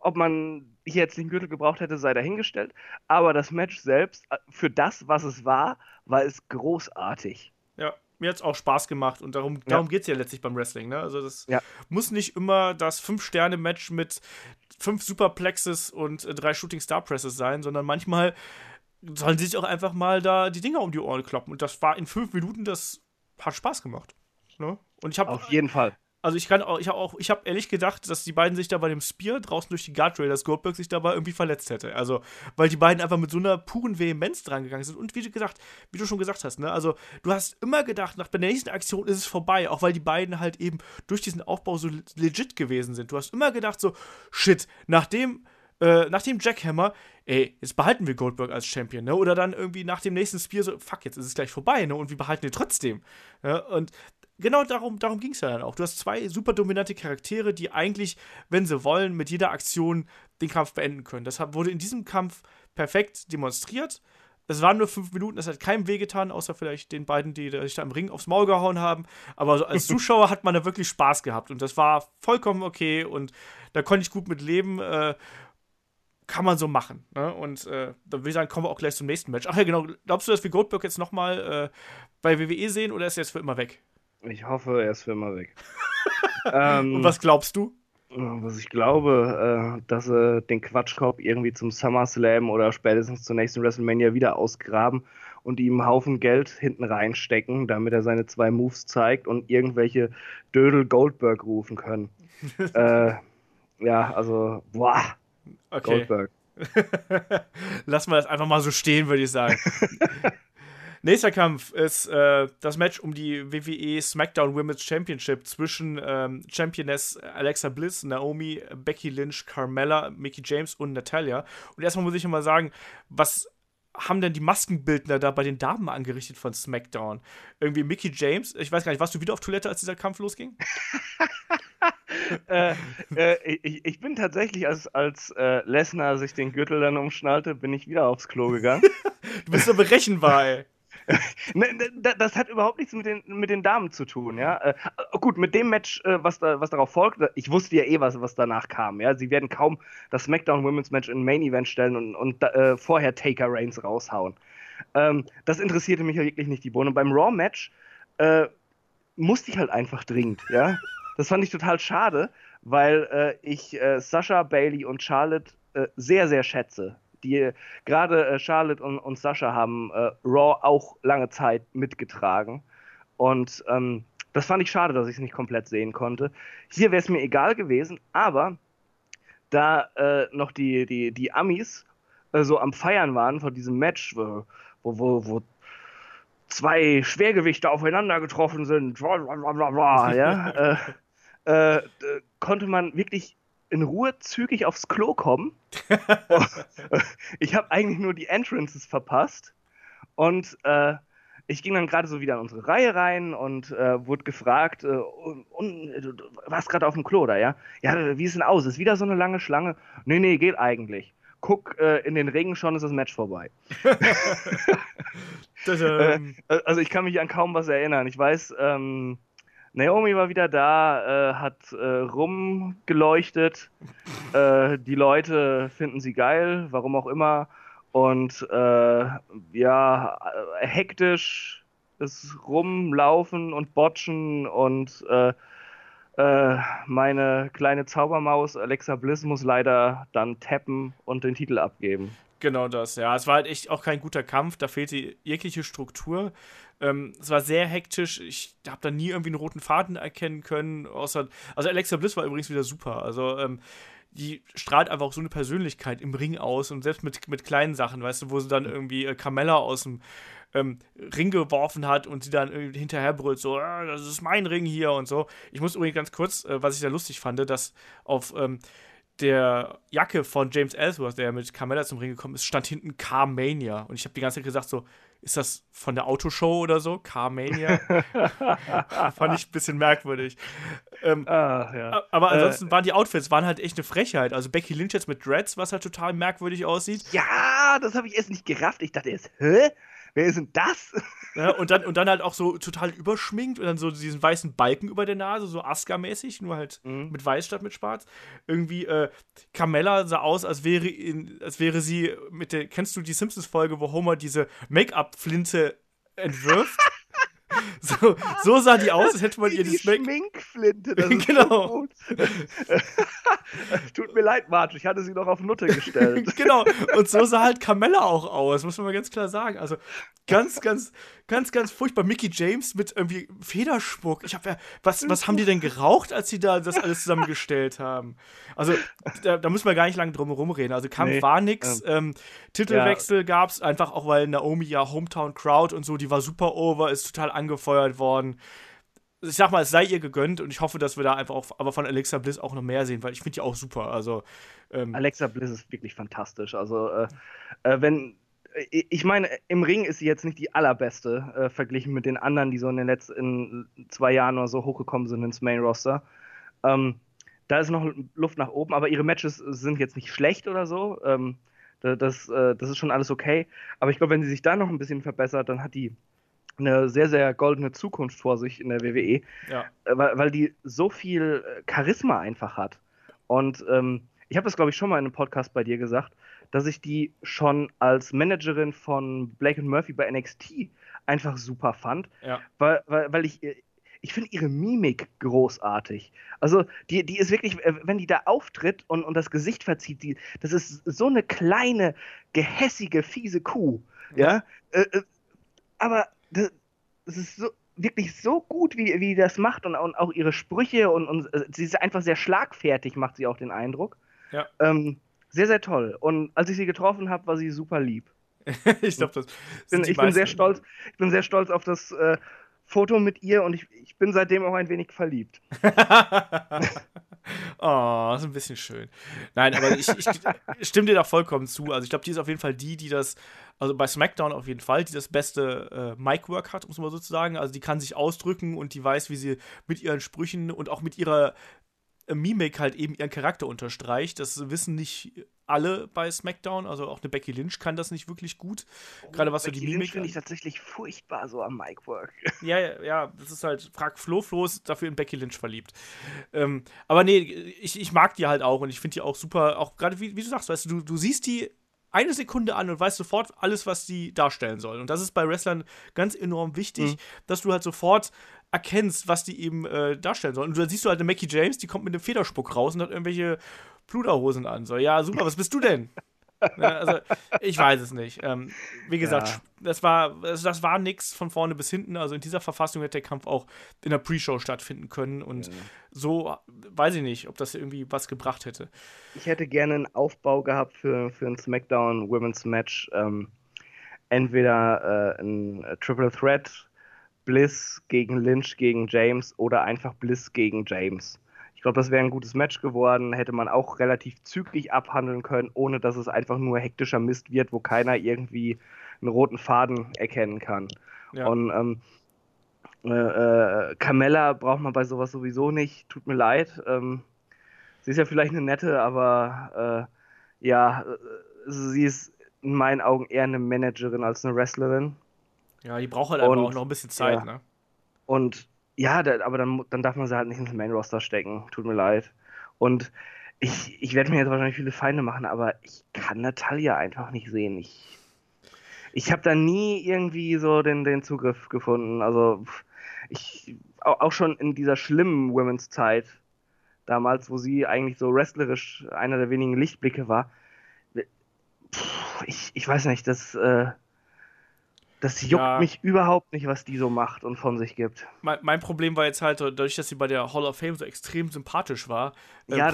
ob man hier jetzt den Gürtel gebraucht hätte, sei dahingestellt. Aber das Match selbst, äh, für das, was es war, war es großartig. Ja, mir hat es auch Spaß gemacht und darum, darum geht es ja letztlich beim Wrestling. Ne? Also das Ja. muss nicht immer das 5-Sterne-Match mit fünf Superplexes und äh, drei Shooting Star Presses sein, sondern manchmal sollen sie sich auch einfach mal da die Dinger um die Ohren kloppen. Und das war in fünf Minuten, das hat Spaß gemacht. Ne? Und ich habe Auf jeden Fall. Also ich kann auch, ich habe auch, ich habe ehrlich gedacht, dass die beiden sich da bei dem Spear draußen durch die Guardrail, dass Goldberg sich dabei irgendwie verletzt hätte. Also, weil die beiden einfach mit so einer puren Vehemenz dran gegangen sind. Und wie du gesagt, wie du schon gesagt hast, ne, also du hast immer gedacht, nach der nächsten Aktion ist es vorbei, auch weil die beiden halt eben durch diesen Aufbau so legit gewesen sind. Du hast immer gedacht, so, shit, nachdem äh, nach dem Jackhammer, ey, jetzt behalten wir Goldberg als Champion, ne? Oder dann irgendwie nach dem nächsten Spear so, fuck, jetzt ist es gleich vorbei, ne? Und wir behalten ihn trotzdem. Ja? Und genau darum, darum ging es ja dann auch. Du hast zwei super dominante Charaktere, die eigentlich, wenn sie wollen, mit jeder Aktion den Kampf beenden können. Das wurde in diesem Kampf perfekt demonstriert. es waren nur fünf Minuten, es hat keinem wehgetan, außer vielleicht den beiden, die sich da im Ring aufs Maul gehauen haben. Aber als Zuschauer hat man da wirklich Spaß gehabt und das war vollkommen okay und da konnte ich gut mit leben. Äh, kann man so machen. Ne? Und äh, dann würde ich sagen, kommen wir auch gleich zum nächsten Match. Ach ja, genau. Glaubst du, dass wir Goldberg jetzt nochmal äh, bei WWE sehen oder ist er jetzt für immer weg? Ich hoffe, er ist für immer weg. ähm, Und was glaubst du? Was ich glaube, äh, dass sie den Quatschkopf irgendwie zum SummerSlam oder spätestens zur nächsten WrestleMania wieder ausgraben und ihm einen Haufen Geld hinten reinstecken, damit er seine zwei Moves zeigt und irgendwelche Dödel Goldberg rufen können. äh, ja, also, boah, Okay. Goldberg. Lassen wir das einfach mal so stehen, würde ich sagen. Nächster Kampf ist äh, das Match um die WWE SmackDown Women's Championship zwischen ähm, Championess Alexa Bliss, Naomi, Becky Lynch, Carmella, Mickey James und Natalia. Und erstmal muss ich mal sagen, was haben denn die Maskenbildner da bei den Damen angerichtet von SmackDown? Irgendwie Mickey James, ich weiß gar nicht, warst du wieder auf Toilette, als dieser Kampf losging? äh, äh, ich, ich, bin tatsächlich, als, als äh, Lesnar sich den Gürtel dann umschnallte, bin ich wieder aufs Klo gegangen. du bist so berechenbar, ey. Ne, ne, das hat überhaupt nichts mit den, mit den Damen zu tun, ja. Äh, gut, mit dem Match, äh, was, da, was darauf folgt, ich wusste ja eh, was, was danach kam, ja. Sie werden kaum das SmackDown Women's Match in Main Event stellen und, und äh, vorher Taker Reigns raushauen. Ähm, das interessierte mich ja wirklich nicht die Bohne. Beim Raw Match äh, musste ich halt einfach dringend, ja. Das fand ich total schade, weil äh, ich äh, Sascha, Bailey und Charlotte äh, sehr, sehr schätze. Die gerade äh, Charlotte und, und Sascha haben äh, Raw auch lange Zeit mitgetragen. Und ähm, das fand ich schade, dass ich es nicht komplett sehen konnte. Hier wäre es mir egal gewesen, aber da äh, noch die, die, die Amis so am Feiern waren von diesem Match, wo, wo, wo zwei Schwergewichte aufeinander getroffen sind, ja, äh, konnte man wirklich in Ruhe zügig aufs Klo kommen. ich habe eigentlich nur die Entrances verpasst und äh, ich ging dann gerade so wieder in unsere Reihe rein und äh, wurde gefragt, äh, und, und, du warst gerade auf dem Klo da, ja? Ja, wie ist denn aus? Ist wieder so eine lange Schlange? Nee, nee, geht eigentlich. Guck äh, in den Ring, schon ist das Match vorbei. das, ähm... Äh, also ich kann mich an kaum was erinnern. Ich weiß, ähm, Naomi war wieder da, äh, hat äh, rumgeleuchtet. äh, die Leute finden sie geil, warum auch immer. Und äh, ja, äh, hektisch ist rumlaufen und botchen und äh, meine kleine Zaubermaus Alexa Bliss muss leider dann tappen und den Titel abgeben. Genau das, ja. Es war halt echt auch kein guter Kampf, da fehlte jegliche Struktur. Ähm, es war sehr hektisch. Ich habe da nie irgendwie einen roten Faden erkennen können. Außer, also Alexa Bliss war übrigens wieder super. Also ähm, die strahlt einfach auch so eine Persönlichkeit im Ring aus und selbst mit, mit kleinen Sachen, weißt du, wo sie dann irgendwie äh, Carmella aus dem ähm, Ring geworfen hat und sie dann hinterher brüllt, so, ah, das ist mein Ring hier und so. Ich muss übrigens ganz kurz, äh, was ich sehr lustig fand, dass auf ähm, der Jacke von James Ellsworth, der mit Carmella zum Ring gekommen ist, stand hinten Carmania. Und ich habe die ganze Zeit gesagt, so, ist das von der Autoshow oder so? Carmania? Fand ich ein bisschen merkwürdig. Ähm, Ach, ja. Aber ansonsten äh, waren die Outfits waren halt echt eine Frechheit. Also Becky Lynch jetzt mit Dreads, was halt total merkwürdig aussieht. Ja, das habe ich erst nicht gerafft. Ich dachte erst, hä? Wer ist denn das? Ja, und, dann, und dann halt auch so total überschminkt und dann so diesen weißen Balken über der Nase, so Aska-mäßig, nur halt mhm. mit weiß statt mit schwarz. Irgendwie, äh, Carmella sah aus, als wäre, in, als wäre sie mit der, kennst du die Simpsons-Folge, wo Homer diese Make-up-Flinte entwirft? So, so sah die aus, als hätte man ihr die Schminkflinte. Das ist genau. Tut mir leid, Marge, ich hatte sie noch auf Nutte gestellt. genau. Und so sah halt Carmella auch aus, muss man mal ganz klar sagen. Also ganz, ganz, ganz, ganz furchtbar. Mickey James mit irgendwie Federschmuck. Ich hab ja, was, was haben die denn geraucht, als sie da das alles zusammengestellt haben? Also, da, da müssen wir gar nicht lange drum herum reden. Also, Kampf nee, war nix. Ähm, Titelwechsel ja. gab's einfach auch, weil Naomi ja Hometown Crowd und so, die war super over, ist total angefeuert worden ich sag mal, es sei ihr gegönnt und ich hoffe, dass wir da einfach auch, aber von Alexa Bliss auch noch mehr sehen, weil ich finde die auch super. Also ähm Alexa Bliss ist wirklich fantastisch. Also äh, äh, wenn ich meine, im Ring ist sie jetzt nicht die allerbeste äh, verglichen mit den anderen, die so in den letzten zwei Jahren oder so hochgekommen sind ins Main Roster. Ähm, da ist noch Luft nach oben, aber ihre Matches sind jetzt nicht schlecht oder so. Ähm, Das, äh, das ist schon alles okay. Aber ich glaube, wenn sie sich da noch ein bisschen verbessert, dann hat die eine sehr, sehr goldene Zukunft vor sich in der WWE, ja. Äh, weil, weil die so viel äh, Charisma einfach hat. Und ähm, ich habe das, glaube ich, schon mal in einem Podcast bei dir gesagt, dass ich die schon als Managerin von Blake und Murphy bei NXT einfach super fand, ja. weil, weil, weil ich, ich finde ihre Mimik großartig. Also, die, die ist wirklich, äh, wenn die da auftritt und, und das Gesicht verzieht, die, das ist so eine kleine, gehässige, fiese Kuh. Ja. ja? Äh, aber das, das ist so, wirklich so gut, wie, wie die das macht und, und auch ihre Sprüche und, und äh, sie ist einfach sehr schlagfertig, macht sie auch den Eindruck. Ja. Ähm, sehr, sehr toll. Und als ich sie getroffen habe, war sie super lieb. ich glaube, das. Bin, ich bin sehr stolz. Ich bin sehr stolz auf das äh, Foto mit ihr und ich, ich bin seitdem auch ein wenig verliebt. oh, ist ein bisschen schön. Nein, aber ich, ich, ich stimme dir da vollkommen zu. Also ich glaube, die ist auf jeden Fall die, die das also bei SmackDown auf jeden Fall, die das beste äh, Mic-Work hat, um es mal so zu sagen. Also die kann sich ausdrücken und die weiß, wie sie mit ihren Sprüchen und auch mit ihrer Mimik halt eben ihren Charakter unterstreicht. Das wissen nicht alle bei SmackDown. Also auch eine Becky Lynch kann das nicht wirklich gut. Oh, Gerade was Becky so die Mimik. finde ich tatsächlich furchtbar so am Mic-Work. Ja, ja, ja, das ist halt, frag Flo, Flo ist dafür in Becky Lynch verliebt. Ähm, aber nee, ich, ich mag die halt auch und ich finde die auch super, auch gerade wie, wie du sagst, weißt du, du siehst die eine Sekunde an und weißt sofort alles, was die darstellen sollen. Und das ist bei Wrestlern ganz enorm wichtig, mhm. dass du halt sofort erkennst, was die eben äh, darstellen sollen. Und dann siehst du halt eine Mackie James, die kommt mit einem Federspuck raus und hat irgendwelche Pluderhosen an. So, ja, super, was bist du denn? Ne, also, ich weiß es nicht. Ähm, wie gesagt, ja. das war, also das war nichts von vorne bis hinten. Also in dieser Verfassung hätte der Kampf auch in der Pre-Show stattfinden können. Und ja. so weiß ich nicht, ob das irgendwie was gebracht hätte. Ich hätte gerne einen Aufbau gehabt für, für ein SmackDown Women's Match. Ähm, entweder äh, ein Triple Threat, Bliss gegen Lynch gegen James oder einfach Bliss gegen James. Ich glaube, das wäre ein gutes Match geworden, hätte man auch relativ zügig abhandeln können, ohne dass es einfach nur hektischer Mist wird, wo keiner irgendwie einen roten Faden erkennen kann. Ja. Und ähm, äh, äh, Carmella braucht man bei sowas sowieso nicht, tut mir leid. Ähm, sie ist ja vielleicht eine nette, aber äh, ja, äh, sie ist in meinen Augen eher eine Managerin als eine Wrestlerin. Ja, die braucht halt einfach auch noch ein bisschen Zeit, ja. ne? Und ja, da, aber dann, dann darf man sie halt nicht ins Main Roster stecken. Tut mir leid. Und ich, ich werde mir jetzt wahrscheinlich viele Feinde machen, aber ich kann Natalia einfach nicht sehen. Ich, ich habe da nie irgendwie so den, den Zugriff gefunden. Also ich auch schon in dieser schlimmen Women's Zeit damals, wo sie eigentlich so wrestlerisch einer der wenigen Lichtblicke war. Ich, ich weiß nicht, das äh, das juckt ja. mich überhaupt nicht, was die so macht und von sich gibt. Mein, mein, Problem war jetzt halt, dadurch, dass sie bei der Hall of Fame so extrem sympathisch war, äh, ja,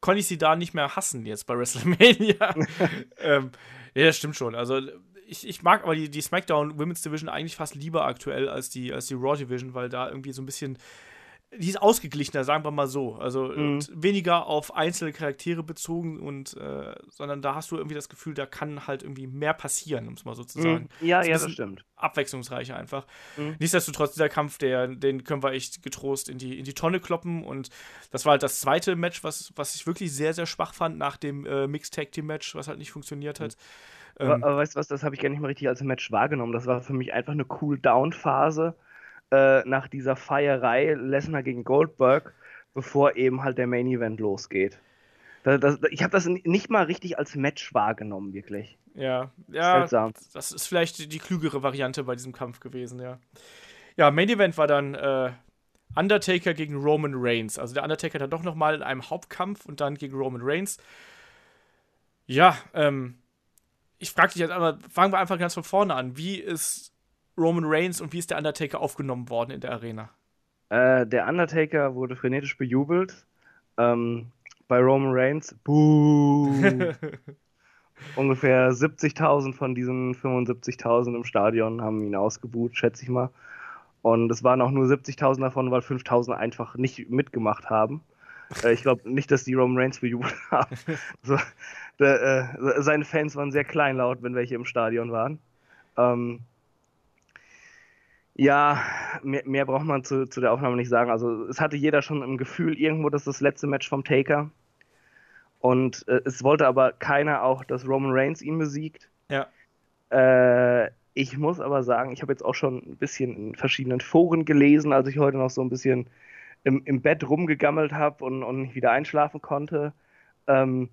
konnte ich sie da nicht mehr hassen jetzt bei WrestleMania. ähm, ja, das stimmt schon. Also ich, ich mag aber die, die SmackDown Women's Division eigentlich fast lieber aktuell als die, als die Raw Division, weil da irgendwie so ein bisschen die ist ausgeglichener, sagen wir mal so. Also mhm. weniger auf einzelne Charaktere bezogen und äh, sondern da hast du irgendwie das Gefühl, da kann halt irgendwie mehr passieren, um es mal so zu sagen. Mhm. Ja, ja, das stimmt. Abwechslungsreicher einfach. Mhm. Nichtsdestotrotz, dieser Kampf, der, den können wir echt getrost in die, in die Tonne kloppen. Und das war halt das zweite Match, was, was ich wirklich sehr, sehr schwach fand nach dem äh, Mixed Tag Team Match, was halt nicht funktioniert hat. Mhm. Aber, ähm, aber weißt du was, das habe ich gar nicht mal richtig als Match wahrgenommen. Das war für mich einfach eine Cool-Down-Phase äh, nach dieser Feierei Lesnar gegen Goldberg, bevor eben halt der Main Event losgeht. Das, das, ich habe das nicht mal richtig als Match wahrgenommen, wirklich. Ja, ja. Seltsam. Das ist vielleicht die klügere Variante bei diesem Kampf gewesen, ja. Ja, Main Event war dann äh, Undertaker gegen Roman Reigns. Also der Undertaker dann doch nochmal in einem Hauptkampf und dann gegen Roman Reigns. Ja, ähm, ich frage dich jetzt einmal, fangen wir einfach ganz von vorne an. Wie ist Roman Reigns und wie ist der Undertaker aufgenommen worden in der Arena? Äh, der Undertaker wurde frenetisch bejubelt. Ähm, bei Roman Reigns, buh. Ungefähr 70.000 von diesen 75.000 im Stadion haben ihn ausgebuht, schätze ich mal. Und es waren auch nur 70.000 davon, weil 5.000 einfach nicht mitgemacht haben. Äh, ich glaube nicht, dass die Roman Reigns bejubelt haben. so, der, äh, seine Fans waren sehr kleinlaut, wenn welche im Stadion waren. Ähm, ja, mehr, mehr, braucht man zu, zu der Aufnahme nicht sagen. Also es hatte jeder schon im Gefühl irgendwo, dass das letzte Match vom Taker. Und äh, es wollte aber keiner auch, dass Roman Reigns ihn besiegt. Ja. Äh, ich muss aber sagen, ich habe jetzt auch schon ein bisschen in verschiedenen Foren gelesen, als ich heute noch so ein bisschen im, im Bett rumgegammelt habe und, und nicht wieder einschlafen konnte. Ähm,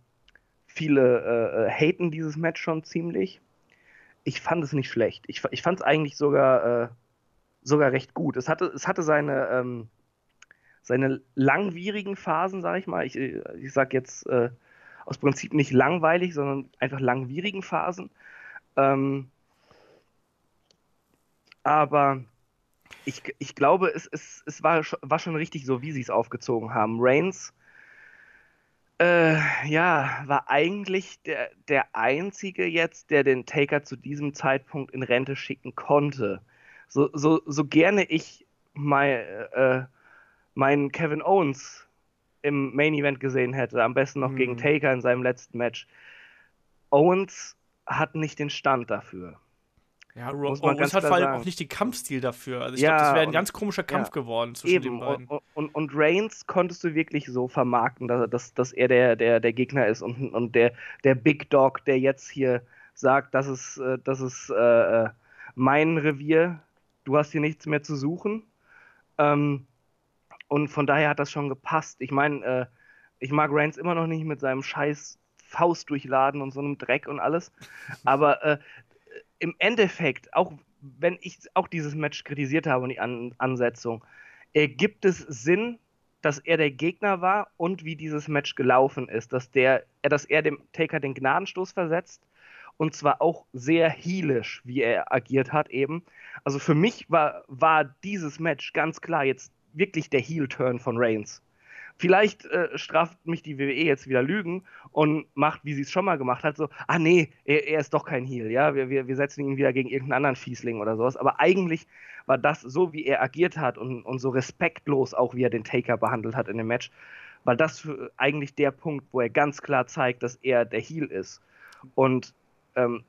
viele äh, haten dieses Match schon ziemlich. Ich fand es nicht schlecht. Ich, ich fand es eigentlich sogar, äh, sogar recht gut. Es hatte, es hatte seine, ähm, seine langwierigen Phasen, sag ich mal. Ich, ich sag jetzt äh, aus Prinzip nicht langweilig, sondern einfach langwierigen Phasen. Ähm, aber ich, ich glaube, es, es, es war, war schon richtig so, wie sie es aufgezogen haben. Reigns, äh, ja, war eigentlich der, der Einzige jetzt, der den Taker zu diesem Zeitpunkt in Rente schicken konnte. So, so, so gerne ich mein, äh, meinen Kevin Owens im Main Event gesehen hätte, am besten noch mhm. gegen Taker in seinem letzten Match. Owens hat nicht den Stand dafür. Ja, Owens hat vor allem auch nicht den Kampfstil dafür. Also ich ja, glaube, das wäre ein ganz komischer Kampf ja, geworden zwischen eben. den beiden. Und, und, und, Reigns konntest du wirklich so vermarkten, dass, dass, dass er der, der, der Gegner ist und, und der, der Big Dog, der jetzt hier sagt, das ist, äh, das ist äh, äh, mein Revier, du hast hier nichts mehr zu suchen. Ähm, und von daher hat das schon gepasst. Ich meine, äh, ich mag Reigns immer noch nicht mit seinem scheiß Faust durchladen und so einem Dreck und alles. Aber äh, im Endeffekt, auch wenn ich auch dieses Match kritisiert habe und die An Ansetzung, ergibt es Sinn, dass er der Gegner war und wie dieses Match gelaufen ist, dass der, dass er dem Taker den Gnadenstoß versetzt und zwar auch sehr heelisch, wie er agiert hat eben. Also für mich war, war dieses Match ganz klar jetzt wirklich der Heel-Turn von Reigns. Vielleicht äh, straft mich die WWE jetzt wieder Lügen und macht, wie sie es schon mal gemacht hat, so, ah nee, er, er, ist doch kein Heel, ja, wir, wir, wir setzen ihn wieder gegen irgendeinen anderen Fiesling oder sowas. Aber eigentlich war das so, wie er agiert hat und, und so respektlos auch, wie er den Taker behandelt hat in dem Match, war das eigentlich der Punkt, wo er ganz klar zeigt, dass er der Heel ist. Und ähm,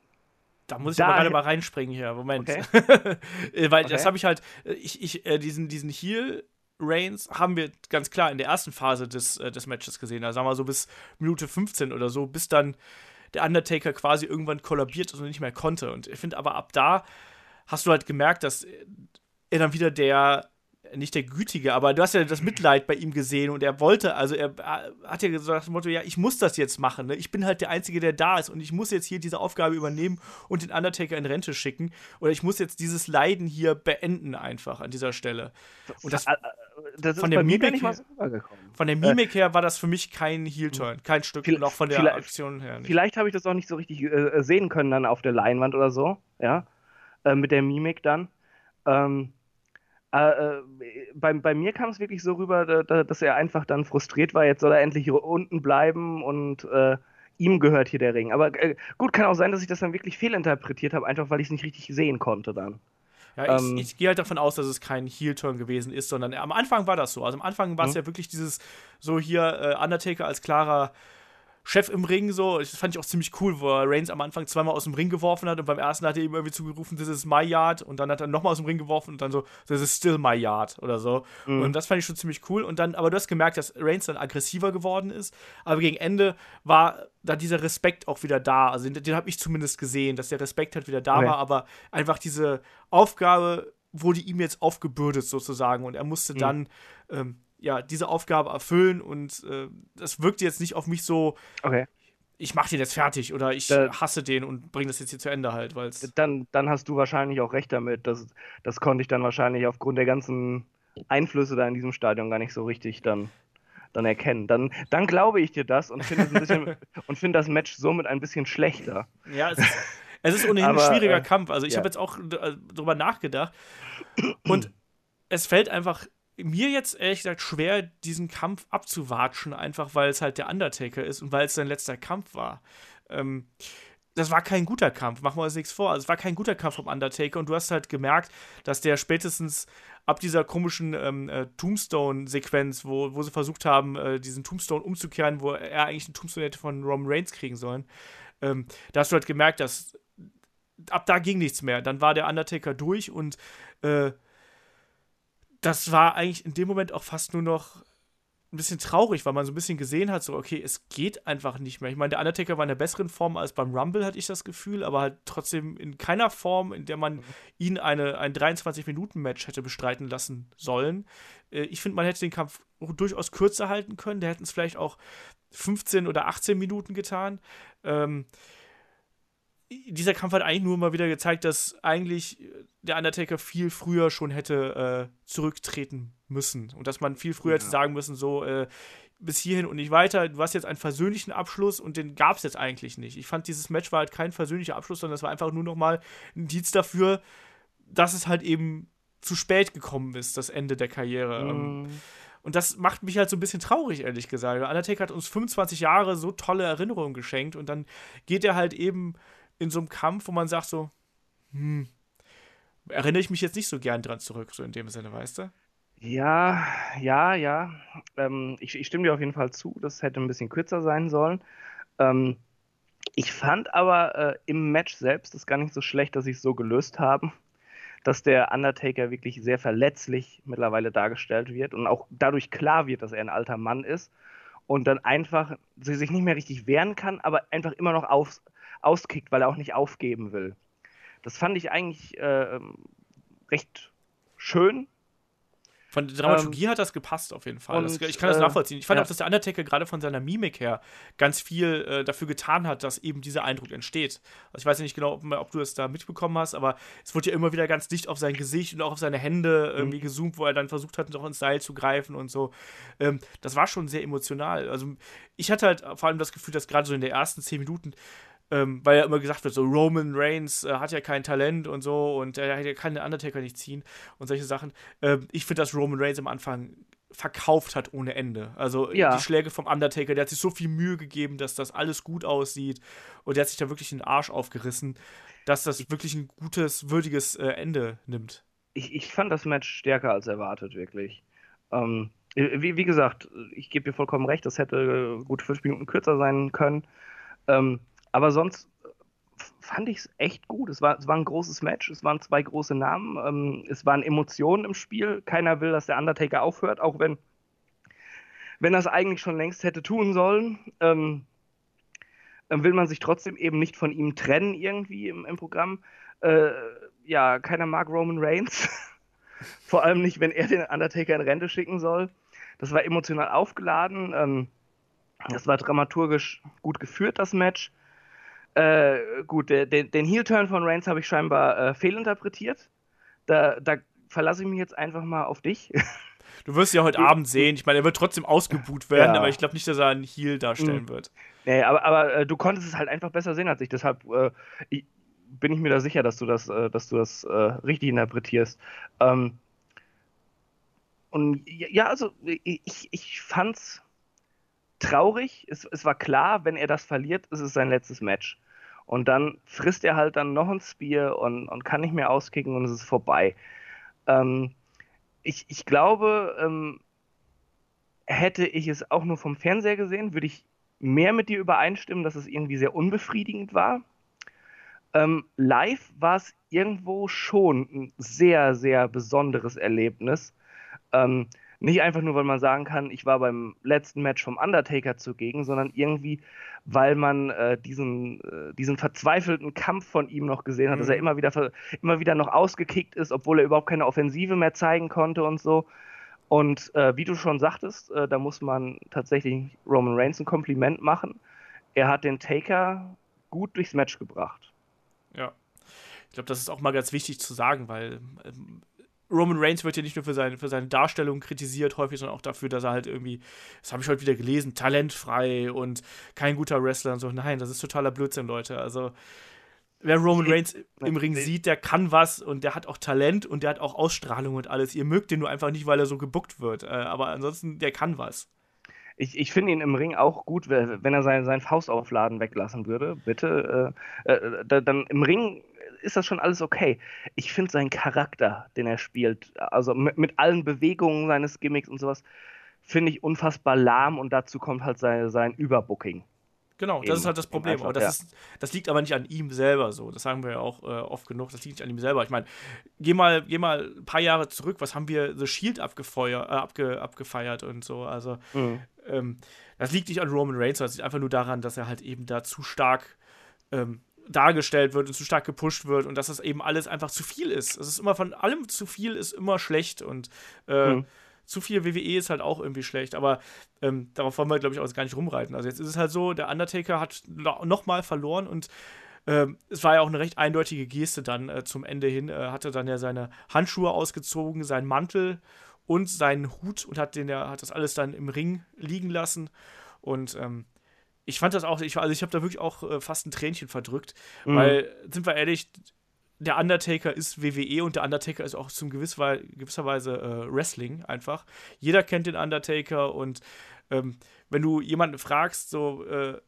da muss ich da gerade mal reinspringen hier. Moment. Okay. Weil okay. das habe ich halt, ich, ich, äh, diesen, diesen Heal Reigns haben wir ganz klar in der ersten Phase des, äh, des Matches gesehen. Also sagen wir so bis Minute 15 oder so, bis dann der Undertaker quasi irgendwann kollabiert und nicht mehr konnte. Und ich finde aber ab da hast du halt gemerkt, dass er dann wieder der nicht der Gütige, aber du hast ja das Mitleid bei ihm gesehen und er wollte, also er hat ja gesagt, das Motto, ja, ich muss das jetzt machen, ne? ich bin halt der Einzige, der da ist und ich muss jetzt hier diese Aufgabe übernehmen und den Undertaker in Rente schicken oder ich muss jetzt dieses Leiden hier beenden einfach an dieser Stelle. Und das, das von der Mimik her, so Von der Mimik her war das für mich kein Heel-Turn, kein Stück und auch von der Aktion her nicht. Vielleicht habe ich das auch nicht so richtig äh, sehen können dann auf der Leinwand oder so, ja, äh, mit der Mimik dann. Ähm, äh, äh, bei, bei mir kam es wirklich so rüber, da, dass er einfach dann frustriert war, jetzt soll er endlich unten bleiben und äh, ihm gehört hier der Ring. Aber äh, gut, kann auch sein, dass ich das dann wirklich fehlinterpretiert habe, einfach weil ich es nicht richtig sehen konnte dann. Ja, ich, ähm, ich gehe halt davon aus, dass es kein Heel-Turn gewesen ist, sondern am Anfang war das so. Also am Anfang war es mhm. ja wirklich dieses, so hier äh, Undertaker als klarer Chef im Ring so. Das fand ich auch ziemlich cool, wo er Reigns am Anfang zweimal aus dem Ring geworfen hat und beim ersten hat er ihm irgendwie zugerufen, this is my yard und dann hat er nochmal aus dem Ring geworfen und dann so, this is still my yard oder so. Mhm. Und das fand ich schon ziemlich cool. Und dann, aber du hast gemerkt, dass Reigns dann aggressiver geworden ist. Aber gegen Ende war da dieser Respekt auch wieder da. Also den, den habe ich zumindest gesehen, dass der Respekt halt wieder da okay. war, aber einfach diese Aufgabe wurde ihm jetzt aufgebürdet sozusagen und er musste mhm. dann ähm, ja, diese Aufgabe erfüllen und äh, das wirkt jetzt nicht auf mich so, okay. ich mach den jetzt fertig oder ich da, hasse den und bringe das jetzt hier zu Ende halt, weil dann, dann hast du wahrscheinlich auch recht damit. Das, das konnte ich dann wahrscheinlich aufgrund der ganzen Einflüsse da in diesem Stadion gar nicht so richtig dann, dann erkennen. Dann, dann glaube ich dir das und finde find das Match somit ein bisschen schlechter. Ja, es ist, es ist ohnehin Aber, ein schwieriger äh, Kampf. Also ich ja. habe jetzt auch äh, drüber nachgedacht und es fällt einfach mir jetzt ehrlich gesagt schwer, diesen Kampf abzuwatschen, einfach weil es halt der Undertaker ist und weil es sein letzter Kampf war. Ähm, das war kein guter Kampf, machen wir uns nichts vor. Also, es war kein guter Kampf vom Undertaker und du hast halt gemerkt, dass der spätestens ab dieser komischen ähm, äh, Tombstone-Sequenz, wo, wo sie versucht haben, äh, diesen Tombstone umzukehren, wo er eigentlich einen Tombstone hätte von Roman Reigns kriegen sollen, ähm, da hast du halt gemerkt, dass ab da ging nichts mehr. Dann war der Undertaker durch und äh, das war eigentlich in dem Moment auch fast nur noch ein bisschen traurig, weil man so ein bisschen gesehen hat, so, okay, es geht einfach nicht mehr. Ich meine, der Undertaker war in der besseren Form als beim Rumble, hatte ich das Gefühl, aber halt trotzdem in keiner Form, in der man ihn eine, ein 23-Minuten-Match hätte bestreiten lassen sollen. Äh, ich finde, man hätte den Kampf durchaus kürzer halten können. Der hätten es vielleicht auch 15 oder 18 Minuten getan. Ähm, dieser Kampf hat eigentlich nur mal wieder gezeigt, dass eigentlich der Undertaker viel früher schon hätte äh, zurücktreten müssen und dass man viel früher ja. hätte sagen müssen, so äh, bis hierhin und nicht weiter. Du hast jetzt einen versöhnlichen Abschluss und den gab es jetzt eigentlich nicht. Ich fand, dieses Match war halt kein versöhnlicher Abschluss, sondern es war einfach nur noch mal ein Indiz dafür, dass es halt eben zu spät gekommen ist, das Ende der Karriere. Mm. Und das macht mich halt so ein bisschen traurig, ehrlich gesagt. Undertaker hat uns 25 Jahre so tolle Erinnerungen geschenkt und dann geht er halt eben in so einem Kampf, wo man sagt so, hm, erinnere ich mich jetzt nicht so gern dran zurück, so in dem Sinne, weißt du? Ja, ja, ja. Ähm, ich, ich, stimme dir auf jeden Fall zu, das hätte ein bisschen kürzer sein sollen. Ähm, ich fand aber äh, im Match selbst das gar nicht so schlecht, dass sie es so gelöst haben, dass der Undertaker wirklich sehr verletzlich mittlerweile dargestellt wird und auch dadurch klar wird, dass er ein alter Mann ist und dann einfach sich nicht mehr richtig wehren kann, aber einfach immer noch auf, auskickt, weil er auch nicht aufgeben will. Das fand ich eigentlich äh, recht schön. Von der Dramaturgie ähm, hat das gepasst auf jeden Fall. Und, das, ich kann das äh, nachvollziehen. Ich fand ja. auch, dass der Undertaker gerade von seiner Mimik her ganz viel äh, dafür getan hat, dass eben dieser Eindruck entsteht. Also ich weiß ja nicht genau, ob, ob, du es da mitbekommen hast, aber es wurde ja immer wieder ganz dicht auf sein Gesicht und auch auf seine Hände irgendwie mhm. gezoomt, wo er dann versucht hat, noch ins Seil zu greifen und so. Ähm, das war schon sehr emotional. Also ich hatte halt vor allem das Gefühl, dass gerade so in den ersten zehn Minuten ähm, weil ja immer gesagt wird, so Roman Reigns äh, hat ja kein Talent und so und er kann den Undertaker nicht ziehen und solche Sachen. Ähm, ich finde, dass Roman Reigns am Anfang verkauft hat ohne Ende. Also ja. die Schläge vom Undertaker, der hat sich so viel Mühe gegeben, dass das alles gut aussieht und der hat sich da wirklich den Arsch aufgerissen, dass das wirklich ein gutes, würdiges äh, Ende nimmt. Ich, ich fand das Match stärker als erwartet, wirklich. Ähm, wie, wie, gesagt, ich gebe dir vollkommen recht, das hätte gut fünf Minuten kürzer sein können. Ähm, aber sonst äh, fand ich es echt gut. Es war, es war ein großes Match, es waren zwei große Namen, ähm, es waren Emotionen im Spiel. Keiner will, dass der Undertaker aufhört, auch wenn, wenn das eigentlich schon längst hätte tun sollen. Ähm, will man sich trotzdem eben nicht von ihm trennen irgendwie im, im Programm. Äh, ja, keiner mag Roman Reigns. Vor allem nicht, wenn er den Undertaker in Rente schicken soll. Das war emotional aufgeladen. Ähm, das war dramaturgisch gut geführt, das Match. Äh, gut, den, den Heel-Turn von Reigns habe ich scheinbar äh, fehlinterpretiert. Da, da verlasse ich mich jetzt einfach mal auf dich. Du wirst ja heute Abend sehen. Ich meine, er wird trotzdem ausgebuht werden, ja. aber ich glaube nicht, dass er einen Heel darstellen mhm. wird. Nee, aber, aber äh, du konntest es halt einfach besser sehen als ich. Deshalb äh, ich, bin ich mir da sicher, dass du das, äh, dass du das äh, richtig interpretierst. Ähm, und ja, also ich, ich fand's traurig. Es, es war klar, wenn er das verliert, ist es sein letztes Match. Und dann frisst er halt dann noch ein Spear und, und kann nicht mehr auskicken und es ist vorbei. Ähm, ich, ich glaube, ähm, hätte ich es auch nur vom Fernseher gesehen, würde ich mehr mit dir übereinstimmen, dass es irgendwie sehr unbefriedigend war. Ähm, live war es irgendwo schon ein sehr, sehr besonderes Erlebnis. Ähm, nicht einfach nur, weil man sagen kann, ich war beim letzten Match vom Undertaker zugegen, sondern irgendwie, weil man äh, diesen, äh, diesen verzweifelten Kampf von ihm noch gesehen hat, mhm. dass er mhm. immer wieder, immer wieder noch ausgekickt ist, obwohl er überhaupt keine Offensive mehr zeigen konnte und so. Und äh, wie du schon sagtest, äh, da muss man tatsächlich Roman Reigns ein Kompliment machen. Er hat den Taker gut durchs Match gebracht. Ja. Ich glaube, das ist auch mal ganz wichtig zu sagen, weil ähm, Roman Reigns wird ja nicht nur für seine, für seine Darstellung kritisiert, häufig, sondern auch dafür, dass er halt irgendwie, das habe ich heute wieder gelesen, talentfrei und kein guter Wrestler und so. Nein, das ist totaler Blödsinn, Leute. Also, wer Roman Reigns im Ring sieht, der kann was und der hat auch Talent und der hat auch Ausstrahlung und alles. Ihr mögt den nur einfach nicht, weil er so gebuckt wird. Äh, aber ansonsten, der kann was. Ich, ich finde ihn im Ring auch gut, wenn er sein, sein Faustaufladen weglassen würde, bitte. Äh, äh, dann im Ring ist das schon alles okay. Ich finde seinen Charakter, den er spielt, also mit, mit allen Bewegungen seines Gimmicks und sowas, finde ich unfassbar lahm und dazu kommt halt sein, sein Überbooking. Genau, das ist halt das Problem. Aber das, ja. ist, das liegt aber nicht an ihm selber so. Das sagen wir ja auch äh, oft genug. Das liegt nicht an ihm selber. Ich meine, geh mal, geh mal ein paar Jahre zurück. Was haben wir The Shield abgefeuert, äh, abge, abgefeiert und so. Also, mhm. ähm, das liegt nicht an Roman Reigns, sondern es liegt einfach nur daran, dass er halt eben da zu stark ähm, dargestellt wird und zu stark gepusht wird und dass das eben alles einfach zu viel ist. Es ist immer von allem zu viel ist immer schlecht und äh, mhm zu viel WWE ist halt auch irgendwie schlecht, aber ähm, darauf wollen wir, glaube ich, auch gar nicht rumreiten. Also jetzt ist es halt so, der Undertaker hat nochmal verloren und ähm, es war ja auch eine recht eindeutige Geste dann äh, zum Ende hin. Er hatte dann ja seine Handschuhe ausgezogen, seinen Mantel und seinen Hut und hat, den, ja, hat das alles dann im Ring liegen lassen. Und ähm, ich fand das auch, ich, also ich habe da wirklich auch äh, fast ein Tränchen verdrückt, mhm. weil, sind wir ehrlich, der Undertaker ist WWE und der Undertaker ist auch zum gewisser, gewisser Weise äh, Wrestling einfach. Jeder kennt den Undertaker und ähm, wenn du jemanden fragst, so, äh,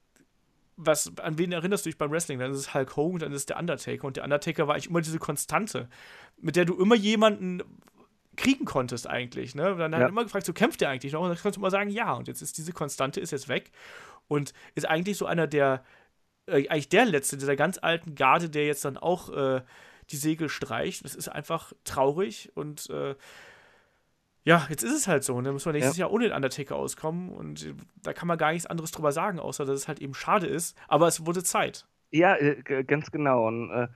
was, an wen erinnerst du dich beim Wrestling? Dann ist es Hulk Hogan, dann ist es der Undertaker. Und der Undertaker war eigentlich immer diese Konstante, mit der du immer jemanden kriegen konntest eigentlich. Ne? Dann ja. hat immer gefragt, so kämpft der eigentlich noch? Und dann kannst du immer sagen, ja. Und jetzt ist diese Konstante ist jetzt weg und ist eigentlich so einer der äh, eigentlich der letzte dieser ganz alten Garde, der jetzt dann auch äh, die Segel streicht. Das ist einfach traurig und äh, ja, jetzt ist es halt so. Und dann muss man nächstes ja. Jahr ohne den Undertaker auskommen und äh, da kann man gar nichts anderes drüber sagen, außer dass es halt eben schade ist. Aber es wurde Zeit. Ja, äh, ganz genau. Und äh,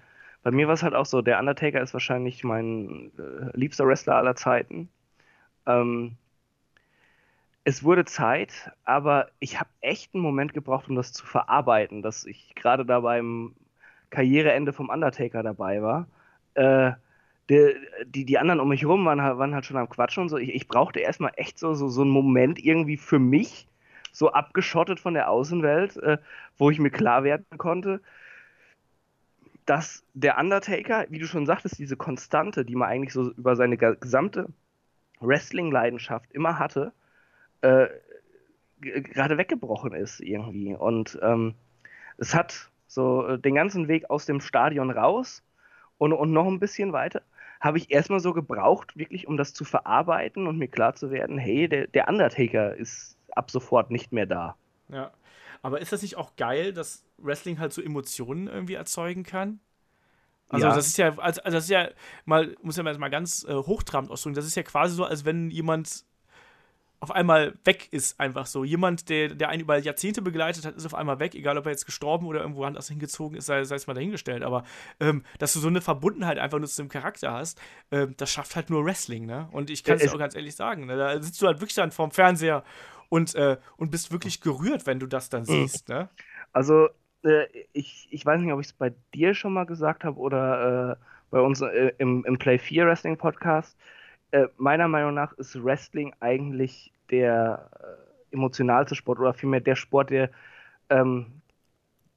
bei mir war es halt auch so, der Undertaker ist wahrscheinlich mein liebster Wrestler aller Zeiten. Ähm, es wurde Zeit, aber ich habe echt einen Moment gebraucht, um das zu verarbeiten, dass ich gerade da beim Karriereende vom Undertaker dabei war. Äh, die, die, die, anderen um mich herum waren, waren halt schon am Quatschen und so. Ich, ich brauchte erstmal echt so, so, so einen Moment irgendwie für mich, so abgeschottet von der Außenwelt, äh, wo ich mir klar werden konnte, dass der Undertaker, wie du schon sagtest, diese Konstante, die man eigentlich so über seine gesamte Wrestling-Leidenschaft immer hatte, äh, gerade weggebrochen ist irgendwie. Und ähm, es hat so äh, den ganzen Weg aus dem Stadion raus und, und noch ein bisschen weiter, habe ich erstmal so gebraucht, wirklich um das zu verarbeiten und mir klar zu werden, hey, der, der Undertaker ist ab sofort nicht mehr da. Ja. Aber ist das nicht auch geil, dass Wrestling halt so Emotionen irgendwie erzeugen kann? Also ja. das ist ja, also, das ist ja mal, muss ja mal ganz äh, hochtrabend ausdrücken, das ist ja quasi so, als wenn jemand auf einmal weg ist, einfach so. Jemand, der, der einen über Jahrzehnte begleitet hat, ist auf einmal weg, egal ob er jetzt gestorben oder irgendwo anders hingezogen ist, sei, sei es mal dahingestellt. Aber ähm, dass du so eine Verbundenheit einfach nur zu dem Charakter hast, ähm, das schafft halt nur Wrestling, ne? Und ich kann es auch ganz ehrlich sagen, ne? da sitzt du halt wirklich dann vorm Fernseher und, äh, und bist wirklich gerührt, wenn du das dann mhm. siehst, ne? Also, äh, ich, ich weiß nicht, ob ich es bei dir schon mal gesagt habe oder äh, bei uns äh, im, im Play 4 Wrestling Podcast äh, meiner Meinung nach ist Wrestling eigentlich der äh, emotionalste Sport oder vielmehr der Sport, der ähm,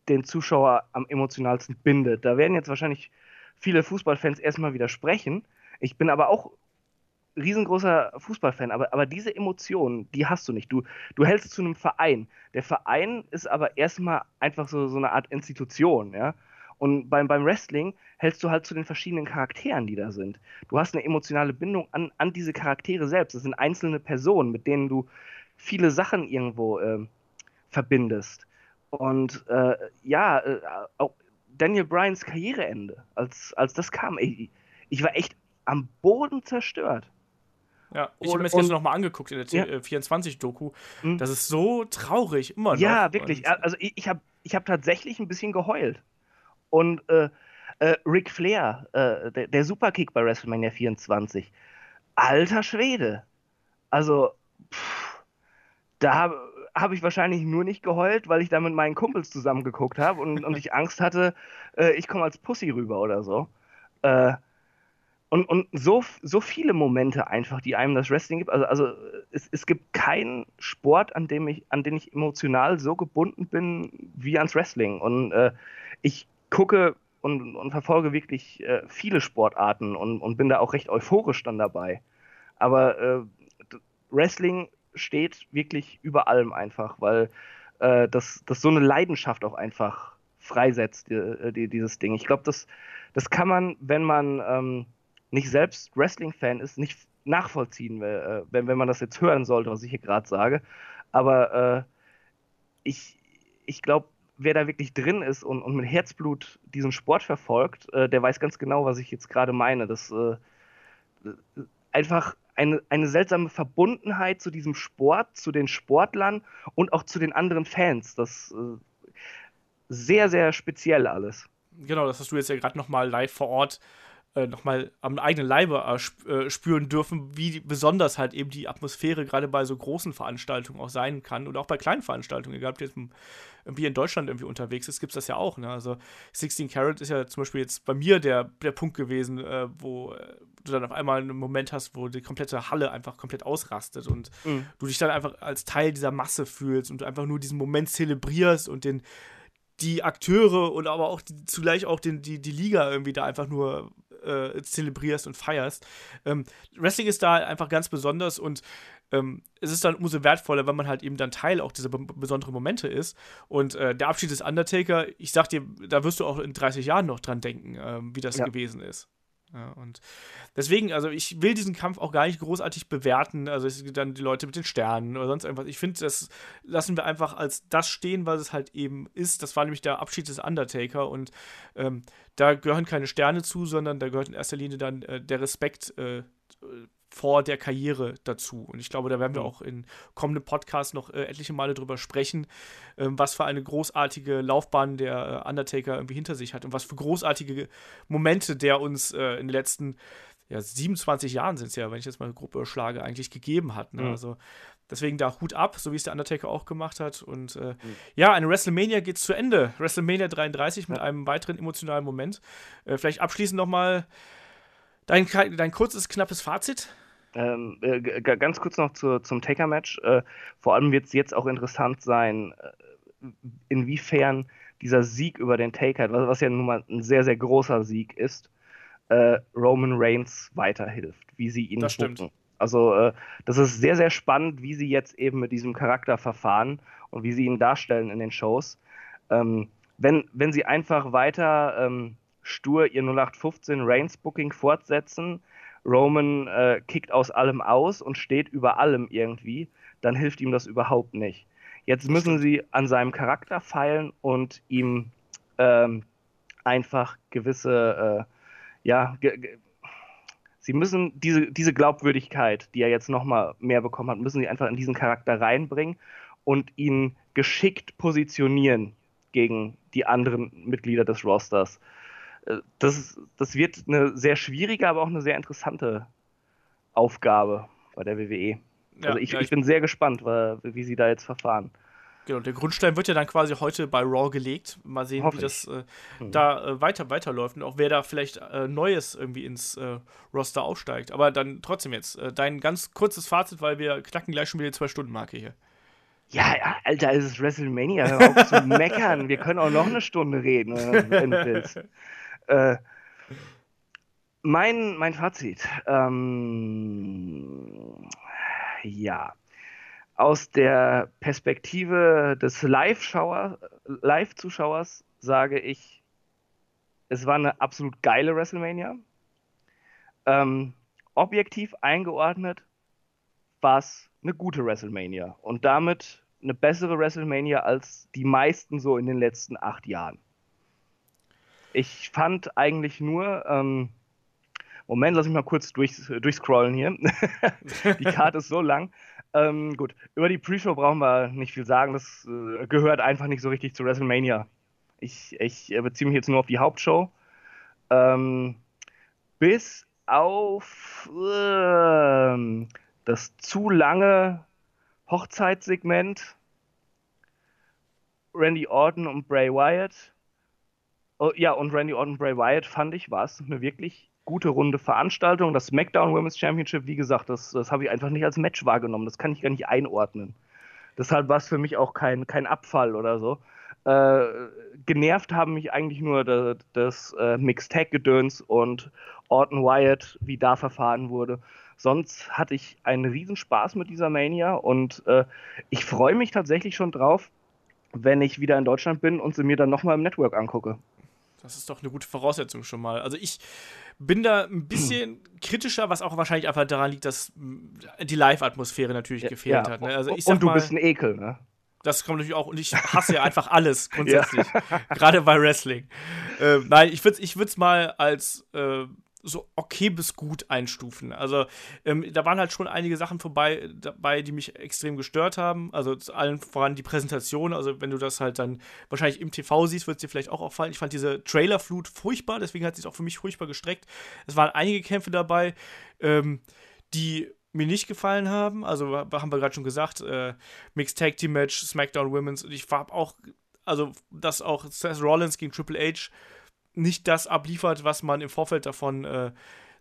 den Zuschauer am emotionalsten bindet. Da werden jetzt wahrscheinlich viele Fußballfans erstmal widersprechen. Ich bin aber auch riesengroßer Fußballfan, aber, aber diese Emotionen, die hast du nicht. Du, du hältst zu einem Verein. Der Verein ist aber erstmal einfach so, so eine Art Institution, ja. Und beim, beim Wrestling hältst du halt zu den verschiedenen Charakteren, die da sind. Du hast eine emotionale Bindung an, an diese Charaktere selbst. Das sind einzelne Personen, mit denen du viele Sachen irgendwo äh, verbindest. Und äh, ja, äh, auch Daniel Bryans Karriereende, als, als das kam, ich, ich war echt am Boden zerstört. Ja, ich habe mir das gestern nochmal angeguckt in der ja. 24-Doku. Mhm. Das ist so traurig, immer noch. Ja, wirklich. Also ich, ich habe ich hab tatsächlich ein bisschen geheult. Und äh, äh, Ric Flair, äh, der, der, Superkick bei WrestleMania 24, alter Schwede. Also, pff, da habe hab ich wahrscheinlich nur nicht geheult, weil ich da mit meinen Kumpels zusammen geguckt habe und, und ich Angst hatte, äh, ich komme als Pussy rüber oder so. Äh, und, und so, so viele Momente einfach, die einem das Wrestling gibt. Also, also es, es gibt keinen Sport, an dem ich, an den ich emotional so gebunden bin wie ans Wrestling. Und äh, ich gucke und, und verfolge wirklich äh, viele Sportarten und, und bin da auch recht euphorisch dann dabei. Aber äh, Wrestling steht wirklich über allem einfach, weil äh, das, das so eine Leidenschaft auch einfach freisetzt, die, die, dieses Ding. Ich glaube, das, das kann man, wenn man ähm, nicht selbst Wrestling-Fan ist, nicht nachvollziehen, äh, wenn, wenn man das jetzt hören sollte, was ich hier gerade sage. Aber äh, ich, ich glaube, wer da wirklich drin ist und, und mit Herzblut diesen Sport verfolgt, äh, der weiß ganz genau, was ich jetzt gerade meine. Das äh, einfach eine, eine seltsame Verbundenheit zu diesem Sport, zu den Sportlern und auch zu den anderen Fans. Das äh, sehr, sehr speziell alles. Genau, das hast du jetzt ja gerade nochmal live vor Ort äh, nochmal am eigenen Leibe äh, äh, spüren dürfen, wie besonders halt eben die Atmosphäre gerade bei so großen Veranstaltungen auch sein kann und auch bei kleinen Veranstaltungen. Egal, ob du jetzt irgendwie in Deutschland irgendwie unterwegs ist, gibt es das ja auch. Ne? Also 16 Carat ist ja zum Beispiel jetzt bei mir der, der Punkt gewesen, äh, wo du dann auf einmal einen Moment hast, wo die komplette Halle einfach komplett ausrastet und mhm. du dich dann einfach als Teil dieser Masse fühlst und du einfach nur diesen Moment zelebrierst und den die Akteure und aber auch die, zugleich auch den, die, die Liga irgendwie da einfach nur äh, zelebrierst und feierst. Ähm, Wrestling ist da einfach ganz besonders und ähm, es ist dann umso wertvoller, wenn man halt eben dann Teil auch dieser besonderen Momente ist. Und äh, der Abschied des Undertaker, ich sag dir, da wirst du auch in 30 Jahren noch dran denken, ähm, wie das ja. gewesen ist. Ja, und deswegen, also ich will diesen Kampf auch gar nicht großartig bewerten. Also dann die Leute mit den Sternen oder sonst irgendwas. Ich finde, das lassen wir einfach als das stehen, was es halt eben ist. Das war nämlich der Abschied des Undertaker und ähm, da gehören keine Sterne zu, sondern da gehört in erster Linie dann äh, der Respekt äh, vor der Karriere dazu. Und ich glaube, da werden wir mhm. auch in kommenden Podcasts noch äh, etliche Male drüber sprechen, ähm, was für eine großartige Laufbahn der äh, Undertaker irgendwie hinter sich hat und was für großartige Momente der uns äh, in den letzten ja, 27 Jahren sind es ja, wenn ich jetzt mal eine Gruppe schlage, eigentlich gegeben hat. Ne? Mhm. Also deswegen da Hut ab, so wie es der Undertaker auch gemacht hat. Und äh, mhm. ja, eine WrestleMania geht zu Ende. WrestleMania 33 mit einem weiteren emotionalen Moment. Äh, vielleicht abschließend nochmal dein, dein kurzes, knappes Fazit. Ähm, äh, ganz kurz noch zu, zum Taker-Match. Äh, vor allem wird es jetzt auch interessant sein, äh, inwiefern dieser Sieg über den Taker, was, was, ja nun mal ein sehr, sehr großer Sieg ist, äh, Roman Reigns weiterhilft, wie sie ihn das stimmt. Also äh, das ist sehr, sehr spannend, wie sie jetzt eben mit diesem Charakter verfahren und wie sie ihn darstellen in den Shows. Ähm, wenn, wenn sie einfach weiter ähm, stur ihr 0815 Reigns Booking fortsetzen, Roman äh, kickt aus allem aus und steht über allem irgendwie, dann hilft ihm das überhaupt nicht. Jetzt müssen sie an seinem Charakter feilen und ihm ähm, einfach gewisse, äh, ja, sie müssen diese, diese Glaubwürdigkeit, die er jetzt nochmal mehr bekommen hat, müssen sie einfach in diesen Charakter reinbringen und ihn geschickt positionieren gegen die anderen Mitglieder des Rosters. Äh, das, das wird eine sehr schwierige, aber auch eine sehr interessante Aufgabe bei der WWE. Ja, also ich, ja, ich, ich, bin sehr gespannt, wie sie da jetzt verfahren. Genau, der Grundstein wird ja dann quasi heute bei Raw gelegt. Mal sehen, wie das äh, mhm. da äh, weiter weiterläuft und auch wer da vielleicht äh, Neues irgendwie ins äh, Roster aufsteigt. Aber dann trotzdem jetzt äh, dein ganz kurzes Fazit, weil wir knacken gleich schon wieder die Zwei-Stunden-Marke hier. Ja, Alter, es ist WrestleMania. Hör auf zu meckern. Wir können auch noch eine Stunde reden, wenn du willst. Äh, mein, mein Fazit. Ähm, ja. Aus der Perspektive des Live-Zuschauers sage ich, es war eine absolut geile WrestleMania. Ähm, objektiv eingeordnet war es eine gute WrestleMania und damit eine bessere WrestleMania als die meisten so in den letzten acht Jahren. Ich fand eigentlich nur, ähm, Moment, lass mich mal kurz durch, durchscrollen hier. die Karte ist so lang. Ähm, gut, über die Pre-Show brauchen wir nicht viel sagen. Das äh, gehört einfach nicht so richtig zu WrestleMania. Ich, ich äh, beziehe mich jetzt nur auf die Hauptshow. Ähm, bis auf äh, das zu lange Hochzeitssegment Randy Orton und Bray Wyatt Oh, ja, und Randy Orton Bray Wyatt fand ich, war es eine wirklich gute runde Veranstaltung. Das SmackDown Women's Championship, wie gesagt, das, das habe ich einfach nicht als Match wahrgenommen. Das kann ich gar nicht einordnen. Deshalb war es für mich auch kein, kein Abfall oder so. Äh, genervt haben mich eigentlich nur das, das äh, Mixed Tag Gedöns und Orton Wyatt, wie da verfahren wurde. Sonst hatte ich einen Riesenspaß mit dieser Mania und äh, ich freue mich tatsächlich schon drauf, wenn ich wieder in Deutschland bin und sie mir dann nochmal im Network angucke. Das ist doch eine gute Voraussetzung schon mal. Also ich bin da ein bisschen kritischer, was auch wahrscheinlich einfach daran liegt, dass die Live-Atmosphäre natürlich gefehlt ja, hat. Ne? Also und du mal, bist ein Ekel, ne? Das kommt natürlich auch, und ich hasse ja einfach alles grundsätzlich. Ja. Gerade bei Wrestling. Äh, nein, ich würde es ich mal als äh, so okay bis gut einstufen. Also ähm, da waren halt schon einige Sachen vorbei dabei, die mich extrem gestört haben. Also allen voran die Präsentation. Also wenn du das halt dann wahrscheinlich im TV siehst, wird es dir vielleicht auch auffallen. Ich fand diese Trailerflut furchtbar, deswegen hat sich auch für mich furchtbar gestreckt. Es waren einige Kämpfe dabei, ähm, die mir nicht gefallen haben. Also haben wir gerade schon gesagt, äh, Mixed Tag Team Match, SmackDown Women's. Und ich war auch, also dass auch Seth Rollins gegen Triple H nicht das abliefert, was man im Vorfeld davon äh,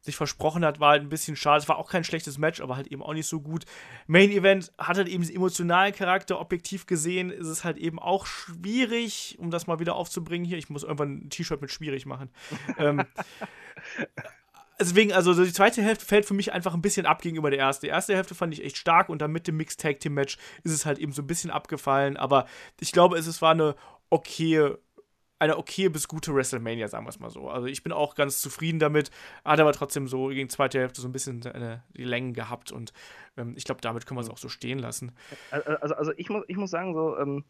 sich versprochen hat, war halt ein bisschen schade. Es war auch kein schlechtes Match, aber halt eben auch nicht so gut. Main Event hat halt eben diesen emotionalen Charakter. Objektiv gesehen ist es halt eben auch schwierig, um das mal wieder aufzubringen hier. Ich muss irgendwann ein T-Shirt mit schwierig machen. ähm, deswegen, also die zweite Hälfte fällt für mich einfach ein bisschen ab gegenüber der ersten. Die erste Hälfte fand ich echt stark und dann mit dem Mixed Tag Team Match ist es halt eben so ein bisschen abgefallen. Aber ich glaube, es, es war eine okaye eine okay bis gute WrestleMania, sagen wir es mal so. Also ich bin auch ganz zufrieden damit, hat aber trotzdem so gegen die zweite Hälfte so ein bisschen eine, die Längen gehabt und ähm, ich glaube, damit können wir es auch so stehen lassen. Also, also ich, muss, ich muss sagen, so, ähm,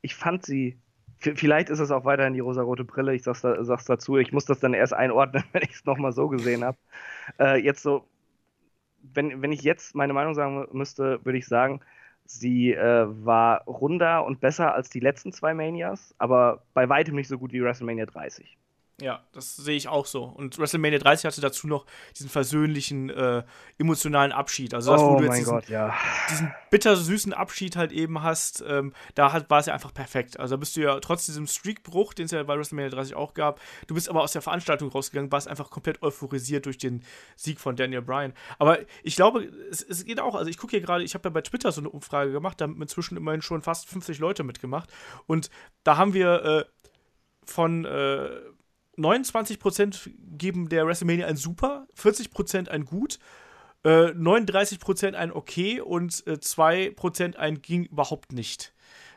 ich fand sie, vielleicht ist es auch weiterhin die rosarote Brille, ich sag's, da, sag's dazu, ich muss das dann erst einordnen, wenn ich es nochmal so gesehen habe. Äh, jetzt so, wenn, wenn ich jetzt meine Meinung sagen müsste, würde ich sagen, Sie äh, war runder und besser als die letzten zwei Manias, aber bei weitem nicht so gut wie WrestleMania 30. Ja, das sehe ich auch so. Und WrestleMania 30 hatte dazu noch diesen versöhnlichen, äh, emotionalen Abschied. Also das, oh wo du jetzt diesen, Gott, ja. diesen bittersüßen Abschied halt eben hast, ähm, da hat, war es ja einfach perfekt. Also da bist du ja trotz diesem Streakbruch, den es ja bei WrestleMania 30 auch gab, du bist aber aus der Veranstaltung rausgegangen, warst einfach komplett euphorisiert durch den Sieg von Daniel Bryan. Aber ich glaube, es, es geht auch, also ich gucke hier gerade, ich habe ja bei Twitter so eine Umfrage gemacht, da haben inzwischen immerhin schon fast 50 Leute mitgemacht. Und da haben wir äh, von äh, 29% geben der WrestleMania ein Super, 40% ein Gut, äh, 39% ein Okay und äh, 2% ein ging überhaupt nicht.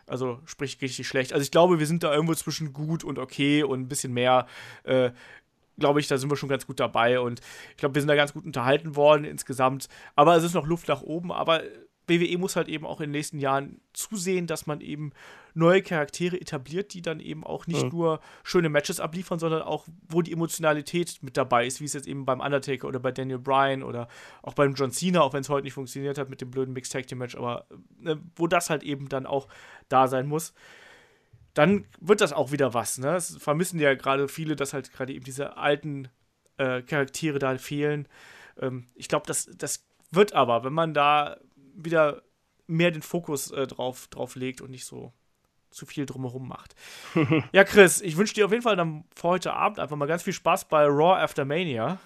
Also sprich richtig schlecht. Also ich glaube, wir sind da irgendwo zwischen gut und okay und ein bisschen mehr. Äh, glaube ich, da sind wir schon ganz gut dabei und ich glaube, wir sind da ganz gut unterhalten worden insgesamt. Aber es ist noch Luft nach oben. Aber WWE muss halt eben auch in den nächsten Jahren zusehen, dass man eben neue Charaktere etabliert, die dann eben auch nicht mhm. nur schöne Matches abliefern, sondern auch, wo die Emotionalität mit dabei ist, wie es jetzt eben beim Undertaker oder bei Daniel Bryan oder auch beim John Cena, auch wenn es heute nicht funktioniert hat mit dem blöden Mixed Tag Team Match, aber ne, wo das halt eben dann auch da sein muss. Dann wird das auch wieder was. Ne? Es vermissen ja gerade viele, dass halt gerade eben diese alten äh, Charaktere da fehlen. Ähm, ich glaube, das, das wird aber, wenn man da wieder mehr den Fokus äh, drauf, drauf legt und nicht so zu viel drumherum macht. ja, Chris, ich wünsche dir auf jeden Fall dann für heute Abend einfach mal ganz viel Spaß bei Raw After Mania.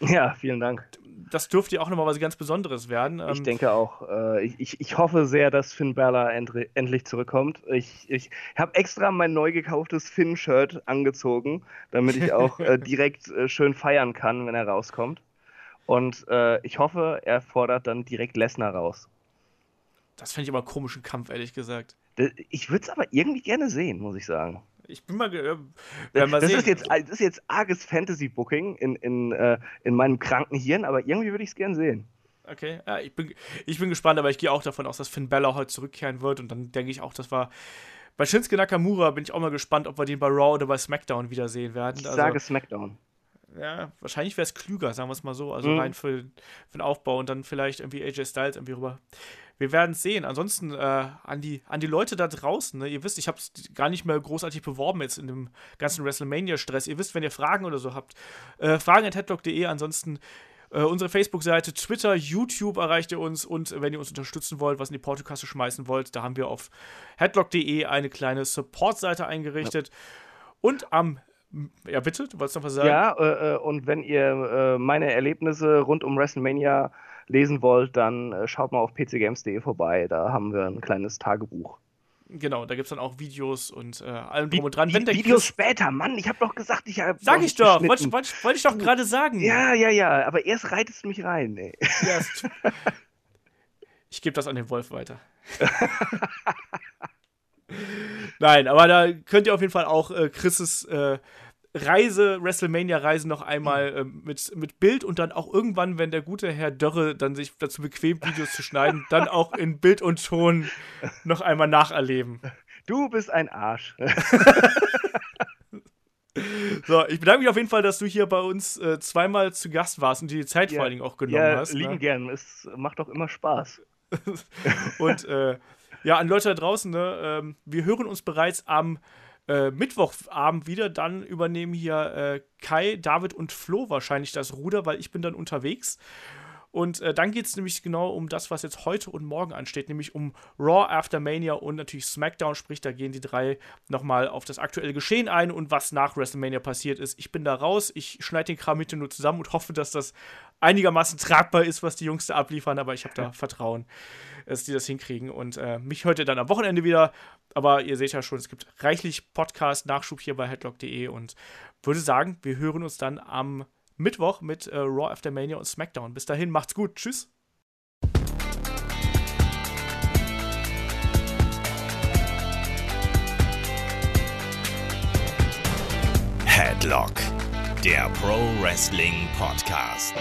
Ja, vielen Dank. Das dürfte ja auch nochmal was ganz Besonderes werden. Ich ähm, denke auch. Äh, ich, ich hoffe sehr, dass Finn Balor endlich zurückkommt. Ich, ich habe extra mein neu gekauftes Finn-Shirt angezogen, damit ich auch äh, direkt äh, schön feiern kann, wenn er rauskommt. Und ich hoffe, er fordert dann direkt Lesnar raus. Das fände ich aber einen komischen Kampf, ehrlich gesagt. Ich würde es aber irgendwie gerne sehen, muss ich sagen. Ich bin mal, äh, mal das, Ist jetzt, das ist jetzt arges Fantasy-Booking in, in, äh, in meinem kranken Hirn, aber irgendwie würde ich es gerne sehen. Okay, ja, ich bin, ich bin gespannt, aber ich gehe auch davon aus, dass Finn Bella heute zurückkehren wird und dann denke ich auch, das war. Bei Shinsuke Nakamura bin ich auch mal gespannt, ob wir den bei Raw oder bei SmackDown wiedersehen werden. Ich also, sage SmackDown. Ja, wahrscheinlich wäre es klüger, sagen wir es mal so. Also mhm. rein für, für den Aufbau und dann vielleicht irgendwie AJ Styles irgendwie rüber wir werden es sehen. Ansonsten äh, an, die, an die Leute da draußen, ne? ihr wisst, ich habe es gar nicht mehr großartig beworben jetzt in dem ganzen WrestleMania-Stress. Ihr wisst, wenn ihr Fragen oder so habt, äh, fragen at headlock.de. Ansonsten äh, unsere Facebook-Seite, Twitter, YouTube erreicht ihr uns und wenn ihr uns unterstützen wollt, was in die Portokasse schmeißen wollt, da haben wir auf headlock.de eine kleine Support-Seite eingerichtet. Ja. Und am ja, bitte, du wolltest noch was sagen? Ja, äh, äh und wenn ihr äh, meine Erlebnisse rund um WrestleMania lesen wollt, dann äh, schaut mal auf pcgames.de vorbei. Da haben wir ein kleines Tagebuch. Genau, da gibt es dann auch Videos und äh, allem drum und dran. Wenn der Videos Chris später, Mann, ich habe doch gesagt, ich habe. Sag ich doch, wollte wollt, wollt ich doch gerade sagen. Ja, ja, ja, aber erst reitest du mich rein, ey. Yes. ich gebe das an den Wolf weiter. Nein, aber da könnt ihr auf jeden Fall auch äh, Chris' äh, Reise, WrestleMania-Reise noch einmal äh, mit, mit Bild und dann auch irgendwann, wenn der gute Herr Dörre dann sich dazu bequemt, Videos zu schneiden, dann auch in Bild und Ton noch einmal nacherleben. Du bist ein Arsch. So, ich bedanke mich auf jeden Fall, dass du hier bei uns äh, zweimal zu Gast warst und dir die Zeit ja, vor allen Dingen auch genommen ja, hast. Lieben ne? gern, es macht doch immer Spaß. und äh, ja, an Leute da draußen, ne, ähm, wir hören uns bereits am äh, Mittwochabend wieder. Dann übernehmen hier äh, Kai, David und Flo wahrscheinlich das Ruder, weil ich bin dann unterwegs. Und äh, dann geht es nämlich genau um das, was jetzt heute und morgen ansteht, nämlich um Raw After Mania und natürlich SmackDown. Sprich, da gehen die drei nochmal auf das aktuelle Geschehen ein und was nach WrestleMania passiert ist. Ich bin da raus, ich schneide den Kram heute nur zusammen und hoffe, dass das einigermaßen tragbar ist, was die Jungs da abliefern, aber ich habe da Vertrauen, dass die das hinkriegen. Und äh, mich heute dann am Wochenende wieder. Aber ihr seht ja schon, es gibt reichlich Podcast-Nachschub hier bei headlock.de und würde sagen, wir hören uns dann am Mittwoch mit äh, Raw After Mania und SmackDown. Bis dahin, macht's gut. Tschüss. Headlock, der Pro Wrestling Podcast.